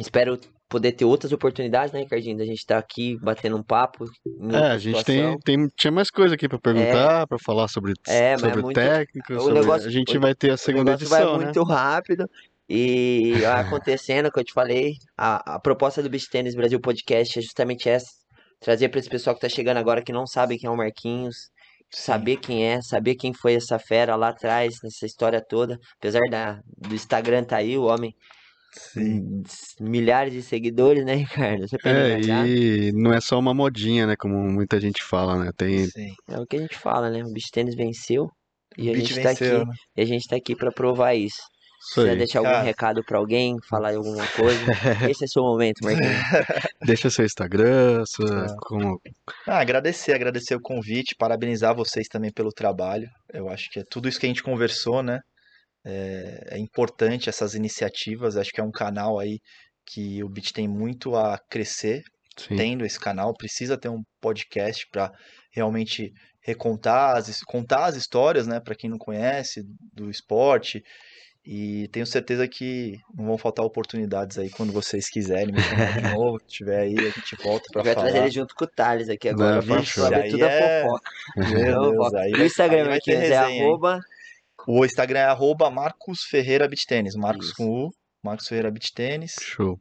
Espero poder ter outras oportunidades, né, Ricardinho? Da gente estar aqui batendo um papo. É, a gente tem, situação. tem, tinha mais coisa aqui pra perguntar, pra falar sobre, É, é sobre muito- técnica, o sobre... negócio- a gente o- vai ter a O segunda vai edição, né? muito rápido. E vai acontecendo, que eu te falei, a, a proposta do Beach Tennis Brasil Podcast é justamente essa. Trazer para esse pessoal que tá chegando agora que não sabe quem é o Marquinhos, saber quem é, saber quem foi essa fera lá atrás, nessa história toda. Apesar da, do Instagram tá aí, o homem, Sim. milhares de seguidores, né, Ricardo? Você É, e não é só uma modinha, né? Como muita gente fala, né? Tem, Sim. É o que a gente fala, né? O Beach Tennis venceu e a gente tá venceu, aqui, né? e a gente tá aqui para provar isso. Quiser aí. deixar algum Cara. recado pra alguém, falar alguma coisa, esse é seu momento, Marquinhos. Deixa seu Instagram, sua, Tá. como... Ah, agradecer, agradecer o convite, parabenizar vocês também pelo trabalho. Eu acho que é tudo isso que a gente conversou, né? É, é importante essas iniciativas. Acho que é um canal aí que o Beat tem muito a crescer, Sim. tendo esse canal. Precisa ter um podcast para realmente recontar, as, contar as histórias, né? Para quem não conhece do esporte. E tenho certeza que não vão faltar oportunidades aí quando vocês quiserem me chamar de novo. Se tiver aí, a gente volta para vai falar. trazer ele junto com o Thales aqui agora, Não, pra aí tudo a é- fofoca. Meu Então, Deus, aí o vai- Instagram, aí vai Marquinhos, é arroba... O Instagram é arroba Marcos Ferreira Beach Tênis. Marcos Isso. com U, Marcos Ferreira Beach Tênis. Show.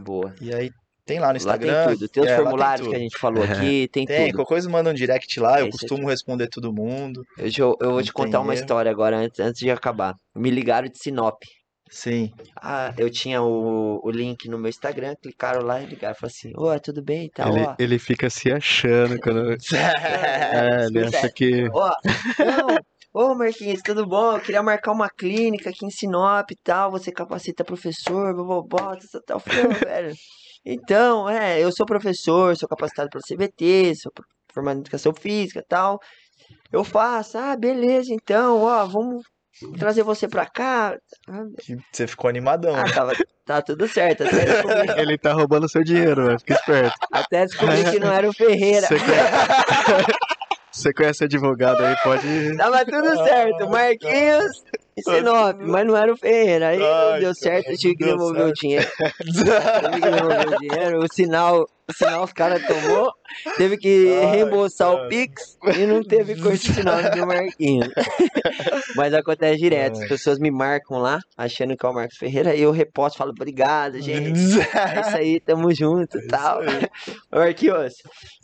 Boa. E aí tem lá no Lá Instagram. tem tudo. Tem os é, lá tem formulários que a gente falou aqui, tem, Tem, tudo. qualquer coisa manda um direct lá, eu É aí. costumo responder todo mundo. Eu, já- eu vou te contar uma história agora, antes, antes de acabar. Me ligaram de Sinop. Sim. Ah, eu tinha o, o link no meu Instagram, clicaram lá e ligaram. Falaram assim, ô, tudo bem e tal, Ele, ó. ele fica se achando quando. É, ele acha que. Ó, não, ô Marquinhos, tudo bom? Eu queria marcar uma clínica aqui em Sinop e tal. Você capacita professor, bobobó, tal, tal. Eu falei, "Ô, velho. Então, é, eu sou professor, sou capacitado pelo CBT, sou formado em educação física e tal. Eu faço, ah, beleza, então, ó, vamos trazer você pra cá. Você ficou animadão. Ah, tava, tá tudo certo. Até descobri, Ele tá roubando seu dinheiro, velho. Fica esperto. até descobri que não era o Ferreira. Você você conhece advogado aí, pode. Tava tudo certo, Marquinhos e Sinop, mas não era o Ferreira. Aí não Ai, deu certo, eu tive que devolver o dinheiro. Tive que devolver o dinheiro, o sinal, o sinal os caras tomou, teve que Ai, reembolsar o cara. Pix e não teve cor de sinal do Marquinhos. Mas acontece direto, as pessoas me marcam lá, achando que é o Marcos Ferreira, e eu reposto, falo, obrigado, gente. É isso aí, tamo junto e tal. Marquinhos,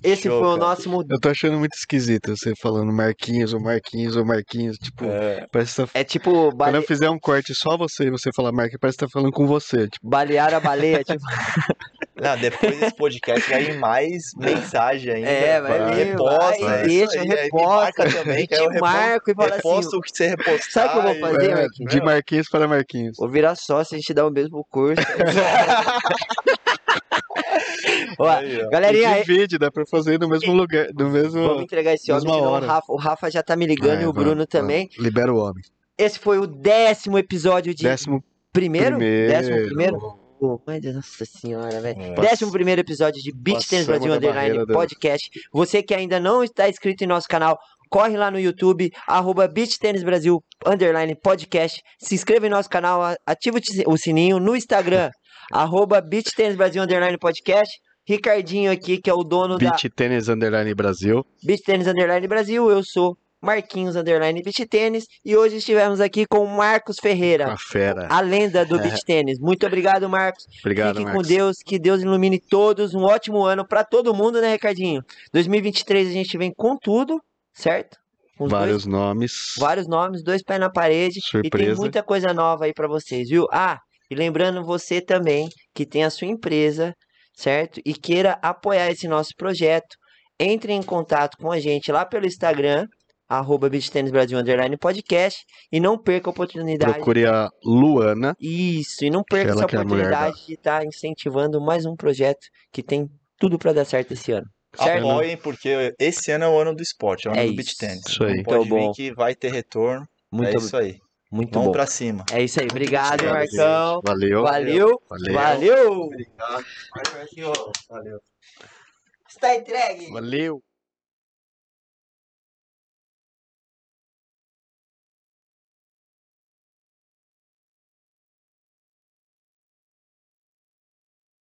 esse Show, foi o nosso Eu tô achando muito esquisito você falando Marquinhos ou Marquinhos ou Marquinhos. Tipo, É. parece que tá. É tipo Quando bale... eu fizer um corte só você e você falar Marquinhos, parece que tá falando com você. Tipo, balear a baleia, tipo. Não, depois desse podcast vai mais mensagem ainda. É, vai Vai, vir, reposta, vai, é deixa, aí, aí me reposta. também, aí eu Te reposto, marco e fala reposto assim, o que você repostar. sabe o que eu vou fazer, é, Marquinhos? de Marquinhos para Marquinhos. Vou virar sócio, a gente dá o mesmo curso. Ó, Aí, ó. galerinha, E aí, divide, dá pra fazer no mesmo lugar, no mesmo. vamos entregar esse homem de novo. O. Rafa, o Rafa já tá me ligando É, e o Bruno vamos. também. Libera o homem. Esse foi o décimo episódio de Décimo primeiro? primeiro. Décimo primeiro? Pô, nossa senhora, velho. É. Décimo primeiro episódio de Beach Tennis Brasil Underline Podcast. Você que ainda não está inscrito em nosso canal, corre lá no YouTube, arroba Beach Tennis Brasil Underline Podcast. Se inscreva em nosso canal, ativa o sininho no Instagram, arroba Beach Tennis Brasil Underline Podcast. Ricardinho aqui, que é o dono da Beach Tênis Underline Brasil. Beach Tênis Underline Brasil. Eu sou Marquinhos Underline Beach Tênis. E hoje estivemos aqui com o Marcos Ferreira. A fera. A lenda do beach tênis. Muito obrigado, Marcos. Obrigado, Fique com Marcos. Deus, que Deus ilumine todos. Um ótimo ano pra todo mundo, né, Ricardinho? 2023 a gente vem com tudo, certo? Com os Vários dois, nomes. vários nomes, dois pés na parede. E tem Surpresa. muita coisa nova aí pra vocês, viu? Ah, e lembrando você também que tem a sua empresa, certo? E queira apoiar esse nosso projeto, entre em contato com a gente lá pelo Instagram, arroba Brasil Underline Podcast, e não perca a oportunidade Procure a Luana. isso, e não perca essa é oportunidade de estar incentivando mais um projeto que tem tudo pra dar certo esse ano. Certo? Apoiem, porque esse ano é o ano do esporte, é o ano É do isso. tennis. Isso aí. Não pode Muito bom. vir que vai ter retorno. Muito, é isso aí. muito Vamos bom. pra cima. É isso aí. Obrigado, Obrigado, Marcão. Valeu. Valeu. Valeu. Valeu. Valeu. Está entregue. Valeu.